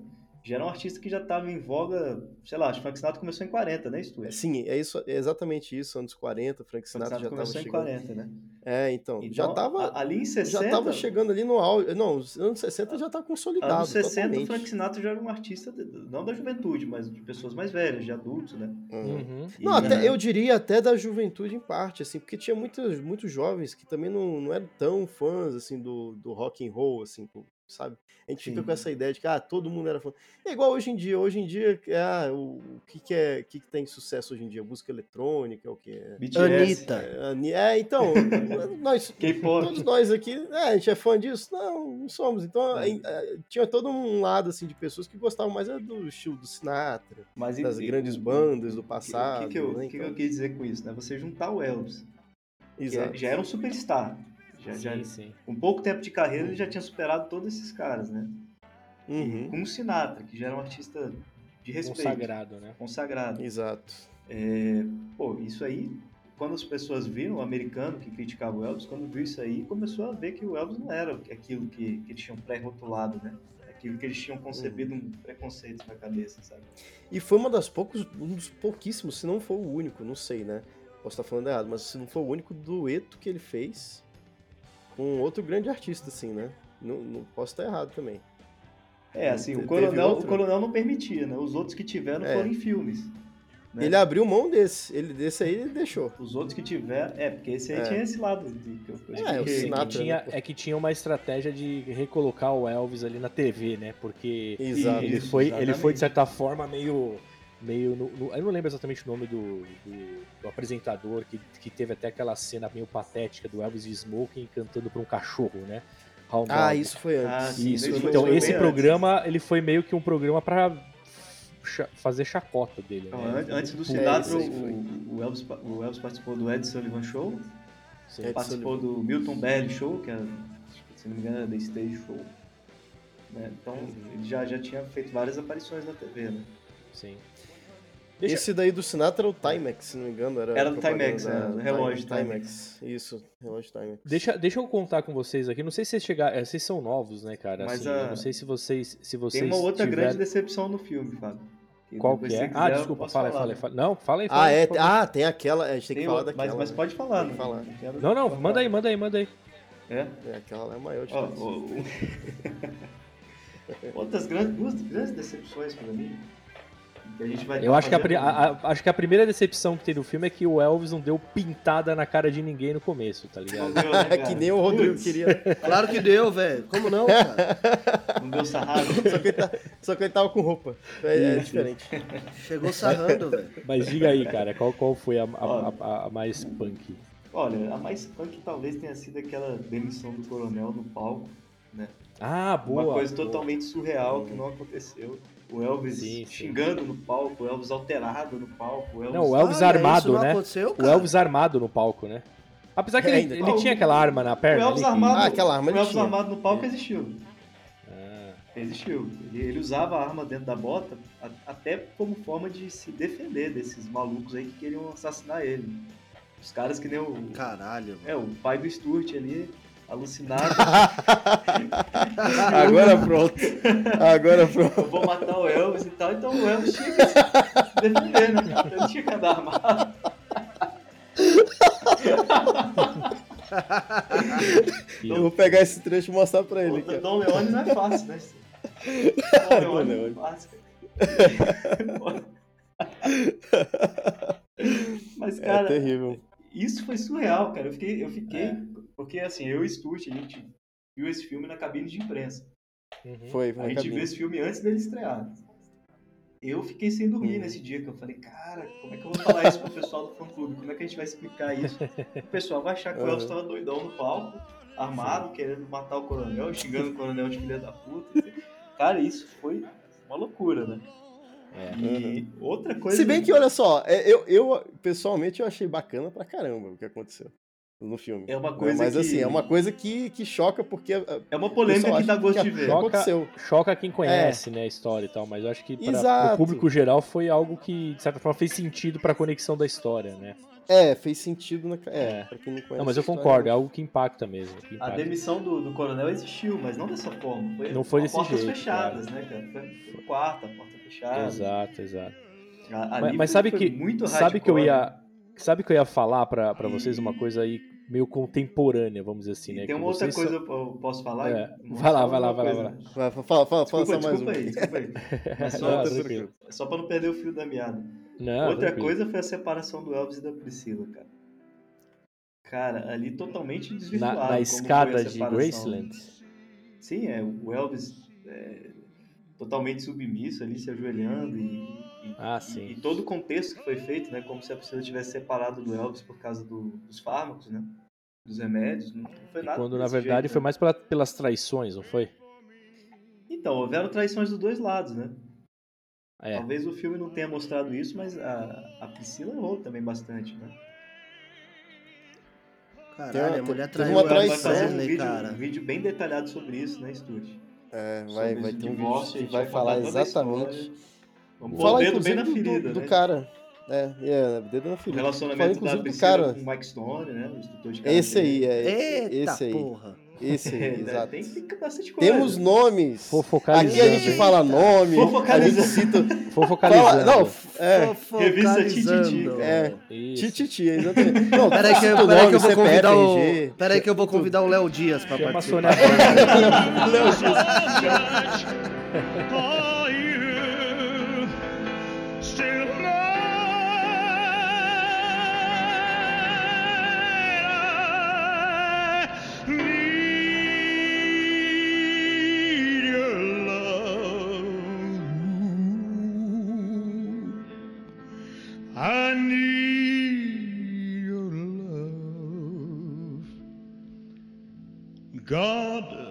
já era um artista que já estava em voga, sei lá, acho que o Frank Sinatra começou em 40, né, Stuart? Sim, é, isso, é exatamente isso, anos 40, Frank Frank Sinatra já Sinatra tava começou em chegando. 40, né? É, então, já Então, tava, a- ali em 60, já tava chegando ali no auge. Não, os anos 60 já tá consolidado anos 60, o totalmente. Frank Sinatra já era um artista, de- não da juventude, mas de pessoas mais velhas, de adultos, né? Uhum. Uhum. Não, E, até, né, eu diria até da juventude em parte, assim, porque tinha muitos, muitos jovens que também não, não eram tão fãs, assim, do, do rock and roll, assim, sabe? A gente fica Sim. com essa ideia de que ah, todo mundo era fã. É igual hoje em dia. Hoje em dia, ah, o, o que, que é o que, que tem sucesso hoje em dia? Música eletrônica, o que é? BTS, Anitta. É, Ani- é, então, nós, todos nós aqui, é, a gente é fã disso? Não, não somos. Então, É. tinha todo um lado, assim, de pessoas que gostavam mais é, do estilo do Sinatra, Mas das e- grandes bandas do passado, O que, que, eu, né? o que Então, eu quis dizer com isso, né? Você juntar o Elvis, que é- exato. já era um superstar. Já, já, Sim, sim. com pouco tempo de carreira, ele já tinha superado todos esses caras, né? Uhum, Com o Sinatra, que já era um artista de respeito. Consagrado, né? Consagrado. exato. É, pô, isso aí, quando as pessoas viram, o americano que criticava o Elvis, quando viu isso aí, começou a ver que o Elvis não era aquilo que, que eles tinham pré-rotulado, né? Aquilo que eles tinham concebido um preconceito na cabeça, sabe? E foi uma das poucos, um dos pouquíssimos, se não for o único, não sei, né? Posso estar falando errado, mas se não for o único dueto que ele fez com outro grande artista, assim, né? Não, não posso estar errado também. É, assim, o coronel, o outro? coronel não permitia, né? Os outros que tiveram É. foram em filmes. né? Ele abriu mão desse, ele desse aí ele deixou. Os outros que tiveram. É, porque esse aí É. tinha esse lado de, que É, o expliquei. Que Sinatra. tinha, né? é que tinha uma estratégia de recolocar o Elvis ali na TV, né? Porque Exato. ele foi, ele foi de certa forma meio. Meio no- no- eu não lembro exatamente o nome do, do- do apresentador que, que teve até aquela cena meio patética do Elvis Smoking cantando pra um cachorro, né? Hound Ah, Dog. isso foi Ah, antes. sim, Isso, Isso foi- então esse programa ele foi meio que um programa pra cha- fazer chacota dele. Então, né? an- antes do Sinatra, o, o, Elvis, o Elvis participou do Ed Sullivan Show, sim. Ed participou do Milton Berle Show, que era, se não me engano, era The Stage Show. né? Então, Uhum. ele já, já tinha feito várias aparições na TV, né? sim. Deixa- Esse daí do Sinatra era o Timex, se não me engano. Era, Era do propaganda Timex, da- do relógio Time- Timex. Isso, relógio Timex. Deixa, deixa eu contar com vocês aqui. Não sei se vocês chegaram. Vocês são novos, né, cara? Mas Assim, a- Eu não sei se vocês. Se vocês Tem uma outra tiveram... grande decepção no filme, Fábio. que Qual que é? Ah, quiser, eu desculpa, fala aí, falar, fala aí. né? Não, fala aí. fala Ah, é, ah, tem aquela, a gente tem que Tem falar outra- daquela. mas, mas né? pode falar, que né? falar. Não, não, manda aí, falar. manda aí, manda aí. É? É, aquela lá é maior de Ó, todas. o- o- Outras grandes, duas grandes decepções pra mim. Eu tá acho que a, a- a- acho que a primeira decepção que tem no filme é que o Elvis não deu pintada na cara de ninguém no começo, tá ligado? Não deu, né, É que nem o Rodrigo Putz, queria. Claro que deu, velho. Como não, cara? Não deu sarrado. Só que ele, tá- só que ele tava com roupa. É, é diferente. Chegou sarrando, velho. Mas diga aí, cara, qual, qual foi a, a- Ó. a- a mais punk? Olha, a mais punk talvez tenha sido aquela demissão do coronel no palco. Ah, boa. Uma coisa boa. totalmente surreal que não aconteceu. O Elvis Sim, sim. xingando no palco, o Elvis alterado no palco, o Elvis... Não, o Elvis Ah, armado, isso não né? aconteceu, O cara? Elvis armado no palco, né? Apesar que É, ele, ele tinha o- aquela arma na O perna. Elvis ali armado, Ah, aquela arma o Elvis tinha. armado no palco existiu. Ah, Existiu. Ele, ele usava a arma dentro da bota a- até como forma de se defender desses malucos aí que queriam assassinar ele. Os caras que nem o... Caralho. É, o pai do Stuart ali, alucinado. Agora pronto. Agora pronto. eu vou matar o Elvis e tal. Então o Elvis que se defender, né? cara? Ele que andar armado. Eu vou pegar esse trecho e mostrar pra ele, O. Dom Leone não é fácil, né? Dom Leone não é fácil. cara. Mas, É cara, terrível. isso foi surreal, cara. Eu fiquei, eu fiquei É. porque assim, eu e Stuart, a gente viu esse filme na cabine de imprensa. uhum. Foi, A foi gente cabine. viu esse filme antes dele estrear. Eu fiquei sem dormir Uhum. nesse dia, que eu falei, cara, como é que eu vou falar isso pro pessoal do fã clube? Como é que a gente vai explicar isso? O pessoal vai achar que o Uhum. Elvis tava doidão no palco, armado, querendo matar o coronel, xingando o coronel de filha da puta. Cara, isso foi uma loucura, né? É. E outra coisa. Se bem que, olha só, é, eu, eu pessoalmente eu achei bacana pra caramba o que aconteceu no filme. É uma Né? coisa Mas que- assim, é uma coisa que, que choca porque a- É uma polêmica que dá gosto que de ver. choca- Choca, aconteceu. choca quem conhece, né, a história e tal, mas eu acho que para o público geral foi algo que, de certa forma, fez sentido pra conexão da história, né? é, fez sentido na. É, É. pra quem não conhece. Não, mas eu a concordo, é algo que impacta mesmo. que A impacta. demissão do, do coronel existiu, mas não dessa forma. Foi Não foi a desse portas jeito, fechadas, né, cara? Foi no quarto, a porta fechada. Exato, exato. A- Mas, ali mas foi- sabe que muito sabe que eu ia né? sabe que eu ia falar pra vocês uma coisa aí meio contemporânea, vamos dizer assim, E né? tem uma outra coisa que eu posso falar? É. Vai lá, só vai lá, vai lá, vai lá. Vai, fala, fala, fala Desculpa, só mais um. aí, desculpa aí. Não, só, tranquilo. só pra não perder o fio da meada. Não, Outra tranquilo. coisa foi a separação do Elvis e da Priscila, cara. Cara, ali totalmente desvirtuado. na, na escada de. Graceland. Sim, é, o Elvis é, totalmente submisso ali, se ajoelhando e, e, Ah, e- sim. e todo o contexto que foi feito, né? Como se a Priscila tivesse separado do Elvis por causa do- dos fármacos, né? Dos remédios, não foi nada Quando na verdade jeito, foi né? mais pela- pelas traições, não foi? Então, houveram traições dos dois lados, né? É. Talvez o filme não tenha mostrado isso, mas a, a Priscila errou também bastante, né? Caralho, Tem- a mulher traiu uma o Vai traição, fazer um vídeo, cara. um vídeo bem detalhado sobre isso, né, Stuart? É, vai, Sobre vai ter um vídeo que vai falar exatamente. Vamos Falar pôr o dedo inclusive bem na do- ferida, do, do né? cara. É, é, dedo na O ferida. Fala relacionamento da inclusive do Priscila cara. com o Mike Stone, né? O instrutor de Esse aí, é. Eita esse aí. porra. Esse aí, É, exato. Tem, tem bastante coisa. Temos nomes. Fofocalizando. Aqui a gente fala nome, Fofocalizando. cita. Fofocalizando. Fala, não, é. Revista. Tititi. É. Tititi, exatamente. Não, Peraí que, o peraí que eu vou convidar o. Peraí que eu vou convidar o Léo Dias pra participar. Léo Dias. God